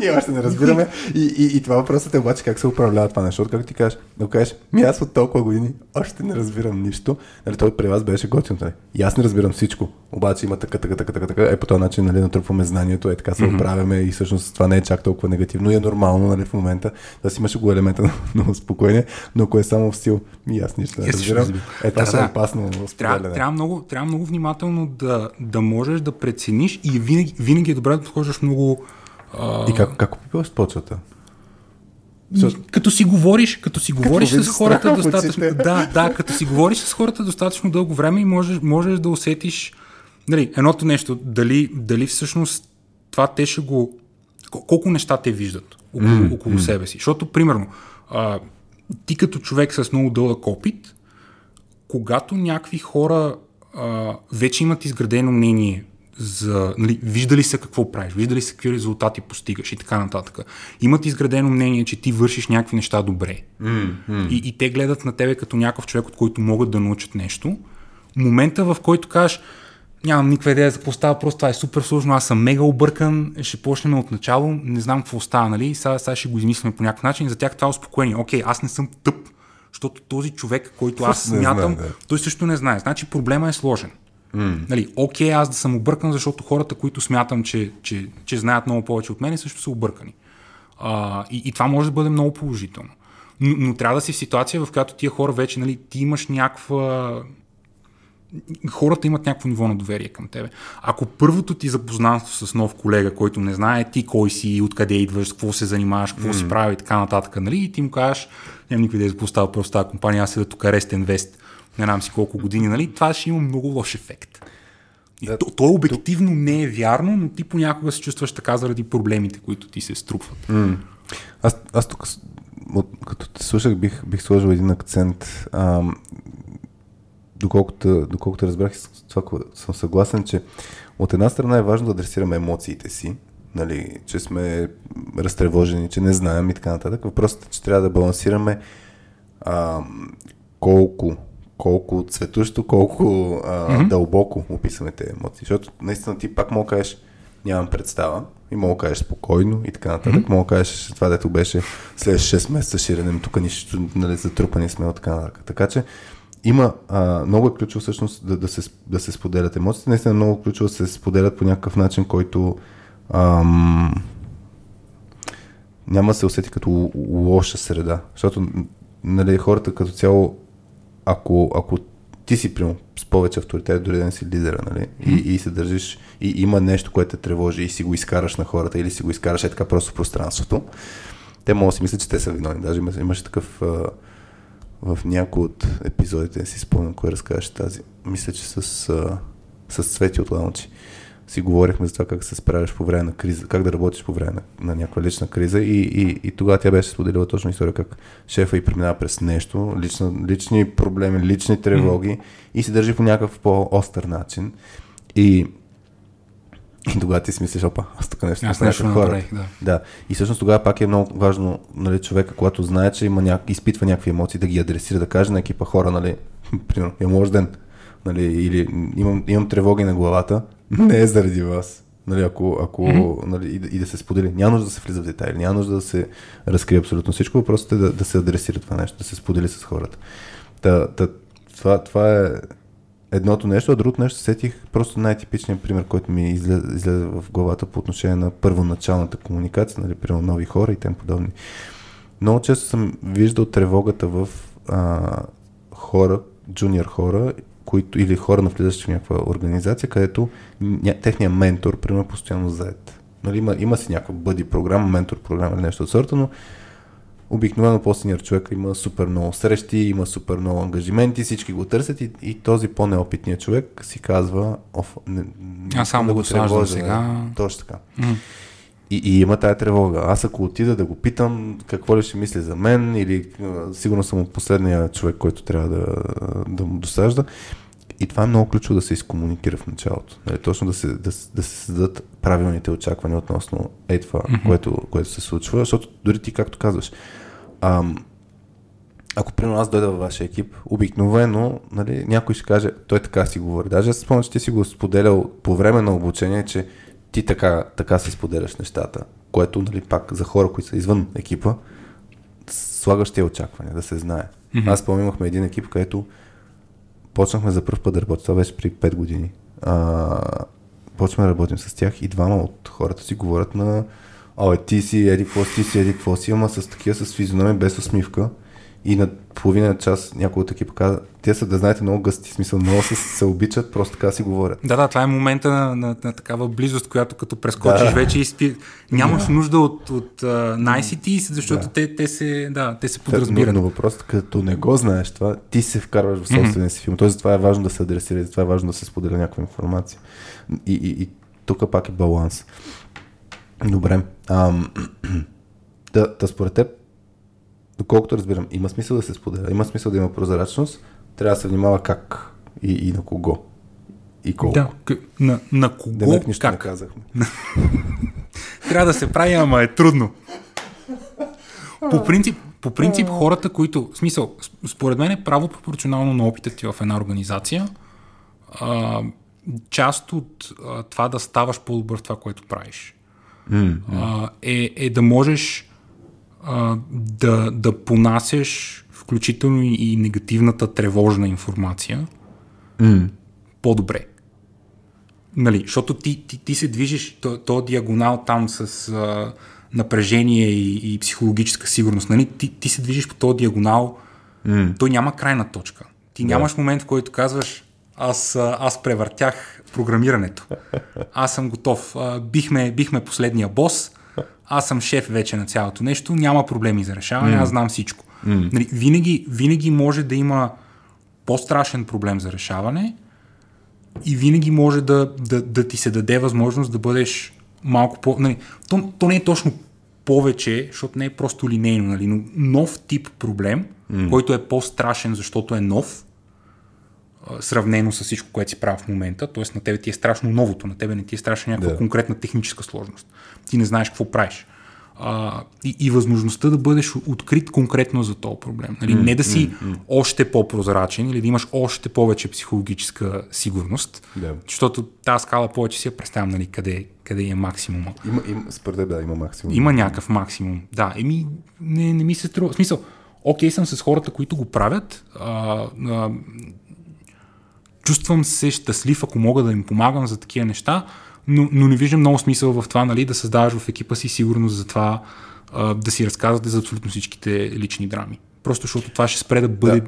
Ние още не разбираме. И, и, и това въпросът е обаче как се управлява това нещо. Как ти кажеш, да кажеш, ми аз от толкова години още не разбирам нищо. Нали, той при вас беше готино. Нали. И аз не разбирам всичко. Обаче има така, така, така, така, така. Е по този начин нали, натрупваме знанието, е така се mm-hmm. оправяме и всъщност това не е чак толкова негативно и е нормално нали, в момента да си имаш го елемента на, на успокоение, но ако е само в стил, и аз нищо не разбирам. Е, това да, е опасно. Трябва, трябва, много, трябва много внимателно да, да можеш да прецениш и винаги, винаги е добре да подхождаш много. И как, как опипваш почвата? Като си говориш, като си говориш с хората достатъчно. Да, да, като си говориш с хората достатъчно дълго време и можеш, можеш да усетиш нали, едното нещо, дали, дали всъщност това те ще го. Колко неща те виждат около, mm, около mm. себе си. Защото, примерно, а, ти като човек с много дълъг опит, когато някакви хора а, вече имат изградено мнение за, нали, виждали са какво правиш, виждали са какви резултати постигаш и така нататък. Имат изградено мнение, че ти вършиш някакви неща добре. Mm, mm. И, и те гледат на тебе като някакъв човек, от който могат да научат нещо. Момента, в който кажеш, нямам никаква идея за какво става, просто това е супер сложно, аз съм мега объркан, ще почнем от начало, не знам какво става, нали? Сега, сега ще го измислим по някакъв начин. За тях това е успокоение. Окей, аз не съм тъп, защото този човек, който аз смятам, да. той също не знае. Значи проблема е сложен. Mm. Нали, окей, аз да съм объркан, защото хората, които смятам, че, че, че знаят много повече от мен, също са объркани. А, и, и това може да бъде много положително. Но, но трябва да си в ситуация, в която тия хора вече, нали, ти имаш някаква хората имат някакво ниво на доверие към тебе. Ако първото ти запознанство с нов колега, който не знае ти кой си, откъде идваш, какво се занимаваш, какво mm. си прави и така нататък, нали, и ти му кажеш, нямам никаква идея за какво става просто тази компания, аз седа тук Rest Invest, не знам си колко години, нали, това ще има много лош ефект. И Да, то, то обективно не е вярно, но ти понякога се чувстваш така заради проблемите, които ти се струпват. Аз, аз тук, от, като те слушах, бих, бих сложил един акцент. Ам, доколкото, доколкото разбрах, това съм съгласен, че от една страна е важно да адресираме емоциите си, нали, че сме разтревожени, че не знаем и така нататък. Въпросът е, че трябва да балансираме ам, колко колко цветущо, колко а, mm-hmm. дълбоко описваме тези емоции. Защото наистина ти пак мога кажеш, нямам представа, и мога кажеш спокойно и така нататък. Mm-hmm. Мога кажеш това, дето беше след 6 месеца ширенем, тук нищо, нали, затрупани сме от така нататък. Така че има, а, много е ключово всъщност да, да, се, да се споделят емоциите. Наистина е много ключово да се споделят по някакъв начин, който ам, няма да се усети като лоша среда. Защото нали, хората като цяло, ако, ако ти си примерно с повече авторитет, дори да не си лидера, нали? И, и се държиш, и има нещо, което те тревожи и си го изкараш на хората, или си го изкараш е така просто в пространството, те могат да си мислят, че те са виновни. Даже има- имаше такъв а, в някои от епизодите, не си спомням кой разказваше тази. Мисля, че с, а, с Цвети от Лаунчи си говорихме за това как се справяш по време на криза, как да работиш по време на, на някаква лична криза и, и, и тогава тя беше споделила точно история как шефа и преминава през нещо, лична, лични проблеми, лични тревоги mm. и се държи по някакъв по-остър начин. И, и тогава ти си мислиш, опа, аз тук нещо Аз нещо направих, да. Да. И всъщност тогава пак е много важно нали, човека, когато знае, че има няк... изпитва някакви емоции, да ги адресира, да каже на екипа хора, нали, [laughs] примерно, имам лош ден, нали, или имам, имам тревоги на главата, [laughs] не е заради вас. Нали, ако, ако, mm-hmm. нали, и, да, и да се сподели. Няма нужда да се влиза в детайли, няма нужда да се разкрие абсолютно всичко, въпросът е да, да се адресира това нещо, да се сподели с хората. Та, та, това, това е едното нещо, а другото нещо сетих просто най-типичният пример, който ми излезе, излезе в главата по отношение на първоначалната комуникация, нали, примерно нови хора и тем подобни. Много често съм виждал тревогата в а, хора, джуниор хора, които, или хора навлизащи в някаква организация, където ня, техният ментор, примерно, постоянно заед. Нали, има, има си някаква бъди програма, ментор програма или нещо от сорта, но обикновено по-синьор човек има супер много срещи, има супер много ангажименти, всички го търсят и, и този по-неопитният човек си казва, оф, не, Аз само да го тревожа, сега. Точно така. М. И, и има тая тревога. Аз ако отида да го питам какво ли ще мисли за мен или сигурно съм последния човек, който трябва да, да му досажда. И това е много ключово да се изкомуникира в началото. Нали, точно да се, да, да се създадат правилните очаквания относно е това, mm-hmm. което, което се случва. Защото дори ти, както казваш, ам, ако примерно аз дойда във вашия екип, обикновено нали, някой ще каже, той така си говори. Даже аз спомням, че ти си го споделял по време на обучение, че ти така, така си споделяш нещата, което нали, пак за хора, които са извън екипа, слагаш тия очаквания, да се знае. Mm-hmm. Аз спомням, имахме един екип, където почнахме за първ път да работим, това беше при 5 години. А, почваме да работим с тях и двама от хората си говорят на Абе, ти си, еди какво си, ти си, еди какво си, ама с такива с физиономия, без усмивка. И на половина час някой от екипа каза, те са да знаете много гъсти, смисъл много се, се обичат, просто така си говорят. Да, да, това е момента на, на, на такава близост, която като прескочиш Да. вече изпи... нямаш нужда от, от uh, niceties, защото Да. те, те, се, да, те се подразбират. Но, но въпросът, като не го знаеш това, ти се вкарваш в собствения си филм. Тоест, това е важно да се адресира, и това е важно да се споделя някаква информация. И, и, и тук пак е баланс. Добре. Ам, [clears throat] да, да, според теб, доколкото разбирам, има смисъл да се споделя, има смисъл да има прозрачност, трябва да се внимава как и, и на кого. И колко. Да, к- на, на кого, Демек нищо не как. казахме. [laughs] Трябва да се прави, ама е трудно. По принцип, по принцип хората, които... В смисъл, според мен е право пропорционално на опита ти в една организация. А, част от а, това да ставаш по-добър в това, което правиш. А, е, е да можеш а, да, да понасяш включително и, негативната тревожна информация по-добре. Нали, защото ти, ти, ти се движиш то, то диагонал там с а, напрежение и, и психологическа сигурност. Нали? Ти, ти се движиш по този диагонал, mm. той няма крайна точка. Ти нямаш момент, в който казваш аз, аз превъртях програмирането. Аз съм готов. Бихме, бихме последния бос. Аз съм шеф вече на цялото нещо. Няма проблеми за решаване. Аз знам всичко. Нали, винаги, винаги може да има по-страшен проблем за решаване, и винаги може да, да, да ти се даде възможност да бъдеш малко по... Нали, то, то не е точно повече, защото не е просто линейно, нали, но нов тип проблем, mm. който е по-страшен, защото е нов, сравнено с всичко, което си правил в момента, т.е. на тебе ти е страшно новото, на тебе не ти е страшна някаква Да. конкретна техническа сложност. Ти не знаеш какво правиш. А, и, и възможността да бъдеш открит конкретно за този проблем. Нали? Не да си още по-прозрачен или да имаш още повече психологическа сигурност, Да. защото тази скала повече си я представям нали, къде, къде е максимума. Има, има, според теб, да, има максимум. Има някакъв максимум. Да, еми, не, не ми се струва. В смисъл, окей съм с хората, които го правят. А, а, чувствам се щастлив, ако мога да им помагам за такива неща, но, но не виждам много смисъл в това, нали, да създаваш в екипа си сигурност за това а, да си разказвате за абсолютно всичките лични драми. Просто защото това ще спре да бъде Да.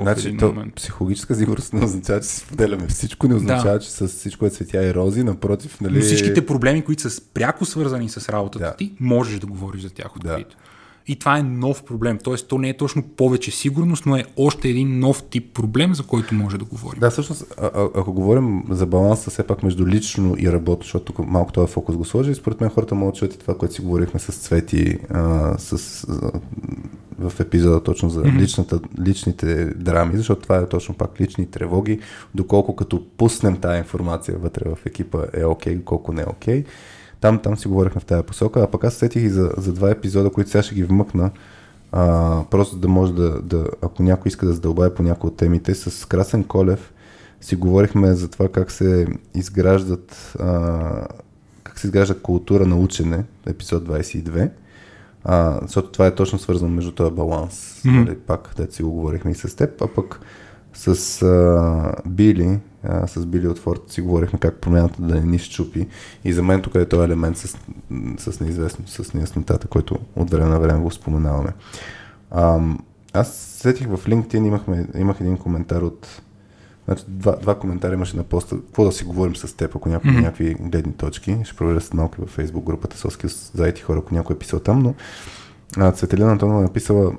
в Значи, един то, момент. психологическа сигурност не означава, че си споделяме всичко, не означава, че с всичко е цветя и рози, напротив, нали... Но всичките проблеми, които са пряко свързани с работата Да. ти, можеш да говориш за тях открито. Да. И това е нов проблем. Тоест, то не е точно повече сигурност, но е още един нов тип проблем, за който може да говорим. Да, всъщност, а, а, ако говорим за баланса все пак между лично и работа, защото тук малко този фокус го сложи, според мен хората могат да чуят и това, което си говорихме с Цвети а, с, а, в епизода точно за личната, личните драми, защото това е точно пак лични тревоги, доколко като пуснем тази информация вътре в екипа е окей, колко не е окей. Там, там си говорихме в тази посока, а пък аз сетих и за, за два епизода, които сега ще ги вмъкна, а, просто да може да, да, ако някой иска да задълбае по някои от темите, с Красен Колев си говорихме за това как се изграждат, а, как се изгражда култура на учене, епизод 22. А, защото това е точно свързано между този баланс. Mm-hmm. Пак, да си го говорихме и с теб, а пък с а, Били, а, с Били от Форт си говорихме как промяната да не ни щупи. И за мен тук е този елемент с, с неизвестност, с неяснотата, който от време на време го споменаваме. А, аз сетих в LinkedIn, имахме, имах един коментар от Значи, два, два коментара имаше на поста. Какво да си говорим с теб, ако някой има някакви гледни точки. Ще проверя след малко във Facebook групата Соскилс за IT хора, ако някой е писал там, но а, Цветелина Антонова е написала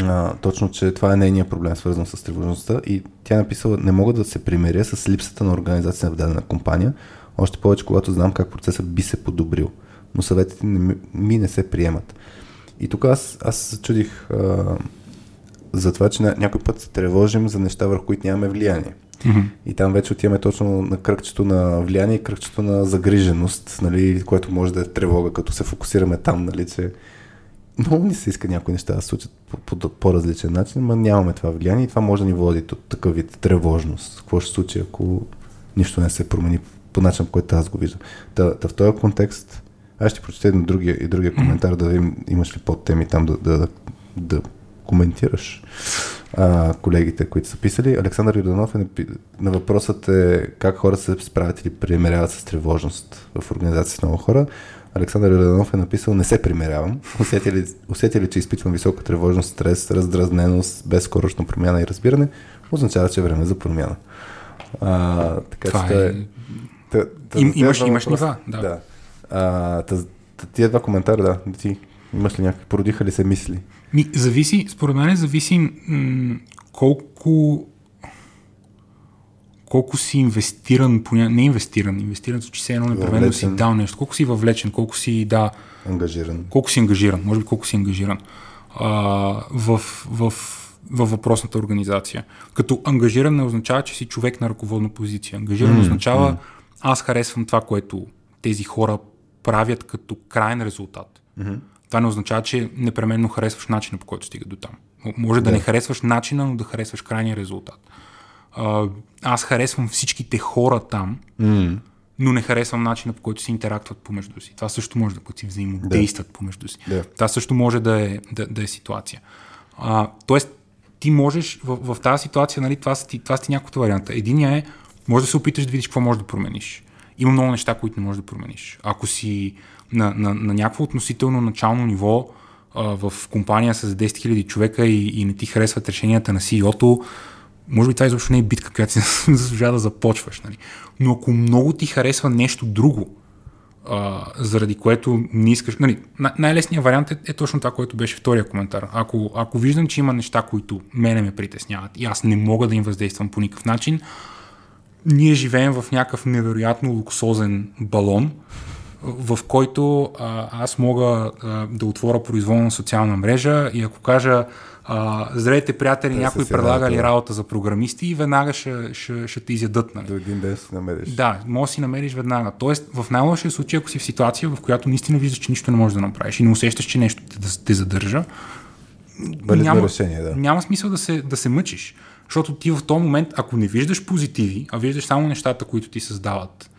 а, точно, че това е нейният проблем, свързан с тревожността и тя е написала, не мога да се примеря с липсата на организация в дадена компания, още повече, когато знам как процесът би се подобрил, но съветите не, ми- ми не се приемат. И тук аз, аз се чудих а, за това, че ня- някой път се тревожим за неща, върху които нямаме влияние. Mm-hmm. И там вече отиваме точно на кръгчето на влияние и кръгчето на загриженост, нали, което може да е тревога, като се фокусираме там, нали, че [laughs] много ни се иска някои неща да случат по, по, по-различен начин, но нямаме това влияние и това може да ни води до такъв вид тревожност. Какво ще случи, ако нищо не се промени по начин, който аз го виждам. Та, та в този контекст, аз ще прочета и другия, и другия коментар, да видим имаш ли подтеми там да, да, да коментираш а, колегите, които са писали. Александър Йорданов е напи... на въпросът е как хора се справят или примеряват с тревожност в организация с много хора. Александър Йорданов е написал не се примерявам. Усетя ли, усетя ли, че изпитвам висока тревожност, стрес, раздразненост, безскорошна промяна и разбиране, означава, че е време за промяна. А, така Това че е- Та, та, Им- имаш- имаш нива, да. да. А, та, та, тия два коментара, да, да ти имаш ли някакви, породиха ли се мисли? Ми, зависи, според мен зависи м- колко колко си инвестиран, поня... не инвестиран, инвестиран, че се едно непременно си дал нещо, колко си въвлечен, колко си, да, Ангажиран. колко си ангажиран, може би колко си ангажиран. А, в, в във въпросната организация. Като ангажиран не означава, че си човек на ръководна позиция. Ангажиран mm, означава, mm. аз харесвам това, което тези хора правят като крайен резултат. Mm-hmm. Това не означава, че непременно харесваш начина по който стига до там. Може да, да не харесваш начина, но да харесваш крайния резултат. А, аз харесвам всичките хора там, mm. но не харесвам начина по който си интерактват помежду си. Това също може да си взаимодействат да. помежду си. Да. Това също може да е, да, да е ситуация. А, тоест, ти можеш в, в тази ситуация, нали, това са ти, това са ти няколко варианта. Единия е, може да се опиташ да видиш какво можеш да промениш. Има много неща, които не можеш да промениш. Ако си на, на, на някакво относително начално ниво а, в компания с 10 000 човека и, и не ти харесват решенията на CEO-то, може би това изобщо не е битка, която си [laughs] заслужава да започваш. Нали? Но ако много ти харесва нещо друго, а, заради което не искаш. Нали, най-лесният вариант е, е точно това, което беше втория коментар. Ако, ако виждам, че има неща, които мене ме притесняват и аз не мога да им въздействам по никакъв начин, ние живеем в някакъв невероятно луксозен балон, в който а, аз мога а, да отворя произволна социална мрежа и ако кажа а, здравейте приятели, някой предлага ли работа за програмисти и веднага ще, ще, ще те изядат. Нали? До един ден си намериш. Да, може да си намериш веднага. Тоест, в най-лошия случай, ако си в ситуация, в която наистина виждаш, че нищо не можеш да направиш и не усещаш, че нещо те, те задържа, няма, решение, да. няма смисъл да се, да се мъчиш. Защото ти в този момент, ако не виждаш позитиви, а виждаш само нещата, които ти създават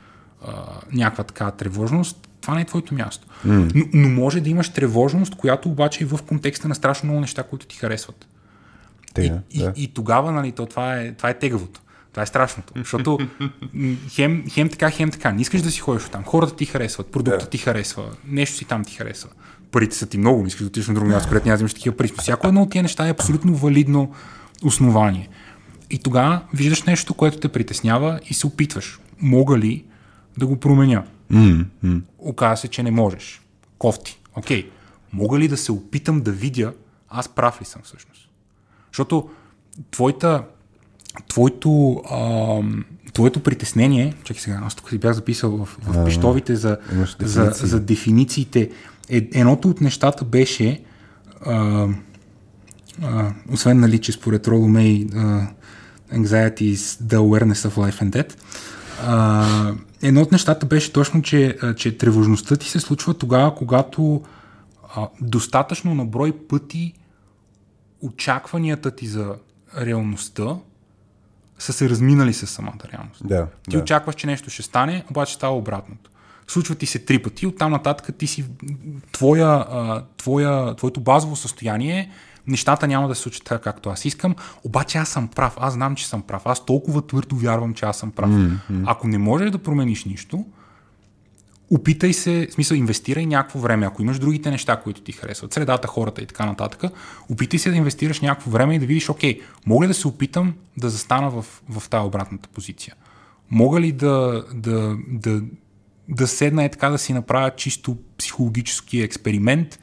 а, някаква така тревожност, това не е твоето място. Mm. Но, но може да имаш тревожност, която обаче е в контекста на страшно много неща, които ти харесват. Тега, и, да. и, и тогава, нали, то това е, това е тегавото. Това е страшното. Защото хем, хем така, хем така. Не искаш да си ходиш там. Хората ти харесват, продукта yeah. ти харесва, нещо си там ти харесва. Парите са ти много, не искаш да отидеш на друго място, където няма такива пари. Всяко едно от тези неща е абсолютно валидно основание. И тогава виждаш нещо, което те притеснява и се опитваш. Мога ли да го променя? Mm-hmm. Оказва се, че не можеш. Кофти. Окей. Okay. Мога ли да се опитам да видя аз прав ли съм всъщност? Защото твоята, твоето, а, твоето притеснение, чакай сега, аз тук си бях записал в, в пищовите за, за, за дефинициите. Е, едното от нещата беше, а, а, освен нали, че според Роло Мей, anxiety is the awareness of life and death, а, едно от нещата беше точно, че, че тревожността ти се случва тогава, когато а, достатъчно на брой пъти очакванията ти за реалността са се разминали с самата реалност. Да, ти да. очакваш, че нещо ще стане, обаче става обратното. Случва ти се три пъти, оттам нататък ти си твоя, а, твоя, твоето базово състояние нещата няма да се случат така, както аз искам, обаче аз съм прав, аз знам, че съм прав, аз толкова твърдо вярвам, че аз съм прав. Mm-hmm. Ако не можеш да промениш нищо, опитай се, в смисъл, инвестирай някакво време, ако имаш другите неща, които ти харесват, средата, хората и така нататък, опитай се да инвестираш някакво време и да видиш, окей, мога ли да се опитам да застана в, в тази обратната позиция? Мога ли да, да, да, да седна е така да си направя чисто психологически експеримент –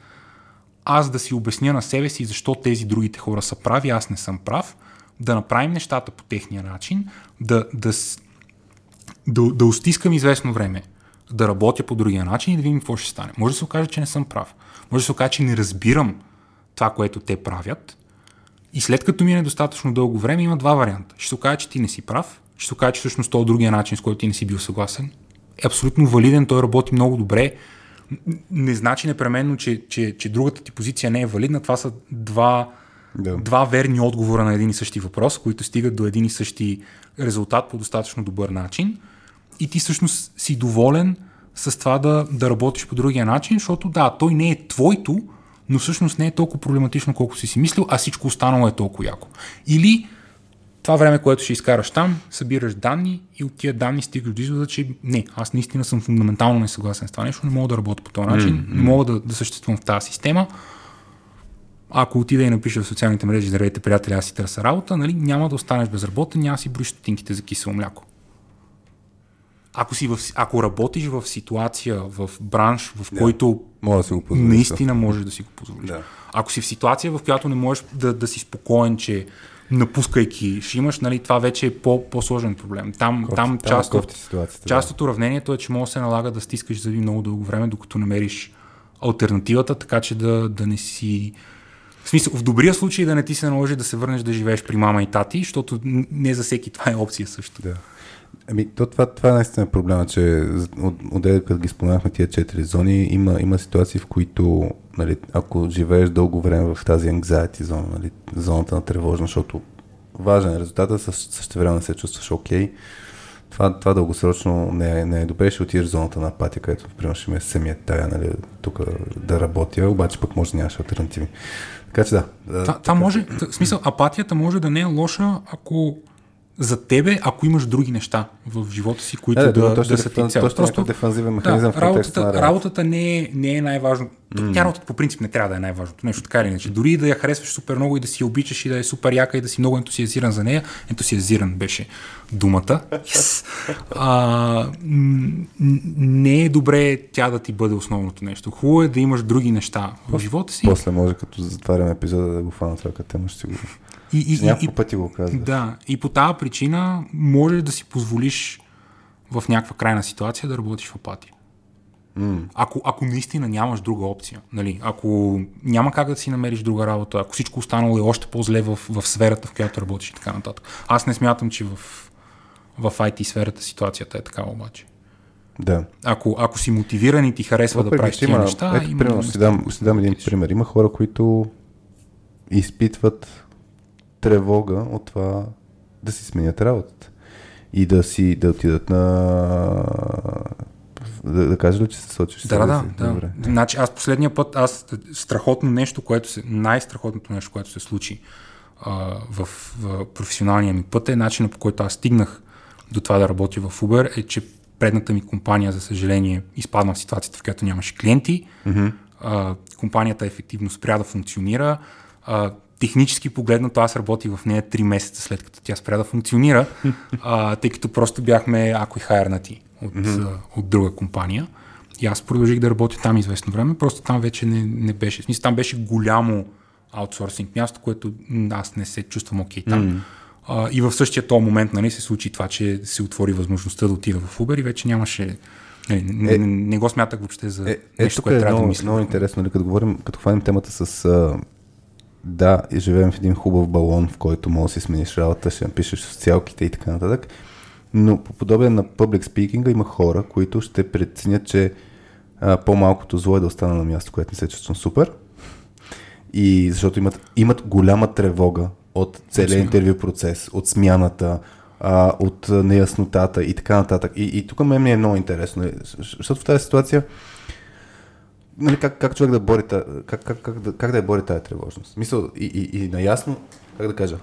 аз да си обясня на себе си защо тези другите хора са прави, аз не съм прав, да направим нещата по техния начин, да, да, да, да устискам известно време, да работя по другия начин и да видим какво ще стане. Може да се окаже, че не съм прав. Може да се окаже, че не разбирам това, което те правят. И след като мине достатъчно дълго време, има два варианта. Ще се окаже, че ти не си прав, ще се окаже, че всъщност този другия начин, с който ти не си бил съгласен, е абсолютно валиден, той работи много добре, не значи непременно, че, че, че другата ти позиция не е валидна. Това са два, да. два верни отговора на един и същи въпрос, които стигат до един и същи резултат по достатъчно добър начин. И ти всъщност си доволен с това да, да работиш по другия начин, защото да, той не е твойто, но всъщност не е толкова проблематично, колко си си мислил, а всичко останало е толкова яко. Или това време, което ще изкараш там, събираш данни и от тия данни стигаш до извода, че не, аз наистина съм фундаментално несъгласен с това нещо, не мога да работя по този начин, mm-hmm. не мога да, да съществувам в тази система. Ако отида и напиша в социалните мрежи, здравейте, приятели, аз си търся работа, нали, няма да останеш безработен, няма си броиш стотинките за кисело мляко. Ако, си в, ако работиш в ситуация, в бранш, в който може да си го наистина можеш да си го позволиш. Да. Ако си в ситуация, в която не можеш да, да си спокоен, че напускайки ще имаш, нали, това вече е по, по-сложен проблем. Там, кофти, там, там част, от, част от уравнението е, че може да се налага да стискаш зъби много дълго време, докато намериш альтернативата, така че да, да не си смисъл, в добрия случай да не ти се наложи да се върнеш да живееш при мама и тати, защото не за всеки това е опция също. Да. Ами, то това, това е наистина проблема, че от, от като ги споменахме тия четири зони, има, има ситуации, в които, нали, ако живееш дълго време в тази anxiety зона, нали, зоната на тревожност, защото важен е резултата, също време се чувстваш окей, okay, това, това дългосрочно не е, не е добре, ще отидеш в зоната на апатия, където, например, ще ме самият тая, нали, тук да работя, обаче пък може да нямаш альтернативи. Така че да. Това, това може, в смисъл, апатията може да не е лоша, ако за тебе, ако имаш други неща в живота си, които е, да, да, да са ти цел. Просто дефанзивен механизъм да, в работата, на работата не е, не е най-важно. Mm. Тя работата по принцип не трябва да е най-важното нещо, така или иначе. Дори да я харесваш супер много и да си я обичаш и да е супер яка и да си много ентусиазиран за нея, ентусиазиран беше думата. Yes. А, не е добре тя да ти бъде основното нещо. Хубаво е да имаш други неща в живота си. После може като затваряме епизода да го фана това тема, ще си го и, и, няколко и, пъти го казваш. Да, и по тази причина може да си позволиш в някаква крайна ситуация да работиш в апатия. Mm. Ако, ако наистина нямаш друга опция, нали? ако няма как да си намериш друга работа, ако всичко останало е още по-зле в, в сферата, в която работиш и така нататък. Аз не смятам, че в, в IT сферата ситуацията е такава обаче. Да. Ако, ако си мотивиран и ти харесва Въпреки, да правиш тези неща... Ето, има примерно, си дам, си дам един пример. Има хора, които изпитват тревога от това да си сменят работата и да си да отидат на да, да кажа ли, че се сочиш? Да, да, да. Добре. Значи аз последния път, аз страхотно нещо, което се, най-страхотното нещо, което се случи а, в, в професионалния ми път е начина по който аз стигнах до това да работя в Uber е, че предната ми компания, за съжаление, изпадна в ситуацията, в която нямаше клиенти. Mm-hmm. А, компанията ефективно спря да функционира. А, технически погледнато аз работих в нея 3 месеца след като тя спря да функционира, [laughs] а, тъй като просто бяхме ако и хайернати от, mm-hmm. от друга компания. И аз продължих да работя там известно време, просто там вече не, не беше. Смисъл, там беше голямо аутсорсинг място, което аз не се чувствам окей okay там. Mm. А, и в същия този момент нали, се случи това, че се отвори възможността да отида в Uber и вече нямаше. Не, не, е, не, не го смятах въобще за е, е, нещо, което е трябва много, да мисля. Много интересно, нали, като говорим, като хванем темата с да, и живеем в един хубав балон, в който можеш да си смениш работа, ще напишеш социалките и така нататък. Но по подобие на public speaking има хора, които ще преценят, че а, по-малкото зло е да остана на място, което не се чувствам супер. И защото имат, имат голяма тревога от целият интервю процес, от смяната, а, от неяснотата и така нататък. И, и тук мен ми е много интересно, защото в тази ситуация нали, как, как човек да бори, как, как, как, да, как да я бори тази тревожност. Мисъл, и, и, и наясно, как да кажа,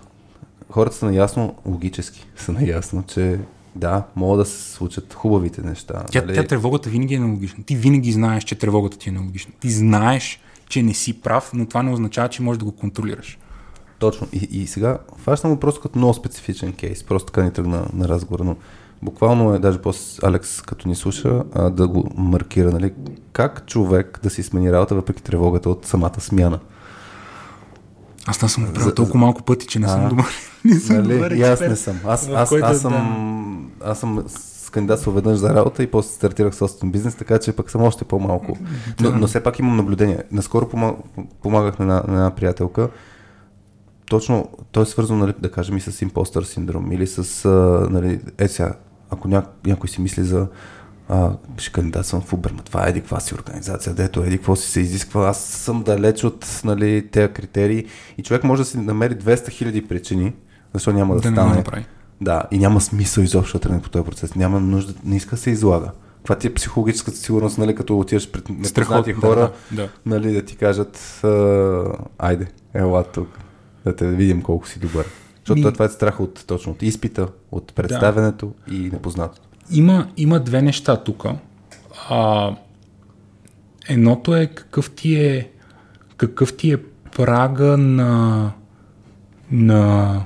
хората са наясно, логически са наясно, че да, могат да се случат хубавите неща. Тя, нали? тя тревогата винаги е нелогична. Ти винаги знаеш, че тревогата ти е нелогична. Ти знаеш, че не си прав, но това не означава, че можеш да го контролираш. Точно. И, и сега фащам го просто като много специфичен кейс. Просто така ни тръгна на разговора. Но Буквално е, даже после Алекс, като ни слуша, а, да го маркира, нали? Как човек да си смени работа, въпреки тревогата от самата смяна? Аз не съм го правил толкова малко пъти, че не а, съм добър. [laughs] не съм нали? добър И аз не съм. Аз, аз, аз, аз, съм, аз съм кандидатствал веднъж за работа и после стартирах собствен бизнес, така че пък съм още по-малко. Но, но все пак имам наблюдение. Наскоро помагах на, на една приятелка, точно той е свързано, нали, да кажем, и с импостър синдром или с, а, нали, е сега, ако ня, някой си мисли за а, ще кандидатствам в Uber, но това е еди каква си организация, дето еди какво си се изисква. Аз съм далеч от нали, тези критерии и човек може да си намери 200 хиляди причини, защо няма да, да стане. Не да, и няма смисъл изобщо да тръгне по този процес. Няма нужда, не иска да се излага. Каква ти е психологическата сигурност, нали, като отиваш пред непознати хора, да, да. Нали, да ти кажат, айде, ела тук, да те видим колко си добър. Защото Ми... това е страх от, точно от изпита, от представенето да. и непознатото. Има, има две неща тук. Едното е какъв ти е, какъв ти е прага на, на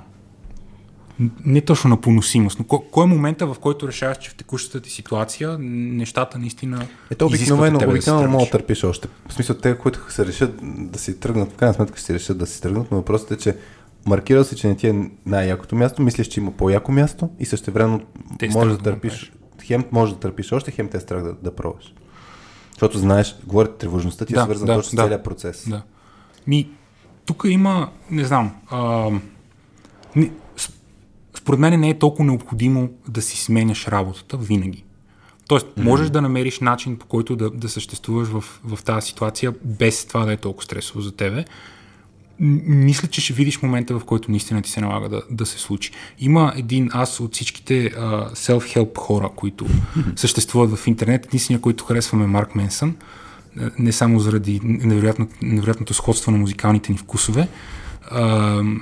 не точно на поносимост, но кой, кой е момента, в който решаваш, че в текущата ти ситуация нещата наистина Ето обикновено, обикновено да мога да търпиш още. В смисъл, те, които се решат да си тръгнат, в крайна сметка ще си решат да си тръгнат, но въпросът е, че маркирал си, че не ти е най-якото място, мислиш, че има по-яко място и също време може да търпиш, да хем може да търпиш още, хем те е страх да, да пробваш. Защото знаеш, говорите, тревожността ти е да, е свързана да, точно с да, целият процес. Да. Ми, тук има, не знам, а, не, според мен не е толкова необходимо да си сменяш работата винаги. Тоест, mm-hmm. можеш да намериш начин по който да, да съществуваш в, в тази ситуация, без това да е толкова стресово за тебе. Мисля, че ще видиш момента, в който наистина ти се налага да, да се случи. Има един аз от всичките uh, self-help хора, които съществуват в интернет. Единствения, който харесваме е Марк Менсън. Не само заради невероятно, невероятното сходство на музикалните ни вкусове, Uh,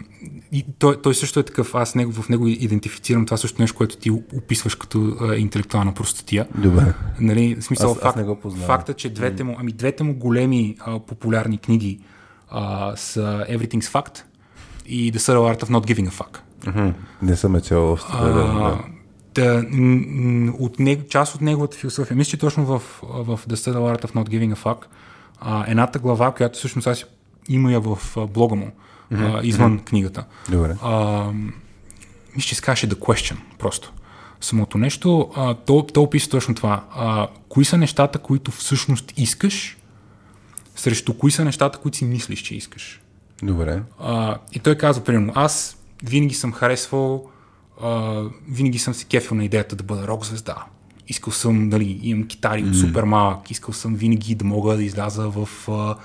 и той, той също е такъв, аз него, в него идентифицирам това също нещо, което ти описваш като а, интелектуална простотия. Добре. Нали, в смисъл, Аз- аз факт, не го познавам. факта, че двете му, ами двете му големи а, популярни книги а, са Everything's Fact и The Subtle Art of Not Giving a Fuck. Мгм. Не съм е чел още. Да, от него, част от неговата философия, мисля, че точно в, в The Subtle Art of Not Giving a Fuck, а, едната глава, която всъщност аз има я в блога му, а, извън книгата. Добре. А, мисля, че се казваше The Question, просто. Самото нещо, а, то, то описва точно това. А, кои са нещата, които всъщност искаш, срещу кои са нещата, които си мислиш, че искаш. Добре. А, и той каза, примерно, аз винаги съм харесвал, а, винаги съм се кефил на идеята да бъда рок звезда. Искал съм, дали, имам китари от супер малък, искал съм винаги да мога да изляза в, а,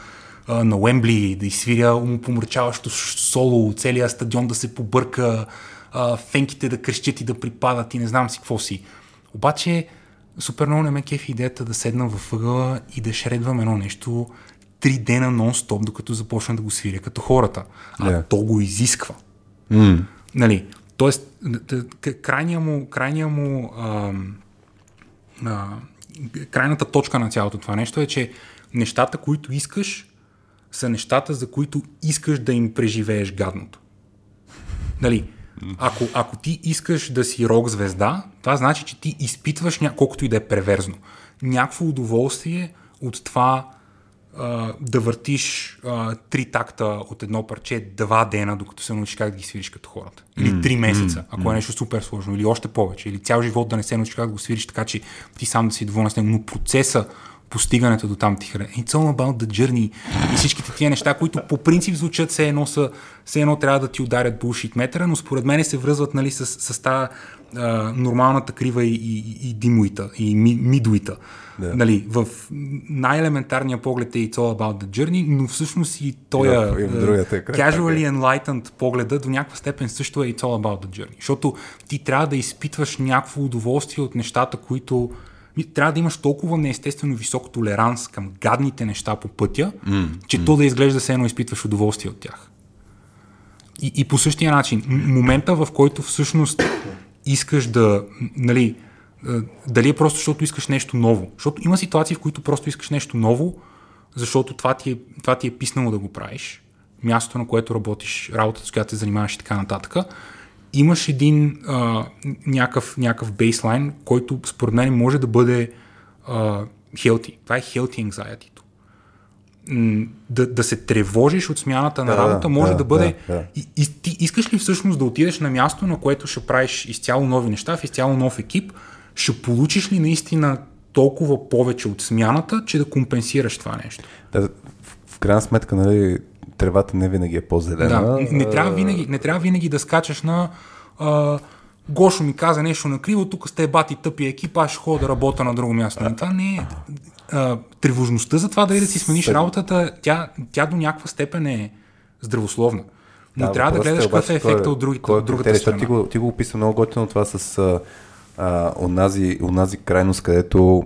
а, на Уембли, да изсвиря умопомрачаващо соло, целият стадион да се побърка, а, фенките да крещят и да припадат и не знам си какво си. Обаче, супер много не ме кефи идеята да седна във ъгъла и да шредвам едно нещо три дена нон-стоп, докато започна да го свиря като хората. А Да. то го изисква. М. Нали, тоест, крайния му, крайния му ам, а, крайната точка на цялото това нещо е, че нещата, които искаш, са нещата, за които искаш да им преживееш гадното. Нали, ако, ако ти искаш да си рок звезда, това значи, че ти изпитваш, ня... колкото и да е преверзно, някакво удоволствие от това а, да въртиш а, три такта от едно парче два дена, докато се научиш как да ги свириш като хората. Или три месеца, ако е нещо супер сложно, или още повече, или цял живот да не се научиш как да го свириш, така че ти сам да си доволен с него, но процеса постигането до там ти хареса. It's all about the journey. И всичките тия неща, които по принцип звучат все едно, са, все едно трябва да ти ударят булшит метъра, но според мен се връзват нали, с, с тази а, нормалната крива и, и, и димуита, и ми, мидуита. Да. Нали, в най-елементарния поглед е It's all about the journey, но всъщност и той И в- и в другата е casually enlightened погледа до някаква степен също е It's all about the journey. Защото ти трябва да изпитваш някакво удоволствие от нещата, които трябва да имаш толкова неестествено висок толеранс към гадните неща по пътя, mm, че то да изглежда се едно изпитваш удоволствие от тях. И, и по същия начин, момента в който всъщност искаш да, нали, а, дали е просто защото искаш нещо ново. Защото има ситуации, в които просто искаш нещо ново, защото това ти е, това ти е писнало да го правиш, мястото на което работиш, работата, с която се занимаваш и така нататък. Имаш един а, някакъв, някакъв бейслайн, който според мен може да бъде а, healthy. Това е healthy anxiety да, да се тревожиш от смяната на Да, работа може да, да, бъде. да, да. И, и, ти искаш ли всъщност да отидеш на място, на което ще правиш изцяло нови неща, в изцяло нов екип? Ще получиш ли наистина толкова повече от смяната, че да компенсираш това нещо? Да, в, крайна сметка, нали, тревата не винаги е по-зелена. Да, не, трябва винаги, не трябва винаги да скачаш на а, Гошо ми каза нещо на криво, тук сте бати тъпи екип, аз ще ходя да работя на друго място. Но това не е... А, тревожността за това дали да си смениш работата, тя, тя до някаква степен е здравословна. Но трябва да въпросът гледаш какъв е кой ефекта от, другите, е от другата критерий, страна. Ти го, ти го описа много готино това с а, а, онази, онази крайност, където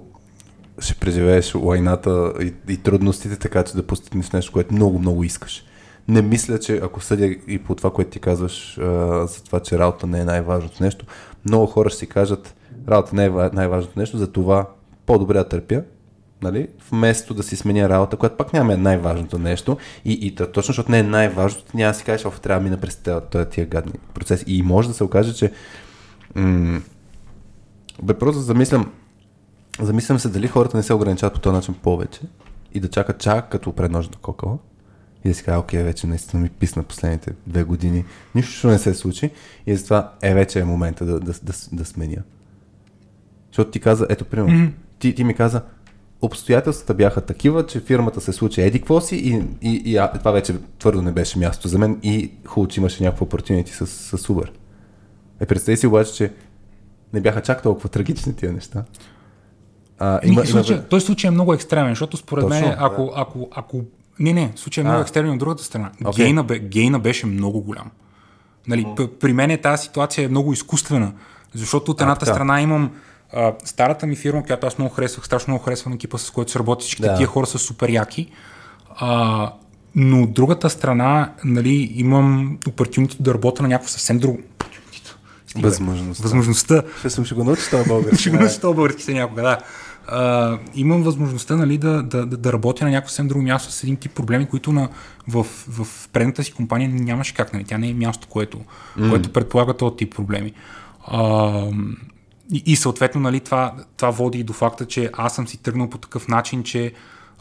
ще преживееш лайната и, и трудностите, така че да постигнеш нещо, което много, много искаш. Не мисля, че ако съдя и по това, което ти казваш, а, за това, че работа не е най-важното нещо, много хора ще си кажат, работа не е ва- най-важното нещо, за това по-добре да търпя, нали? вместо да си сменя работа, която пак няма е най-важното нещо. И, и то- точно защото не е най-важното, няма да си кажеш, оф, трябва да мина през тези тия гадни процеси. И може да се окаже, че м- просто замислям, замислям се дали хората не се ограничават по този начин повече и да чакат чак като предножна кокала и да си кажа, окей, вече наистина ми писна последните две години, нищо не се случи и затова е вече е момента да, да, да, да сменя. Защото ти каза, ето, примерно, mm-hmm. ти, ти ми каза, обстоятелствата бяха такива, че фирмата се случи еди какво си и, и, и а, това вече твърдо не беше място за мен и хубаво, че имаше някакво opportunity с, с Uber. Е, представи си обаче, че не бяха чак толкова трагични тия неща. А, има, случай, има... Той случай е много екстремен, защото според Точно, мен, ако, да. ако, ако... Не, не, случай е много а. екстремен от другата страна. Okay. Гейна, гейна беше много голям. Нали, uh-huh. При мен е тази ситуация е много изкуствена, защото от едната а, страна имам а, старата ми фирма, която аз много харесвах, страшно много харесвам екипа, с който се работи, всички да. тия хора са супер яки. А, но от другата страна, нали, имам опортюнити да работя на някакво съвсем друго. Възможността. Възможността. Ще съм ще го научи това български. [laughs] ще го научи това български някога, да. Uh, имам възможността нали, да, да, да, да работя на някакво съвсем друго място с един тип проблеми, които на, в, в предната си компания нямаше как. Нали. Тя не е място, което, mm. което предполага този тип проблеми. Uh, и, и съответно нали, това, това води и до факта, че аз съм си тръгнал по такъв начин, че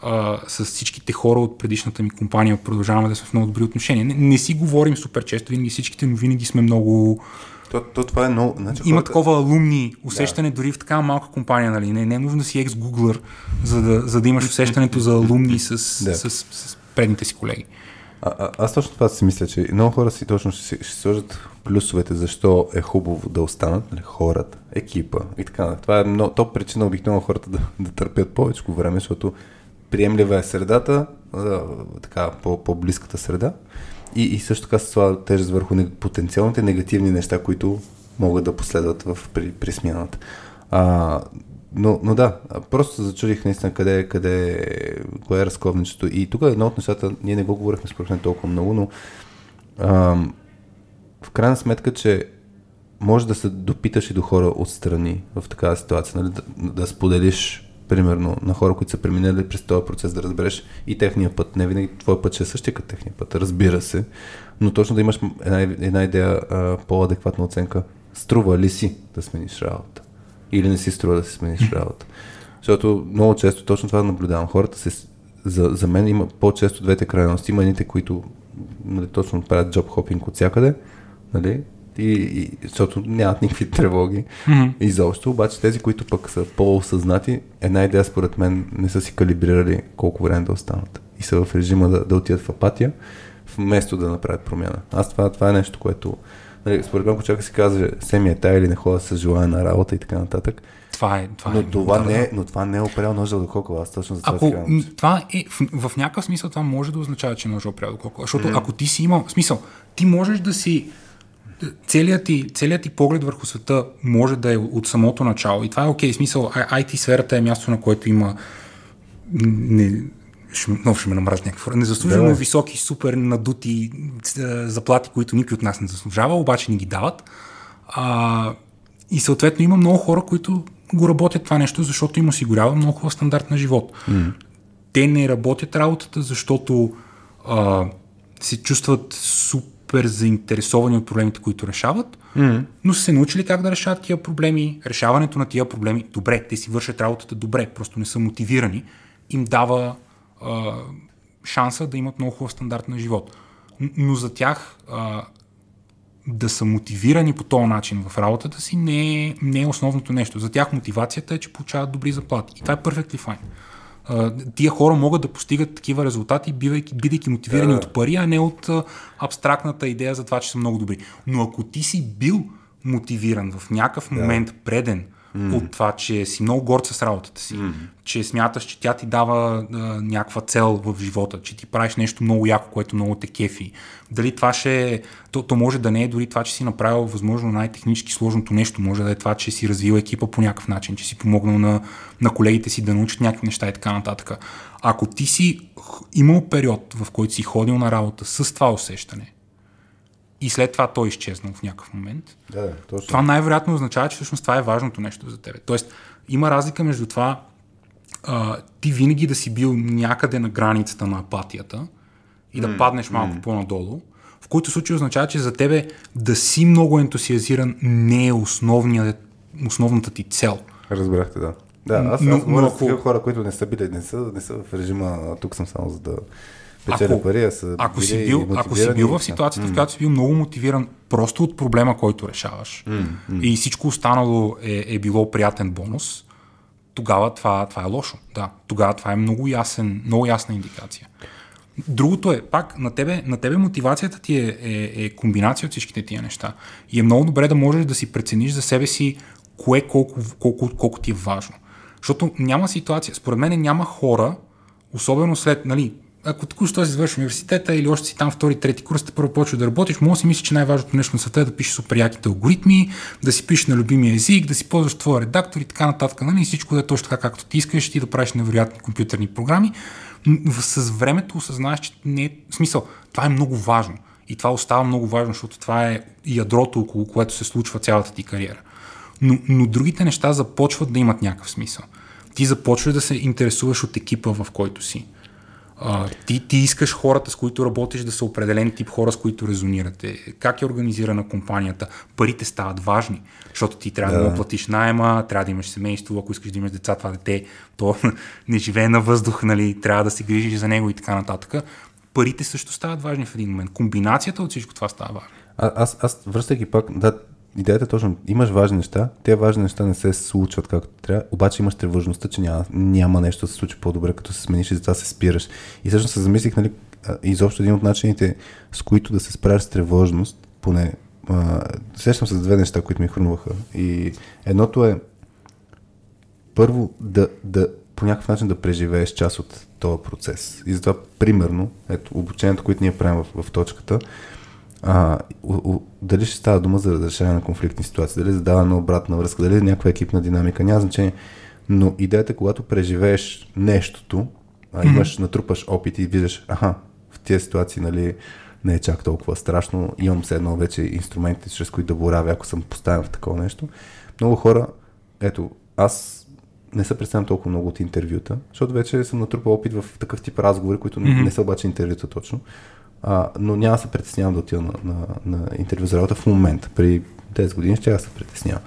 uh, с всичките хора от предишната ми компания продължаваме да сме в много добри отношения. Не, не си говорим супер често, винаги всичките, но винаги сме много то, то това е много... Значи, Има хората... такова алумни усещане да. дори в такава малка компания, нали? Не, не е нужно да си екс-гуглър, за да, за да имаш усещането за алумни с, да. с, с, с предните си колеги. А, а, аз точно това си мисля, че много хора си точно ще, ще сложат плюсовете, защо е хубаво да останат нали, хората, екипа и така. Това е много, топ причина обикновено хората да, да търпят повече време, защото приемлива е средата, а, така, по, по-близката среда и, и също така се слага тежест върху потенциалните негативни неща, които могат да последват в, при, при смяната. А, но, но да, просто зачудих наистина къде, къде, кое е разковничето. И тук едно от нещата, ние не го говорихме според мен толкова много, но а, в крайна сметка, че може да се допиташ и до хора отстрани в такава ситуация, нали? да, да споделиш примерно, на хора, които са преминали през този процес да разбереш и техния път. Не винаги твой път ще е същия като техния път, разбира се, но точно да имаш една, една идея, а, по-адекватна оценка. Струва ли си да смениш работа? Или не си струва да си смениш работа? Защото много често точно това наблюдавам. Хората се, за, за мен има по-често двете крайности. Има едните, които нали, точно правят джоб хопинг от всякъде, нали, и, и, защото нямат никакви [laughs] тревоги mm-hmm. изобщо. Обаче тези, които пък са по-осъзнати, една идея според мен не са си калибрирали колко време да останат. И са в режима да, да отидат в апатия, вместо да направят промяна. Аз това, това е нещо, което нали, според мен, ако човек си казва, семия е тая или не хода с желание на работа и така нататък, това е. Това но, е, това не е, но това не е опрял ножа до кокала. Аз точно за това ако, това е, в, в, някакъв смисъл това може да означава, че ножа е опрял до кокала. Защото mm. ако ти си имал, смисъл, ти можеш да си целият ти, целият ти поглед върху света може да е от самото начало. И това е окей. Okay. Смисъл, IT сферата е място, на което има не, ще, много ще ме намрази някакво. Незаслужено да, високи, супер надути заплати, които никой от нас не заслужава, обаче ни ги дават. А, и съответно има много хора, които го работят това нещо, защото им осигурява много хубав стандарт на живот. Mm. Те не работят работата, защото а, се чувстват супер супер заинтересовани от проблемите, които решават, mm-hmm. но са се научили как да решават тия проблеми. Решаването на тия проблеми, добре, те си вършат работата добре, просто не са мотивирани, им дава а, шанса да имат много хубав стандарт на живот. Но за тях а, да са мотивирани по този начин в работата си не е, не е основното нещо. За тях мотивацията е, че получават добри заплати. И това е perfectly fine тия хора могат да постигат такива резултати, бидейки, бидейки мотивирани да. от пари, а не от абстрактната идея за това, че са много добри. Но ако ти си бил мотивиран в някакъв момент преден, mm. от това, че си много горд с работата си, mm. че смяташ, че тя ти дава а, някаква цел в живота, че ти правиш нещо много яко, което много те кефи. Дали това ще е, то, то може да не е дори това, че си направил възможно най-технически сложното нещо, може да е това, че си развил екипа по някакъв начин, че си помогнал на, на колегите си да научат някакви неща и така нататък. Ако ти си имал период, в който си ходил на работа с това усещане, и след това той изчезнал в някакъв момент. Да, точно. Това най-вероятно означава, че всъщност това е важното нещо за теб. Тоест, има разлика между това а, ти винаги да си бил някъде на границата на апатията и да mm, паднеш малко mm. по-надолу, в който случай означава, че за тебе да си много ентусиазиран не е основната ти цел. Разбрахте, да. Да, аз, аз но, ако... хора, които не са били, не са, не са в режима, тук съм само за да печеля ако, пари, а са ако си, бил, ако си бил в ситуацията, mm. в която си бил много мотивиран просто от проблема, който решаваш mm. Mm. и всичко останало е, е било приятен бонус, тогава това, това е лошо. Да, тогава това е много, ясен, много ясна индикация. Другото е, пак, на тебе, на тебе мотивацията ти е, е, е комбинация от всичките тия неща. И е много добре да можеш да си прецениш за себе си кое колко, колко, колко ти е важно. Защото няма ситуация, според мен няма хора, особено след, нали, ако току-що си завършиш университета или още си там втори, трети курс, те първо почва да работиш, може да си мислиш, че най-важното нещо на света е да пишеш супер яките алгоритми, да си пишеш на любимия език, да си ползваш твоя редактор и така нататък. Нали? Всичко да е точно така, както ти искаш, ти да правиш невероятни компютърни програми. С времето осъзнаеш, че не е смисъл. Това е много важно. И това остава много важно, защото това е ядрото, около което се случва цялата ти кариера. Но, но другите неща започват да имат някакъв смисъл. Ти започваш да се интересуваш от екипа, в който си а, ти, ти искаш хората, с които работиш, да са определен тип хора, с които резонирате. Как е организирана компанията? Парите стават важни, защото ти трябва да, да платиш найема, трябва да имаш семейство, ако искаш да имаш деца, това дете, то [laughs] не живее на въздух, нали, трябва да се грижиш за него и така нататък. Парите също стават важни в един момент. Комбинацията от всичко това става важна. А, аз, аз връщайки пак, да, идеята е точно, имаш важни неща, те важни неща не се случват както трябва, обаче имаш тревожността, че няма, няма нещо да се случи по-добре, като се смениш и затова се спираш. И всъщност се замислих, нали, изобщо един от начините, с които да се справиш с тревожност, поне, а, сещам се за две неща, които ми хрумваха. И едното е, първо, да, да по някакъв начин да преживееш част от този процес. И затова, примерно, ето, обучението, което ние правим в, в точката, а, у, у, дали ще става дума за разрешение на конфликтни ситуации, дали за даване на обратна връзка, дали някаква екипна динамика, няма значение. Но идеята е, когато преживееш нещото, а, имаш, mm-hmm. натрупаш опит и виждаш, аха, в тези ситуации, нали, не е чак толкова страшно, имам все едно вече инструменти, чрез които да боравя, ако съм поставен в такова нещо. Много хора, ето, аз не се представям толкова много от интервюта, защото вече съм натрупал опит в такъв тип разговори, които mm-hmm. не са обаче интервюта точно. А, но няма да се притеснявам да отида на, на, на интервю за работа в момента. При 10 години ще да се притеснявам.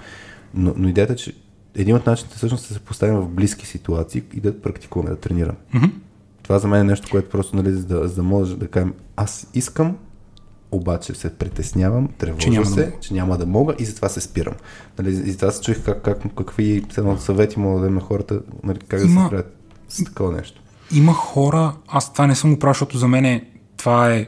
Но, но идеята е, че един от начините всъщност да се поставим в близки ситуации и да практикуваме, да тренираме. Mm-hmm. Това за мен е нещо, което просто, нали, за да, за да може да кажем, аз искам, обаче се притеснявам, тревожа че няма се, да че няма да мога и затова се спирам. Нали, и затова се чуих как, как, какви съвети мога да дадем на хората, нали, как Има... да се справят с такова нещо. Има хора, аз това не съм го правил, защото за мен е това е,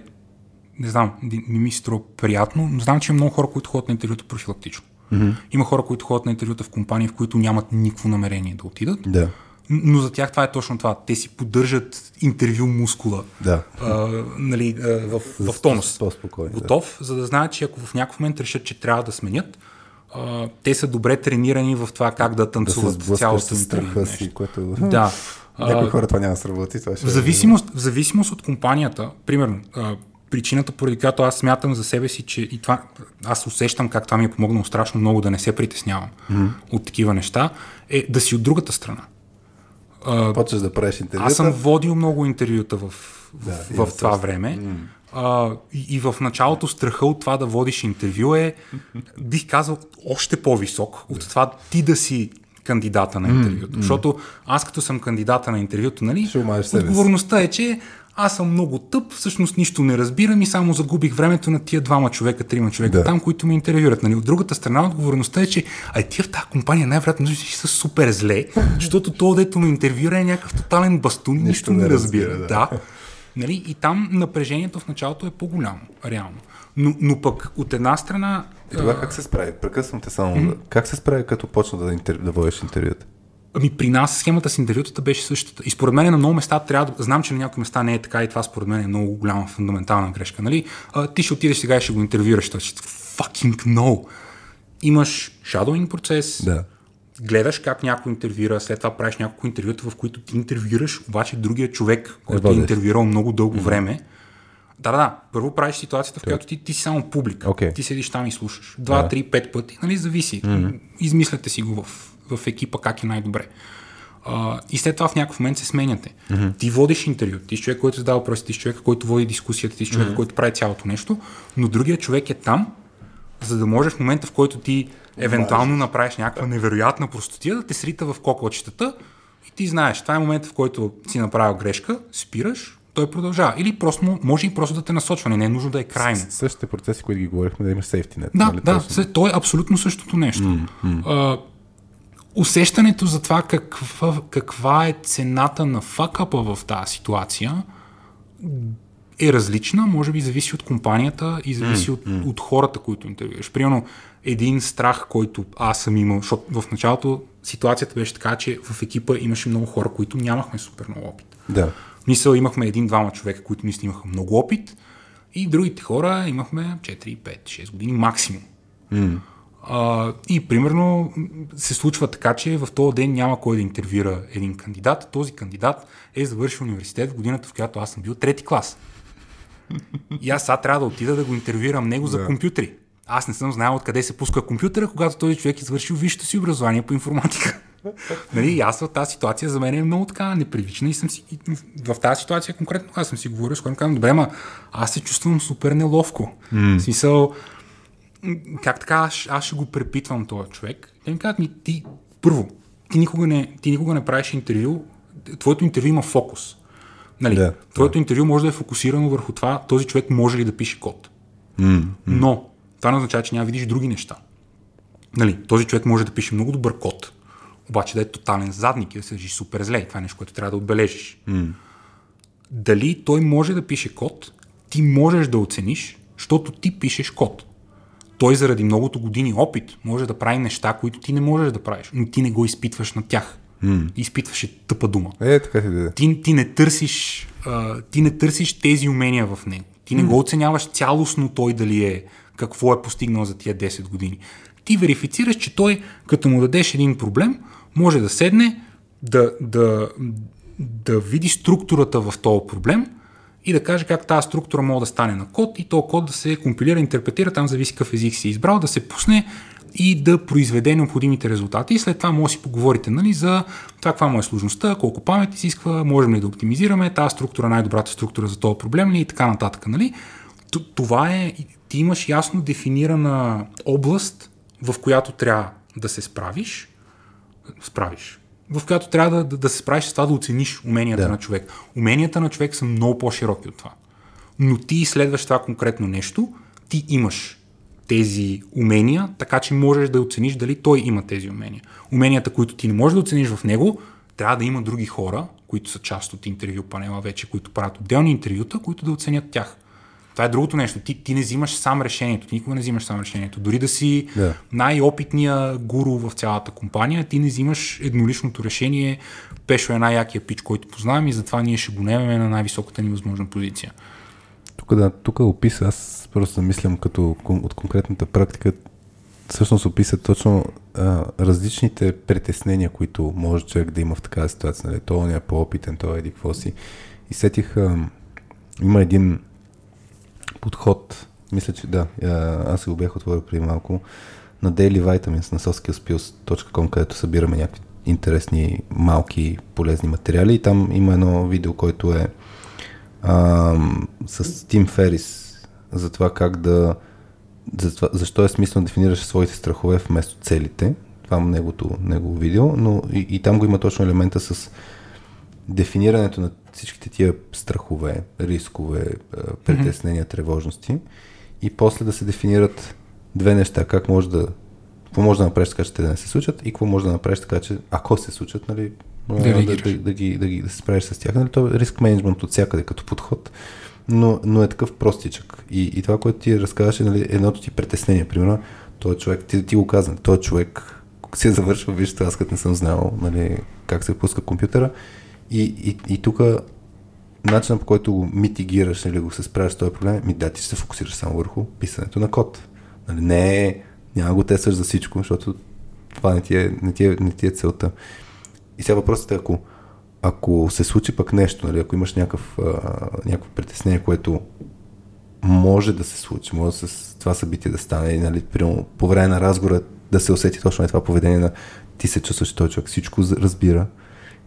не знам, не ми струва приятно, но знам, че има много хора, които ходят на интервюта профилактично. Mm-hmm. Има хора, които ходят на интервюта в компании, в които нямат никакво намерение да отидат. Да. Но за тях това е точно това. Те си поддържат интервю мускула да. а, нали, а, в, в тонус. Готов, да. за да знаят, че ако в някакъв момент решат, че трябва да сменят, а, те са добре тренирани в това как да танцуват да цялото интервю. Си, което... Да. Някои хора това няма да сработи. Това ще... в, зависимост, в зависимост от компанията, примерно, а, причината, поради която аз смятам за себе си, че и това, аз усещам как това ми е помогнало страшно много да не се притеснявам mm-hmm. от такива неща, е да си от другата страна. Почваш да правиш интервюта. Аз съм водил много интервюта в, да, в, в това време. Mm. А, и, и в началото страха от това да водиш интервю е, бих казал, още по-висок от това ти да си кандидата на интервюто. Mm, Защото аз като съм кандидата на интервюто, нали, отговорността е, че аз съм много тъп, всъщност нищо не разбирам и само загубих времето на тия двама човека, трима човека да. там, които ме интервюрат. Нали? От другата страна отговорността е, че а тия в тази компания най-вероятно са супер зле, [laughs] защото то, дето ме интервюра е някакъв тотален бастун, нищо, нищо не разбира. разбира да. да. Нали? И там напрежението в началото е по-голямо, реално. Но, но пък от една страна... И тогава как се справи? Прекъсвам те само. Mm-hmm. Как се справи като почна да, интер... да водиш интервюта? Ами при нас схемата с интервютата беше същата. И според мен на много места трябва да... Знам, че на някои места не е така и това според мен е много голяма фундаментална грешка. Нали? А, ти ще отидеш сега и ще го интервюраш. Ще fucking no. Имаш shadowing процес, да. гледаш как някой интервюира, след това правиш няколко интервюта, в които ти интервюраш обаче другия човек, който е интервюирал много дълго mm-hmm. време да, да. Първо правиш ситуацията, в която ти, ти си само публика. Okay. Ти седиш там и слушаш. Два, да. три, пет пъти, нали, зависи. Mm-hmm. Измисляте си го в, в екипа как е най-добре. Uh, и след това в някакъв момент се сменяте. Mm-hmm. Ти водиш интервю, ти си човек, който задава въпроси, ти си човек, който води дискусията, ти си човек, mm-hmm. който прави цялото нещо, но другия човек е там, за да може в момента, в който ти евентуално направиш някаква невероятна простотия, да те срита в кокочетата и ти знаеш, това е момента, в който си направил грешка, спираш, той продължава. Или просто може и просто да те насочва, не е нужно да е крайно. Същите процеси, които ги говорихме, да имаш сейфти нет. Да, нали, да, точно? то е абсолютно същото нещо. Mm, mm. А, усещането за това каква, каква е цената на факъпа в тази ситуация е различна, може би зависи от компанията и зависи mm, от, mm. от хората, които интервюираш. Примерно, един страх, който аз съм имал, защото в началото ситуацията беше така, че в екипа имаше много хора, които нямахме супер много опит. Да. Мисъл, имахме един-двама човека, които наистина имаха много опит и другите хора имахме 4, 5, 6 години максимум. Mm. А, и примерно се случва така, че в този ден няма кой да интервюира един кандидат. Този кандидат е завършил университет в годината, в която аз съм бил трети клас. И аз сега трябва да отида да го интервюирам него за Да. компютри. Аз не съм знаел откъде се пуска компютъра, когато този човек е завършил висшето си образование по информатика. Нали, аз в тази ситуация за мен е много така непривична и съм си, и в тази ситуация конкретно аз съм си говорил с който казвам, добре, ма аз се чувствам супер неловко. Mm. Смисъл, как така аз, аз ще го препитвам този човек. Те ми казват ми, ти, първо, ти никога не, ти никога не правиш интервю, твоето интервю има фокус. Нали, Да, твоето интервю може да е фокусирано върху това, този човек може ли да пише код. Но това не означава, че няма да видиш други неща. Нали, този човек може да пише много добър код, обаче да е тотален задник и да се държи супер зле. И Това е нещо, което трябва да отбележиш. Дали той може да пише код, ти можеш да оцениш, защото ти пишеш код. Той заради многото години опит може да прави неща, които ти не можеш да правиш, но ти не го изпитваш на тях. Изпитваш е тъпа дума Е, така си да е. ти, ти, не търсиш, а, ти не търсиш тези умения в него. Ти не го оценяваш цялостно той дали е, какво е постигнал за тия 10 години. Ти верифицираш, че той, като му дадеш един проблем, може да седне, да, да, да види структурата в този проблем и да каже как тази структура може да стане на код и този код да се компилира, интерпретира, там зависи какъв език си избрал, да се пусне и да произведе необходимите резултати. И след това може да си поговорите нали, за това каква му е сложността, колко памет изисква, можем ли да оптимизираме, тази структура, най-добрата структура за този проблем ли и така нататък. Нали? Това е, ти имаш ясно дефинирана област, в която трябва да се справиш, справиш, в която трябва да, да, да се справиш с това да оцениш уменията Да. на човек. Уменията на човек са много по-широки от това. Но ти изследваш това конкретно нещо, ти имаш тези умения, така че можеш да оцениш дали той има тези умения. Уменията, които ти не можеш да оцениш в него, трябва да има други хора, които са част от интервю панела вече, които правят отделни интервюта, които да оценят тях. Това е другото нещо. Ти, ти не взимаш сам решението. Ти никога не взимаш сам решението. Дори да си Да. най-опитния гуру в цялата компания, ти не взимаш едноличното решение. Пешо е най-якия пич, който познавам и затова ние ще го немеме на най-високата ни възможна позиция. Тук, да, тук описа, аз просто замислям като от конкретната практика, всъщност описа точно а, различните притеснения, които може човек да има в такава ситуация. Нали? Той е по-опитен, той е еди какво си. И сетих, а, има един подход, мисля, че да, а, аз го бях отворил преди малко, на Daily Vitamins на soskillspills.com, където събираме някакви интересни, малки, полезни материали. И там има едно видео, което е ам, с Тим Ферис за това как да за това, защо е смислено да дефинираш своите страхове вместо целите. Това е неговото, негово видео, но и, и там го има точно елемента с дефинирането на всичките тия страхове, рискове, а, притеснения, тревожности и после да се дефинират две неща. Как може да какво може да направиш така, че те да не се случат и какво може да направиш така, че ако се случат, нали, да, реагираш. да, да, ги, да, ги, да се справиш с тях. Нали, то е риск менеджмент от всякъде като подход, но, но е такъв простичък. И, и това, което ти разказваш, е нали, едното ти притеснение. Примерно, този човек, ти, ти го каза, този човек си е завършил, вижте, аз като не съм знал нали, как се пуска компютъра. И, и, и тук начинът по който го митигираш или го се справиш с този проблем, ми да, ти ще се фокусираш само върху писането на код. Нали, не няма го тестваш за всичко, защото това не ти е, не ти е, не ти е целта. И сега въпросът е, ако, ако се случи пък нещо, нали, ако имаш някакъв, а, някакво притеснение, което може да се случи, може с това събитие да стане, нали, примерно, по време на разговора да се усети точно е това поведение на ти се чувстваш, че този човек всичко разбира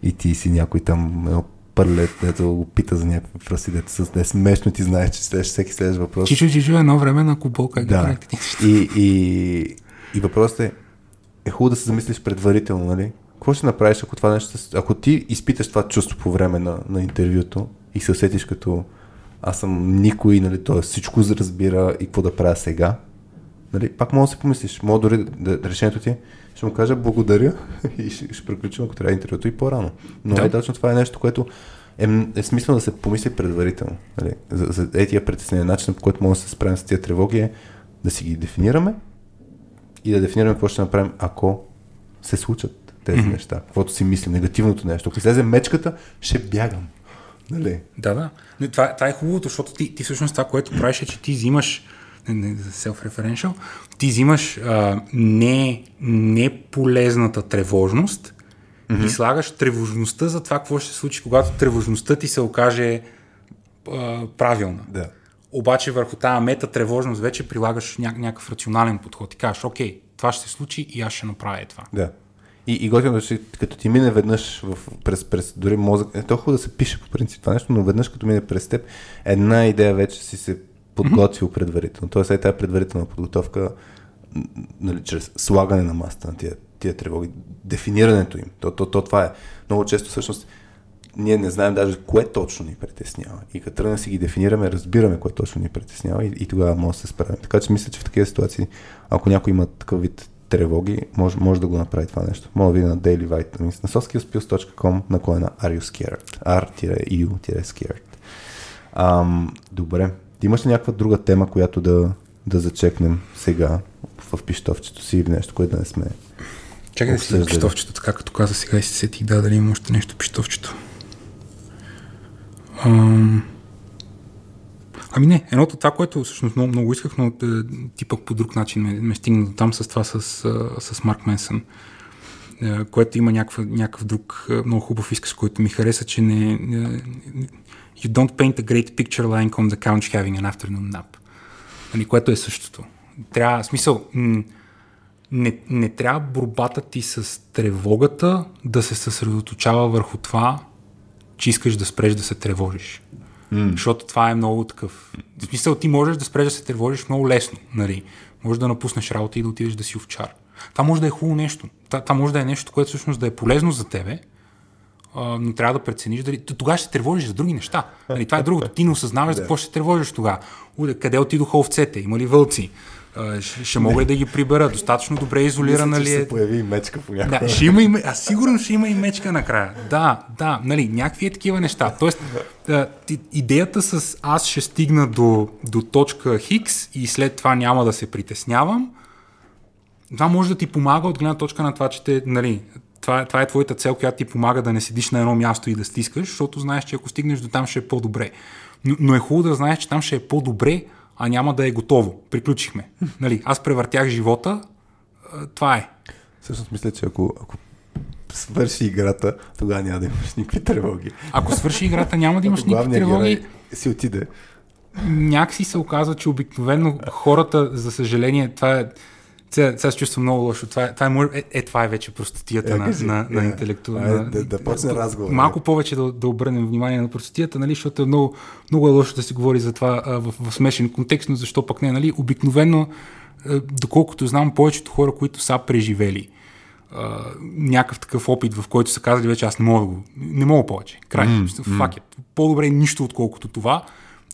и ти си някой там едно пърлет, дето го пита за някакви въпроси, дето с да е смешно, ти знаеш, че следващ, всеки следващ въпрос. Чичо, чичо, едно време на кубол, как да. И, и, и въпросът е, е хубаво да се замислиш предварително, нали? Какво ще направиш, ако това нещо, ако ти изпиташ това чувство по време на, на интервюто и се усетиш като аз съм никой, нали, той всичко разбира и какво да правя сега, Нали? Пак може да си помислиш, може дори да, да решението ти ще му кажа благодаря [laughs] и ще, ще приключим, ако трябва интервюто и по-рано. Но Да. е точно това е нещо, което е, е смислено да се помисли предварително. Нали? За, за е тия притеснения, начинът по който може да се справим с тия тревоги е да си ги дефинираме и да дефинираме какво ще направим, ако се случат тези mm-hmm. неща. Каквото си мислим, негативното нещо. Ако излезе мечката, ще бягам. Нали? Да, да. Не, това, това е хубавото, защото ти, ти всъщност това, което правиш е, че ти взимаш self-referential, ти взимаш а, не, не полезната тревожност mm-hmm. и слагаш тревожността за това, какво ще се случи, когато тревожността ти се окаже а, правилна. Да. Обаче върху тази мета тревожност вече прилагаш ня- някакъв рационален подход и кажеш, окей, това ще се случи и аз ще направя това. Да. И, и готино, че като ти мине веднъж в, през, през дори мозък, е толкова да се пише по принцип това нещо, но веднъж като мине през теб, една идея вече си се подготвил mm-hmm. предварително. Тоест е тази предварителна подготовка, нали, чрез слагане на масата на тия, тия тревоги, дефинирането им. То, то, то, това е. Много често всъщност ние не знаем даже кое точно ни притеснява. И като тръгнем си ги дефинираме, разбираме кое точно ни притеснява и, и тогава може да се справим. Така че мисля, че в такива ситуации, ако някой има такъв вид тревоги, може, може да го направи това нещо. Може да види на Daily Vitamins на soskillspills.com наклона Are you scared? R-U-scared. Ам, добре. Имаш ли някаква друга тема, която да, да зачекнем сега в пищовчето си или нещо, което да не сме Чакай да си пищовчето, така като каза сега и се сетих, да, дали има още нещо в пищовчето. Ам... Ами не, едното това, което всъщност много, много исках, но е, ти пък по друг начин ме, ме стигна до там с това с, с Марк Менсън, е, което има някакъв, някакъв друг е, много хубав изказ, който ми хареса, че не You don't paint a great picture lying on the couch having an afternoon nap. Нали, което е същото. Трябва, в смисъл, не, не трябва борбата ти с тревогата да се съсредоточава върху това, че искаш да спреш да се тревожиш. Mm. Защото това е много такъв. В смисъл, ти можеш да спреш да се тревожиш много лесно. Нали? Може да напуснеш работа и да отидеш да си овчар. Това може да е хубаво нещо. Това, това може да е нещо, което всъщност да е полезно за тебе, а, но трябва да прецениш дали. Тогава ще се тревожиш за други неща. Нали, това е другото. Ти не осъзнаваш за какво ще се тревожиш тогава. Къде отидоха овцете? Има ли вълци? Ще, ще мога ли да ги прибера? Достатъчно добре изолирана ли е? появи мечка по Да, ще има и, а сигурно ще има и мечка накрая. Да, да, нали, някакви е такива неща. Тоест, идеята с аз ще стигна до, до точка Хикс и след това няма да се притеснявам, това може да ти помага от гледна точка на това, че те, нали, това, е- това е твоята цел, която ти помага да не седиш на едно място и да стискаш, защото знаеш, че ако стигнеш до там ще е по-добре. Но, но е хубаво да знаеш, че там ще е по-добре, а няма да е готово. Приключихме. [laughs] Нали, аз превъртях живота, това е. Всъщност мисля, че ако, ако свърши играта, тогава няма да имаш никакви тревоги. Ако свърши играта, няма да имаш никакви тревоги. си отиде. Някакси се оказва, че обикновено хората, за съжаление, това е. Сега, се чувствам много лошо. Това е, това е, може- е, е, това е вече простотията Е, на, кажи, на, на е, интелекту. айде на- да- да почне разговор, Малко повече да, да обърнем внимание на простотията, нали, защото е много, много е лошо да се говори за това а, в, в смешен контекст, но защо пък не, нали? Обикновено, а, доколкото знам, повечето хора, които са преживели а, някакъв такъв опит, в който са казали вече аз не мога да го, не мога повече. Край. Mm, mm. По-добре е нищо, отколкото това.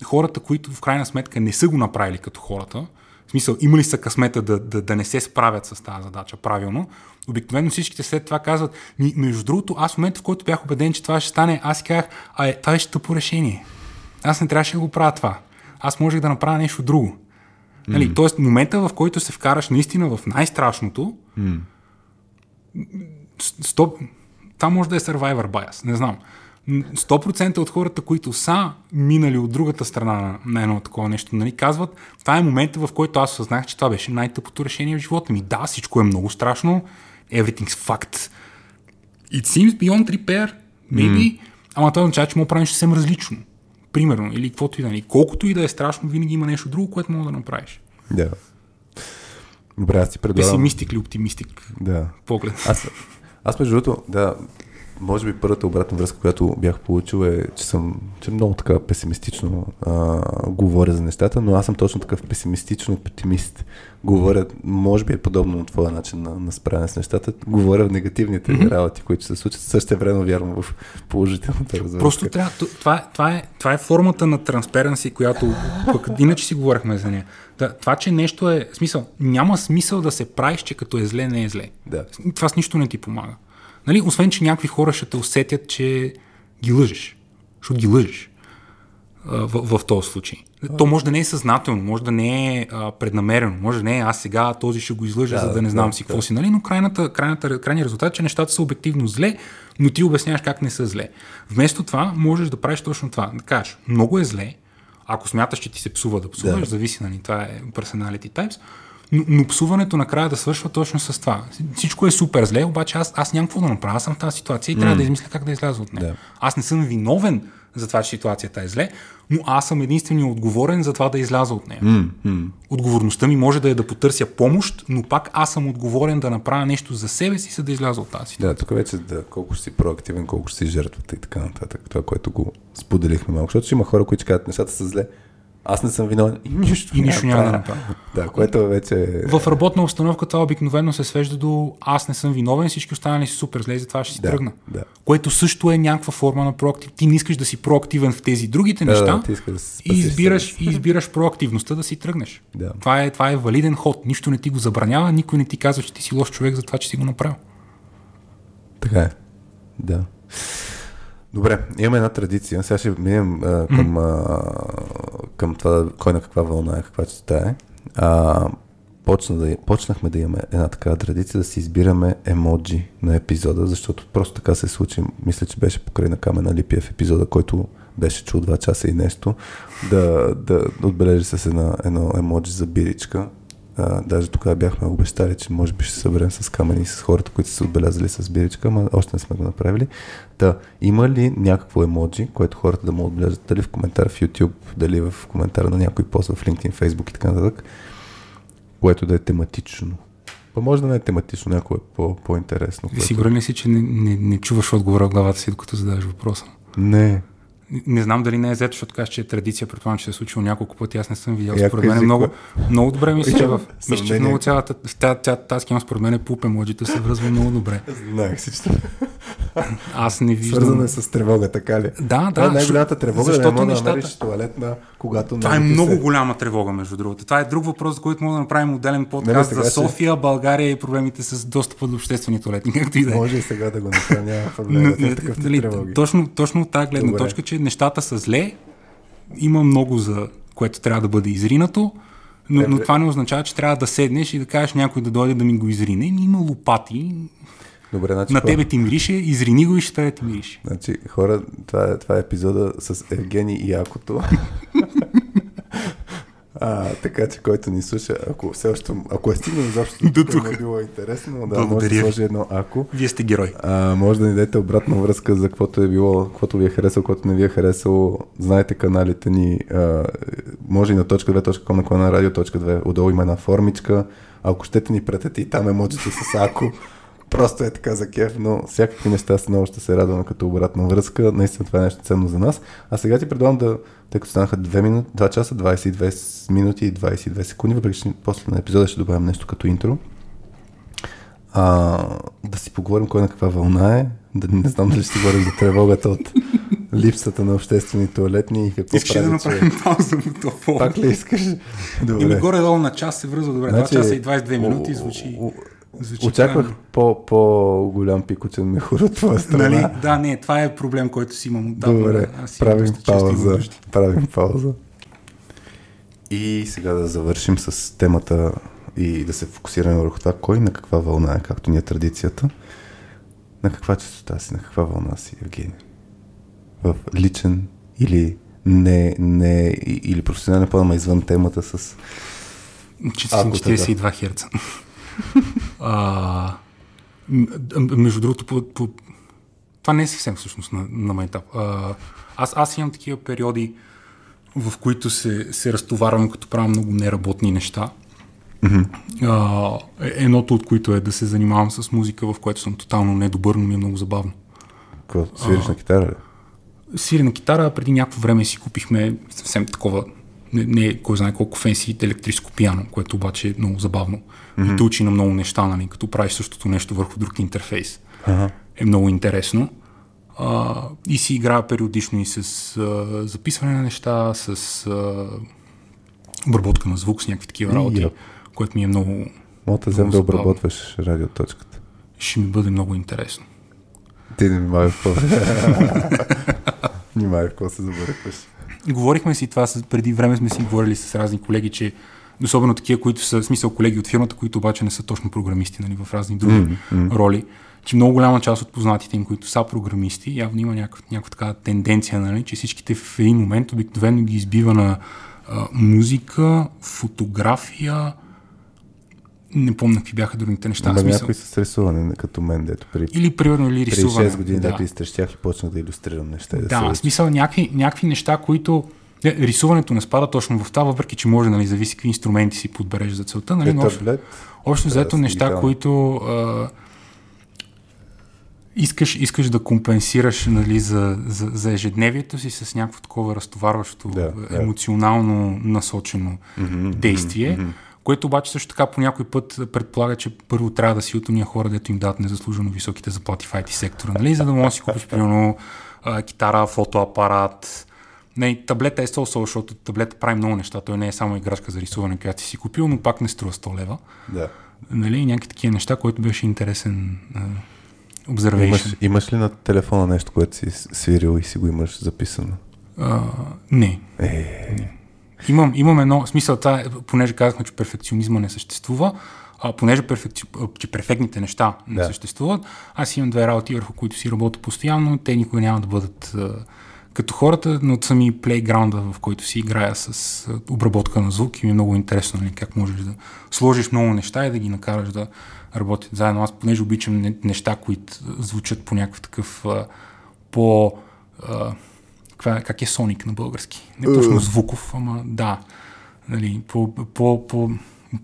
Хората, които в крайна сметка не са го направили като хората, смисъл, имали са късмета да, да, да не се справят с тази задача правилно, обикновено всичките след това казват, ми, между другото, аз в момента, в който бях убеден, че това ще стане, аз казах, а е, това е тъпо решение. Аз не трябваше да го правя това. Аз можех да направя нещо друго. Нали, mm. Тоест, момента, в който се вкараш наистина в най-страшното, Стоп, това може да е survivor bias, не знам. М, 100% от хората, които са минали от другата страна на, едно такова нещо, нали, казват, това е момента, в който аз осъзнах, че това беше най-тъпото решение в живота ми. Да, всичко е много страшно, everything's fucked. It seems beyond repair, maybe, mm. ама това означава, че мога да правиш съвсем различно. Примерно, или каквото и да е. Колкото и да е страшно, винаги има нещо друго, което мога да направиш. Да. Добре, аз ти предлагам... Песимистик ли оптимистик Да. поглед? Аз, аз между другото, да, може би първата обратна връзка, която бях получил е, че съм че много така песимистично а, говоря за нещата, но аз съм точно такъв песимистично оптимист. Говоря, може би е подобно на твоя начин на, на справяне с нещата, говоря в негативните mm-hmm. работи, които се случат, също време вярвам в положителната развръзка. Просто трябва, това, това, е, това е формата на транспаренси, която пък иначе си говорихме за нея. Да, това, че нещо е, смисъл, няма смисъл да се правиш, че като е зле, не е зле. Да. Това с нищо не ти помага. Нали? Освен, че някакви хора ще те усетят, че ги лъжеш. Защото ги лъжеш в, в този случай. То може да не е съзнателно, може да не е а, преднамерено, може да не е аз сега този ще го излъжа, да, за да не знам да, си какво да. си, нали? но крайната, крайната, крайният резултат е, че нещата са обективно зле, но ти обясняваш как не са зле. Вместо това можеш да правиш точно това, да кажеш, много е зле, ако смяташ, че ти се псува да псуваш, да. зависи, нали, това е personality types, но, но псуването накрая да свършва точно с това. Всичко е супер зле, обаче аз, аз нямам какво да направя, аз съм в тази ситуация и mm. трябва да измисля как да изляза от нея. Да. Аз не съм виновен за това, че ситуацията е зле, но аз съм единствено отговорен за това да изляза от нея. Mm, mm. Отговорността ми може да е да потърся помощ, но пак аз съм отговорен да направя нещо за себе си, за да изляза от тази ситуация. Да, тук вече да, колко си проактивен, колко си жертвата и така нататък. Това, което го споделихме малко. Защото има хора, които казват, нещата са зле, аз не съм виновен и нищо, и нищо няма да направя. Да, което вече е... В работна установка това обикновено се свежда до аз не съм виновен, всички останали са супер зле, затова ще си да, тръгна. Да. Което също е някаква форма на проактив. Ти не искаш да си проактивен в тези другите неща да, да, да и, избираш, и избираш проактивността да си тръгнеш. Да. Това, е, това е валиден ход. Нищо не ти го забранява, никой не ти казва, че ти си лош човек за това, че си го направил. Така е. Да. Добре, имаме една традиция. Сега ще минем а, към, а, към това кой на каква вълна е, каква частота е. А, почна да, почнахме да имаме една такава традиция да си избираме емоджи на епизода, защото просто така се случи. Мисля, че беше покрай на камена Липиев епизода, който беше чул 2 часа и нещо, да, да отбележи с една, едно емоджи за биричка, а, даже тогава бяхме обещали, че може би ще съберем с камъни с хората, които са се отбелязали с биричка, но още не сме го направили. Та, има ли някакво емоджи, което хората да му отбележат, дали в коментар в YouTube, дали в коментар на някой пост в LinkedIn, Facebook и така нататък, което да е тематично? Па може да не е тематично, някое е по, по-интересно. Което... Сигурен ли си, че не, не, не чуваш отговора в главата си, докато задаваш въпроса? Не. Не знам дали не е взето, защото кажеш, че е традиция, предполагам, че се е случило няколко пъти. Аз не съм видял. Според мен е много, много добре мисля, че в, [laughs] мисля, че много цялата тази, тази, тази схема според мен е пупе, младжите се връзва много добре. Знаех си, че Аз не виждам. Свързано е с тревога, така ли? Да, да. е най-голямата тревога, защото да не нещата... да туалетна, когато Това е много се... голяма тревога, между другото. Това е друг въпрос, за който мога да направим отделен подкаст не, за София, ще... България и проблемите с достъпа до обществени туалетни. [laughs] Както и да е. Може и сега да го направим, няма проблем. нали, точно, точно тази гледна Добре. точка, че нещата са зле, има много за което трябва да бъде изринато, но, е, но това не означава, че трябва да седнеш и да кажеш някой да дойде да ми го изрине. Има лопати, Добре, значи, на тебе ти мирише, изрини го и ще да ти мирише. Значи, хора, това е, това е епизода с Евгений и Якото. [laughs] А, така че който ни слуша, ако все още, ако е стигнал изобщо до тук, е било интересно, да, може да сложи едно ако. Вие сте герой. А, може да ни дадете обратна връзка за каквото е било, каквото ви е харесало, каквото не ви е харесало. Знаете каналите ни, а, може и на .2.com, на на радио.2, отдолу има една формичка. Ако щете ни пратете и там емотжите с ако. Просто е така за кеф, но всякакви неща с много ще се радвам като обратна връзка. Наистина това е нещо ценно за нас. А сега ти предлагам да, тъй като станаха 2, минути, 2 часа, 22 минути и 22 секунди, въпреки че после на епизода ще добавим нещо като интро. А, да си поговорим кой на каква вълна е. Да, не знам дали ще говорим за тревогата от липсата на обществени туалетни и какво Искаш прави, да направим пауза на това Пак ли искаш? Добре. Ими горе-долу на час се връзва добре. Значи, 2 часа и 22 минути звучи... Звучи Очаквах по, по-голям пикочен мехур от твоя страна. Нали? Да, не, това е проблем, който си имам отдавна. Добре, Аз правим пауза. Правим пауза. И сега да завършим с темата и да се фокусираме върху това, кой на каква вълна е, както ни е традицията. На каква частота си, на каква вълна си, Евгений? В личен или не, не или професионален план, извън темата с... 42 херца. А, между другото, по, по, това не е съвсем всъщност на, на майтап. А, аз, аз имам такива периоди, в които се, се разтоварвам, като правя много неработни неща. Mm-hmm. А, едното от които е да се занимавам с музика, в което съм тотално недобър, но ми е много забавно. Какво? Свириш на китара? Свири на китара, преди някакво време си купихме съвсем такова, не, не кой знае колко фенси електрическо пиано, което обаче е много забавно. Mm-hmm. И те учи на много неща, нали, като правиш същото нещо върху друг интерфейс. Ага. Е много интересно. А, и си играя периодично и с а, записване на неща, с а, обработка на звук, с някакви такива работи, Йоп. което ми е много... Мога да взем да обработваш радиоточката. Ще ми бъде много интересно. Ти не внимавай какво. [laughs] Внимавай какво се забъркваш. Говорихме си това, преди време сме си говорили с разни колеги, че особено такива, които са, в смисъл колеги от фирмата, които обаче не са точно програмисти, нали, в разни други м. роли, че много голяма част от познатите им, които са програмисти, явно има някаква, някаква така тенденция, нали, че всичките в един момент обикновено ги избива на а, музика, фотография, не помня какви бяха другите неща. Ама смисъл. някой с рисуване, не като мен, дето при, Или примерно или при рисуване. 6 години, да. дето изтрещях и почнах да иллюстрирам неща. Да, Да, в смисъл някакви, някакви неща, които... Не, рисуването не спада точно в това, въпреки че може, нали, зависи какви инструменти си подбереш за целта. Нали, Е, но общо, общо взето да неща, които а, искаш, искаш да компенсираш нали, за, за, за ежедневието си с някакво такова разтоварващо, Да, да. емоционално насочено действие. Което обаче също така по някой път предполага, че първо трябва да си от уния хора, дето им дадат незаслужено високите заплати в IT сектора, нали? за да можеш да си купиш примерно китара, фотоапарат. Не, таблета е сол, защото таблета прави много неща. Той не е само играчка за рисуване, която си си купил, но пак не струва 100 лева. Да. Нали? Някакви такива неща, който беше интересен observation. Имаш, имаш ли на телефона нещо, което си свирил и си го имаш записано? А, не. Е, Имам, имам едно, смисъл, това, е, понеже казахме, че перфекционизма не съществува, а, понеже перфекци, че перфектните неща не Да. съществуват, аз имам две работи, върху които си работя постоянно, те никога няма да бъдат а, като хората, но от сами плейграунда, в който си играя с а, обработка на звук и ми е много интересно нали, как можеш да сложиш много неща и да ги накараш да работят заедно. Аз понеже обичам не- неща, които звучат по някакъв такъв а, по... А, каква, е- как е Соник на български? Не точно звуков, ама да. Нали, по, по, по,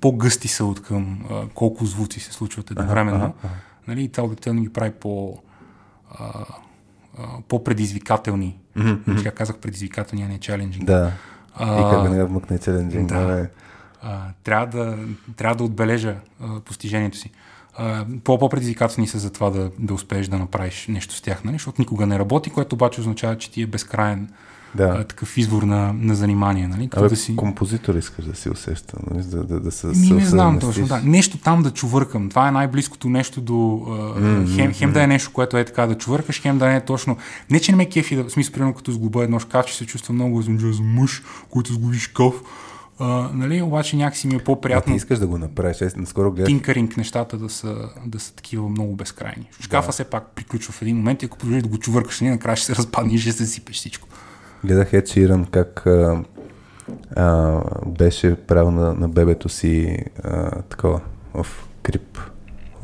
по-гъсти са от към а, колко звуци се случват едновременно. Нали, и това обикновено ги прави по, а, а, по-предизвикателни. Mm-hmm. Сега казах предизвикателни, а не чаленджинг. да. А, И как не вмъкне челенджинг. да. Да. а, трябва, да, трябва да отбележа а, постижението си. По-предизвикателни са за това да, да успееш да направиш нещо с тях, нали? защото никога не работи, което обаче означава, че ти е безкрайен Да. а, такъв извор на, на занимание. Нали? Като Абе, да си... композитор искаш да си усеща, нали? да, да, да се Ми не знам точно, да. Нещо там да чувъркам. Това е най-близкото нещо до... Uh, хем, хем да е нещо, което е така да чувъркаш, хем да не е точно... Не, че не ме кефи, да, в смисъл, примерно като сглоба едно шкафче, се чувствам много за мъж, който сглоби шкаф. Нали? Обаче някакси ми е А ти по-приятно искаш да го направиш. Аз наскоро гледах тинкаринг нещата да са, да са такива много безкрайни. Шкафа да. все пак приключва в един момент и ако продължиш да го чувъркаш, нали, накрая ще се разпадне и ще се сипеш всичко. Гледах Ед Ширан как а, а, беше правил на, на бебето си а, такова в крип.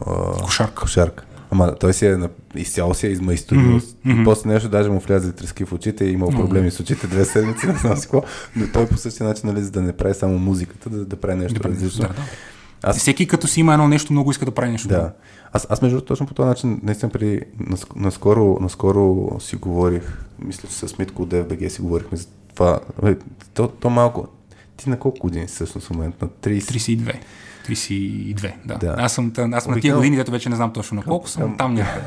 А, Кошарка. Кошарка. Ама той си е изцяло си е измайсторил. Mm-hmm. И после нещо даже му влязли трески в очите и имал проблеми с очите две седмици, не знам си какво. Но той по същия начин, нали, за да не прави само музиката, да, да прави нещо различно. Да, да. Аз- Всеки като си има едно нещо, много иска да прави нещо. Да. Аз, аз между точно по този начин, наистина при, наск- наскоро, наскоро си говорих, мисля, че с Митко от DFBG си говорихме за това. Бе, То, то малко. Ти на колко години всъщност в момента? На 30? 32. 32, да. Да. Аз съм, аз съм на тия години, дето вече не знам точно на колко съм, там някъде.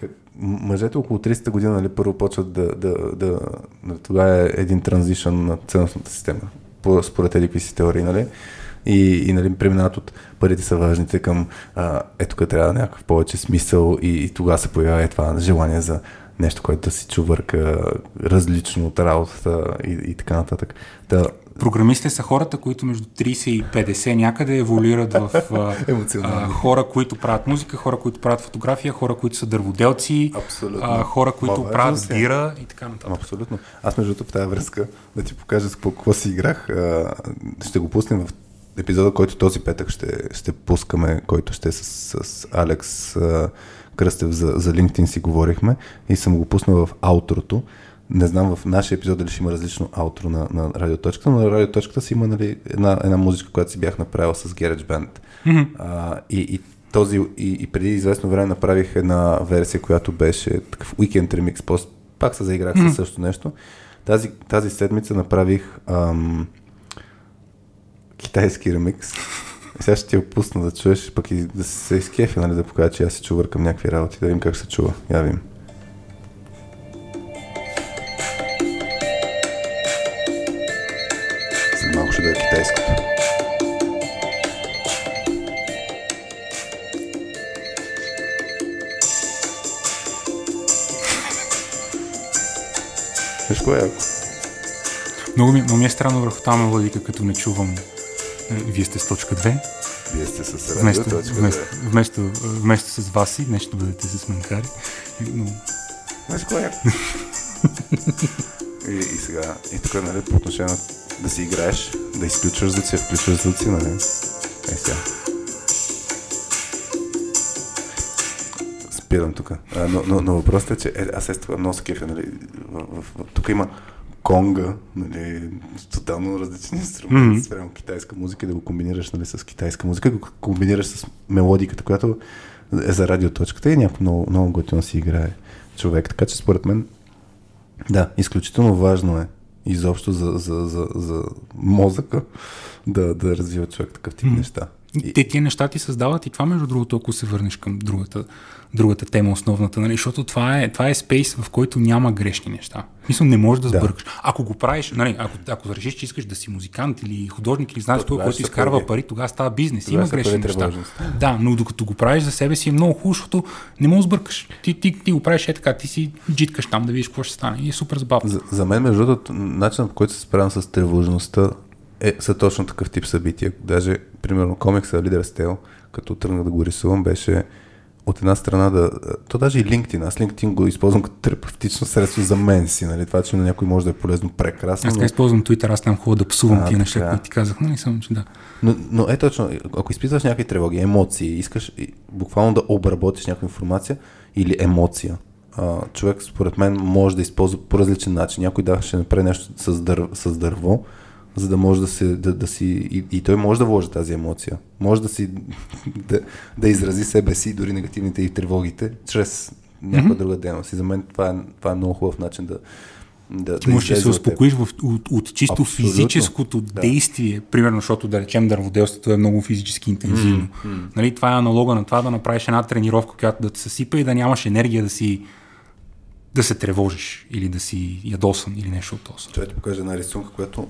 Как- м- Мъжете около 30-та година нали, първо почват да, да, да, да тогава е един транзишън на ценностната система, по, според еди какви си теории, нали? И, и нали, преминават от парите са важните към а, ето тук трябва някакъв повече смисъл и, и тогава се появява е това желание за нещо, което да си чувърка различно от работата и, и така нататък. Та, Програмистите са хората, които между 30 и 50 някъде еволюират в [laughs] а, хора, които правят музика, хора, които правят фотография, хора, които са дърводелци, Абсолютно. а, хора, които правят си е. бира и така нататък. Абсолютно. Аз между другото в тази връзка да ти покажа с какво, какво си играх. А, ще го пуснем в епизода, който този петък ще, ще пускаме, който ще с, с Алекс а, Кръстев за, за LinkedIn си говорихме и съм го пуснал в аутрото. Не знам в нашия епизод дали ще има различно аутро на, на радиоточката, но на радиоточката си има нали, една, една музика, която си бях направил с GarageBand. Mm-hmm. А, и, и този и, и преди известно време направих една версия, която беше такъв уикенд ремикс, после пак се заиграх mm. със също нещо. Тази, тази седмица направих ам, китайски ремикс. Сега ще ти я пусна да чуеш, пък и да се изкефи, нали, да покажа, че аз се чувам към някакви работи, да видим как се чува. Я видим. Да е китайското. Виж кое е яко? Много ми, много ми е странно върху тази мелодика, като не чувам е, Вие сте с точка 2. Вие сте с Вместо, радио, точка вместо, две. вместо, вместо с вас и днес ще бъдете с менкари. Но, Знаеш кое е яко? [laughs] и, и сега, и тук, нали, по отношение на да си играеш, да изключваш звуци, включваш звуци, нали? Е, сега. Спирам тук. Но, но, но въпросът е, че е, аз е това много кефя, нали? В, в, в, тук има конга, нали, тотално различни инструменти, mm-hmm. спрямо китайска музика, и да го комбинираш нали, с китайска музика, го комбинираш с мелодиката, която е за радиоточката и някакво много, много готино си играе човек. Така че според мен, да, изключително важно е изобщо за, за, за, за мозъка да, да развива човек такъв тип неща. И, те тия неща ти създават и това, между другото, ако се върнеш към другата, другата тема, основната, нали? защото това е, това е спейс, в който няма грешни неща. Мисля, не можеш да Да. сбъркаш. Ако го правиш, нали, ако, ако решиш, че искаш да си музикант или художник или знаеш То кой, тогава който изкарва появи. пари, тогава става бизнес. Тогава Има грешни неща. Да, но докато го правиш за себе си е много хубаво, защото не можеш да сбъркаш. Ти, ти, ти го правиш е така, ти си джиткаш там да видиш какво ще стане. И е супер забавно. за, за мен, между другото, начинът по който се справям с тревожността е, са точно такъв тип събития. Даже, примерно, комикса Лидер Стел, като тръгнах да го рисувам, беше от една страна да... То даже и LinkedIn. Аз LinkedIn го използвам като терапевтично средство за мен си. Нали? Това, че на някой може да е полезно прекрасно. Аз не използвам Twitter, аз там хубаво да псувам А, тия неща, така. които ти казах, нали съм, че да. Но, но е точно, ако изпитваш някакви тревоги, емоции, искаш буквално да обработиш някаква информация или емоция, а, човек според мен може да използва по различен начин. Някой да ще направи нещо с, дър, с дърво, за да може да, се, да, да си... И, и той може да вложи тази емоция. Може да си... [laughs] да, да изрази себе си, дори негативните и тревогите, чрез някаква Мгм. друга дейност. И за мен това е, това е много хубав начин да... да Ти можеш да се успокоиш в, от, от чисто Абсолютно. физическото Да. действие, примерно, защото да речем дърводелството е много физически интензивно. Нали, това е аналога на това да направиш една тренировка, която да те съсипа и да нямаш енергия да си да се тревожиш или да си ядосан или нещо от този. сорт. Ще ти покажа една рисунка, която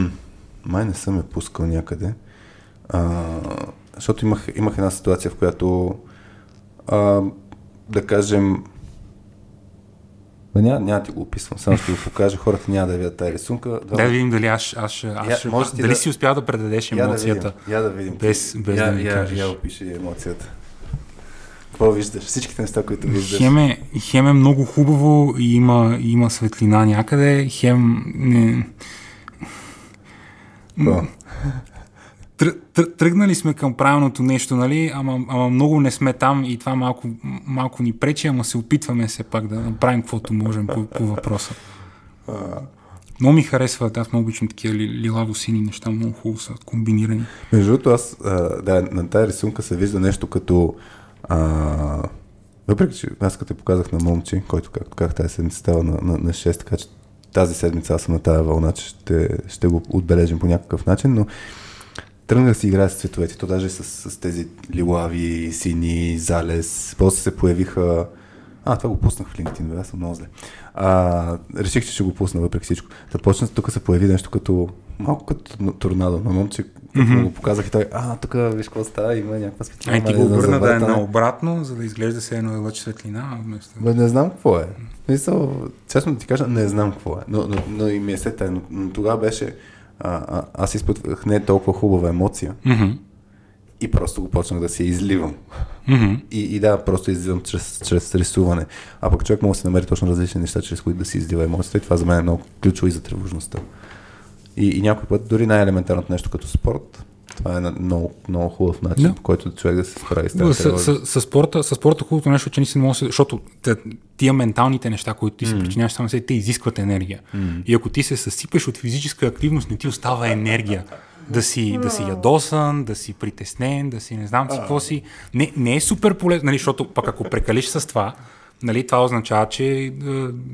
[clears throat] май не съм я пускал някъде. А, защото имах, имах една ситуация, в която а, да кажем Бе, няма, няма да ти го описвам, само ще го покажа, хората няма да видят тази рисунка. Дай да видим дали аз, аз, аз, Я- ще- може дали да- си успял да предадеш я да емоцията. видим, я да видим. без- без я, да ми я, кажеш. Я опиши емоцията. Какво виждаш? Всичките неща, които виждаш. Хем е, хем е много хубаво и има, има светлина някъде, хем... Не, Какво? Тръ, тръ, тръгнали сме към правилното нещо, нали? Ама, ама много не сме там и това малко, малко ни пречи, ама се опитваме все пак да направим каквото можем по, по въпроса. Много ми харесва, аз много обичам такива ли, лилаво-сини неща, много хубаво са комбинирани. Между другото, аз, а, да, на тази рисунка се вижда нещо като... А, въпреки, че аз като те показах на момче, който как, как тази седмица става на, на, на 6, така че тази седмица аз съм на тази вълна, че ще, ще го отбележим по някакъв начин, но тръгна да си играе с цветовете, то даже с, с тези лилави, сини, залез, после се появиха а, това го пуснах в LinkedIn, бе, аз съм много зле. А, реших, че ще го пусна въпреки всичко. Да почна, тук се появи нещо като, малко като торнадо. На момче, като Мгм. му го показах и той, а, тук виж какво става, има някаква светлина. Ай, ти нали, го за обърна да е наобратно, за да изглежда се едно лъч светлина. Вместо... Бе, не знам какво е. Мисъл, честно ти кажа, не знам какво е. Но, но, но и ми е се тайно. Но тогава беше, а, а, аз изпитвах не толкова хубава емоция Мгм. и просто го почнах да се изливам. Мгм. И, и да, просто изливам чрез, чрез рисуване. А пък човек може да се намери точно различни неща, чрез които да си излива емоцията. И това за мен е много ключово и за тревожността. И, и някой път, дори най-елементарното нещо като спорт, това е много, много хубав начин, Да. по който човек да се справи с тази с, с, с, спорта, с спорта хубавото нещо, че наистина може да се... Защото тия менталните неща, които ти си причиняваш само себе, те изискват енергия. И ако ти се съсипеш от физическа активност, не ти остава енергия. да си, да си ядосан, да си притеснен, да си не знам си какво си. Не, не е супер полезно, нали, защото пък ако прекалиш с това, нали, това означава, че е,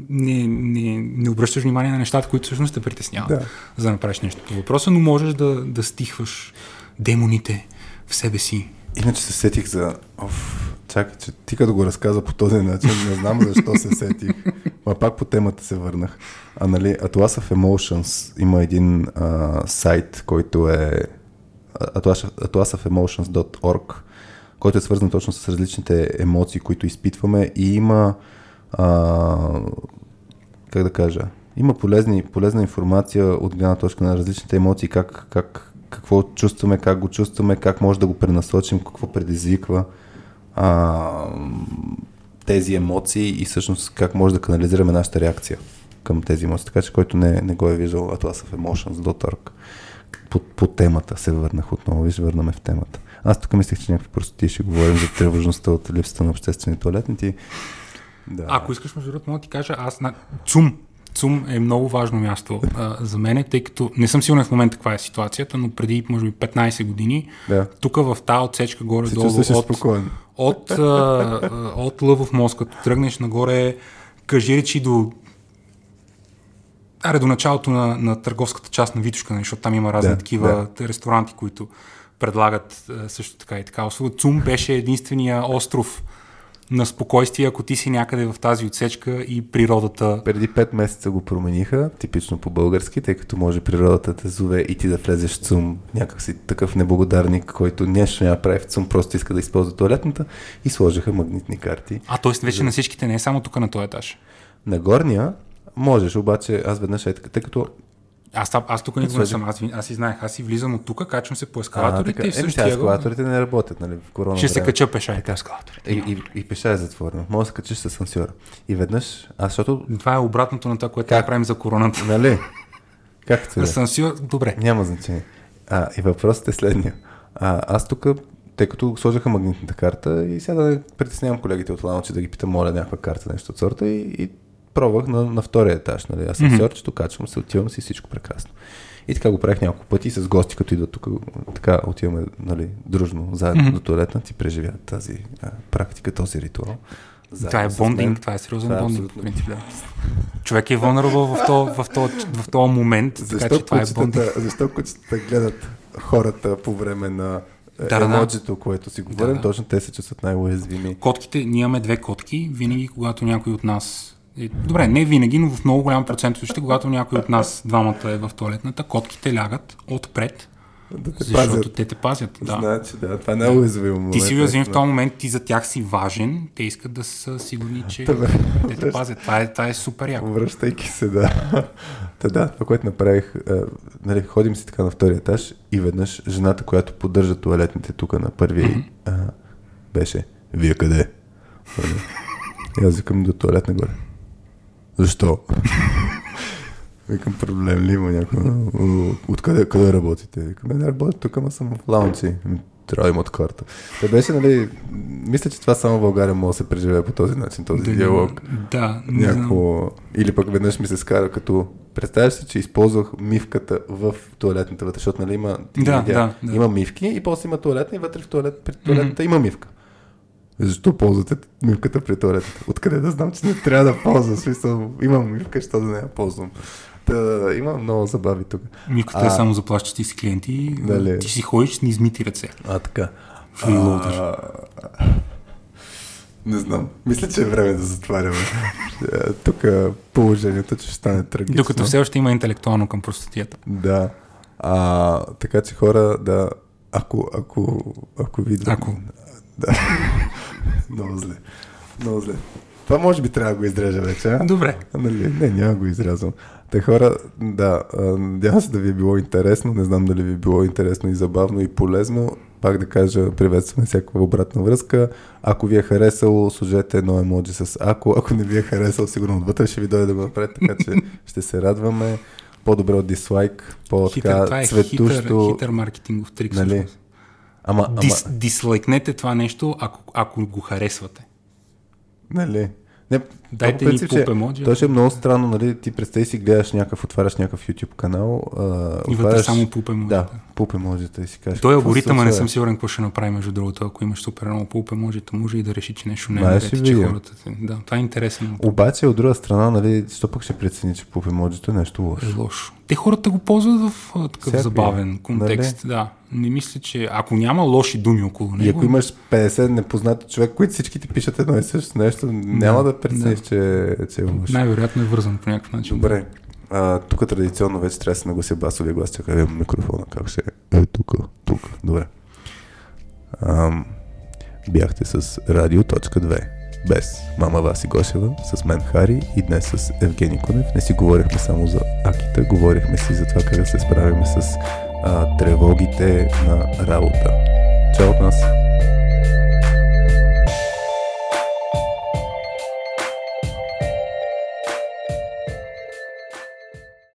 не, не, не обръщаш внимание на нещата, които всъщност те притесняват, Да. за да направиш нещо по въпроса, но можеш да, да стихваш демоните в себе си. Иначе се сетих за... Оф, чакай, че ти като го разказа по този начин, не знам защо се сетих. Ма пак по темата се върнах. А нали, Atlas of Emotions има един а, сайт, който е Atlas, atlasofemotions.org, който е свързан точно с различните емоции, които изпитваме и има а, как да кажа, има полезни, полезна информация от гледна точка на различните емоции, как, как, какво чувстваме, как го чувстваме, как може да го пренасочим, какво предизвиква а, тези емоции и всъщност как може да канализираме нашата реакция към тези емоции. Така че който не, не го е виждал, Atlas of Emotions.org по, по темата се върнах отново. Виж, върнаме в темата. Аз тук мислех, че някакви простоти ще говорим за тревожността от липсата на обществени туалетни. Ти... Да. Ако искаш, между другото, мога да ти кажа, аз на ЦУМ. ЦУМ е много важно място а, за мен, тъй като не съм сигурен в момента каква е ситуацията, но преди, може би, 15 години, Да. тук в тази отсечка се горе-долу от, спокоен. от, а, от Лъвов мост, като тръгнеш нагоре, кажи речи до Аре, до началото на, на търговската част на Витушка, нали, защото там има разни Да, такива ресторанти, които предлагат а, също така и така услуга. ЦУМ беше единствения остров на спокойствие, ако ти си някъде в тази отсечка и природата. Преди 5 месеца го промениха, типично по-български, тъй като може природата да зове и ти да влезеш в ЦУМ, някакси такъв неблагодарник, който нещо няма прави в ЦУМ, просто иска да използва туалетната и сложиха магнитни карти. А, т.е. вече на всичките не е само тук на този етаж. На горния можеш, обаче аз веднъж е така, тъй като Аз, аз тук никога не съм. Аз, аз си знаех. Аз си влизам от тук, качвам се по а, ескалаторите така, и е, в сега същия ъгъл ескалаторите не работят, нали, в корона ще се време. кача пеша и по ескалаторите. И, и, и пеша е затворено. Може да се качиш с асансьора. И веднъж, аз защото, Това е обратното на това, което Как? как? правим за короната. нали, както е. Асансьор, добре. Няма значение. А, и въпросът е следния. А, аз тук, тъй като сложиха магнитната карта и сега да не притеснявам колегите от Лаунче да ги питам, моля, някаква карта, нещо от сорта и, и пробвах на, на втория етаж, нали, асансьорчето, качвам се, отивам си всичко прекрасно. И така го правих няколко пъти с гости, като идват тук, така отиваме нали, дружно, заедно Мгм. до туалетна, ти преживяват тази а, практика, този ритуал. Това Заедно е с мен. бондинг, това е сериозен Това е бондинг. по принцип, да. Човек е vulnerable в този в то, в то момент, така Защо, че това е бондинг. защо кучетата гледат хората по време на Да, да, да, да. емоджито, което си говорим, да. точно те се чувстват най-уязвими. Котките, ние имаме две котки, винаги когато някой от нас е, Добре, не винаги, но в много голям процент от случаите, когато някой от нас двамата е в туалетната, котките лягат отпред, Да те защото пазят. те те пазят. Да. Значи, да, това е най-уязвимо момент. Ти си уязвим в този момент, ти за тях си важен, те искат да са сигурни, че Добре. те те пазят. Това е, това е супер яко. Връщайки се, да. Та да, това, което направих, а, нали, ходим си така на втория етаж и веднъж жената, която поддържа туалетните тук на първия, Мгм. а, беше, вие къде? Нали? И аз викам до туалет нагоре. Защо? Викам, проблем ли има някой? Откъде къде работите? Викам, «Е, не работя тук, ама съм в лаунчи. Ами, Трябва да имат карта. Та беше, нали, мисля, че това само в България може да се преживее по този начин, този Да, диалог Да, не знам. някакво... Или пък веднъж ми се скара като... Представяш си, че използвах мивката в туалетната вътре, защото нали има... Да, видя, да, да. Има мивки и после има туалетна и вътре в туалет, при туалетната има мивка. Защо ползвате мивката при туалетната? Откъде да знам, че не трябва да ползвам? Смисъл, имам мивка, що да не я ползвам. Та, има много забави тук. Мивката е А- само за плащащи си клиенти. Дали? Ти си ходиш с неизмити ръце. А, така. Фрилоудър. А, Не знам. Мисля, че е време да затваряме. Е, Тук положението, че ще стане трагично. Докато все още има интелектуално към простотията. Да. А, така че хора, да, ако, ако, ако ви... Ако. Да. Много зле. Много зле. Това може би трябва да го изрежа вече, а? Добре. Нали, не, няма го изрязвам. Те хора, да, надявам се да ви е било интересно, не знам дали ви е било интересно и забавно и полезно. Пак да кажа, приветстваме всякаква обратна връзка. Ако ви е харесало, сложете едно емоджи с ако. Ако не ви е харесало, сигурно отвътре ще ви дойде да го направите, така че ще се радваме. По-добре от дислайк, Хитър, по-така е хитър, цветущо. хитър маркетингов трик. Нали? всъщност. Ама, ама, Дис, дислайкнете това нещо, ако, ако го харесвате. нали? Не, Дайте ни пуп емоджи. То ще е много странно, нали? Ти представи си, гледаш някакъв, отваряш някакъв YouTube канал. А, И вътре отваряш... само пуп емоджи. Да, пуп емоджита и си кажеш. Той какво алгоритъма се не съм сигурен какво ще направи, между другото, ако имаш супер много пулп еможита, може и да реши, че нещо не е наред, че видим. хората... Да, това е интересен. Обаче, от друга страна, нали, що пък ще прецени, че пуп емоджито е нещо лошо. е лошо. Те хората го ползват в такъв Всякакви, забавен контекст. Да. Не мисля, че ако няма лоши думи около него... И ако имаш 50 непознати човек, които всички ти пишат едно и също нещо, няма да прецениш, че, че е лошо. Най-вероятно е вързан по някакъв начин. Добре. А, тук традиционно вече трябва да се наглася басовия глас. Чакай, да имам микрофона. Как ще е? Е, тук, тук. Добре. Ам, бяхте с Радио.2. Без мама Васи Гошева, с мен Хари и днес с Евгений Конев. Не си говорихме само за акита, говорихме си за това как да се справим с а, тревогите на работа. Чао от нас!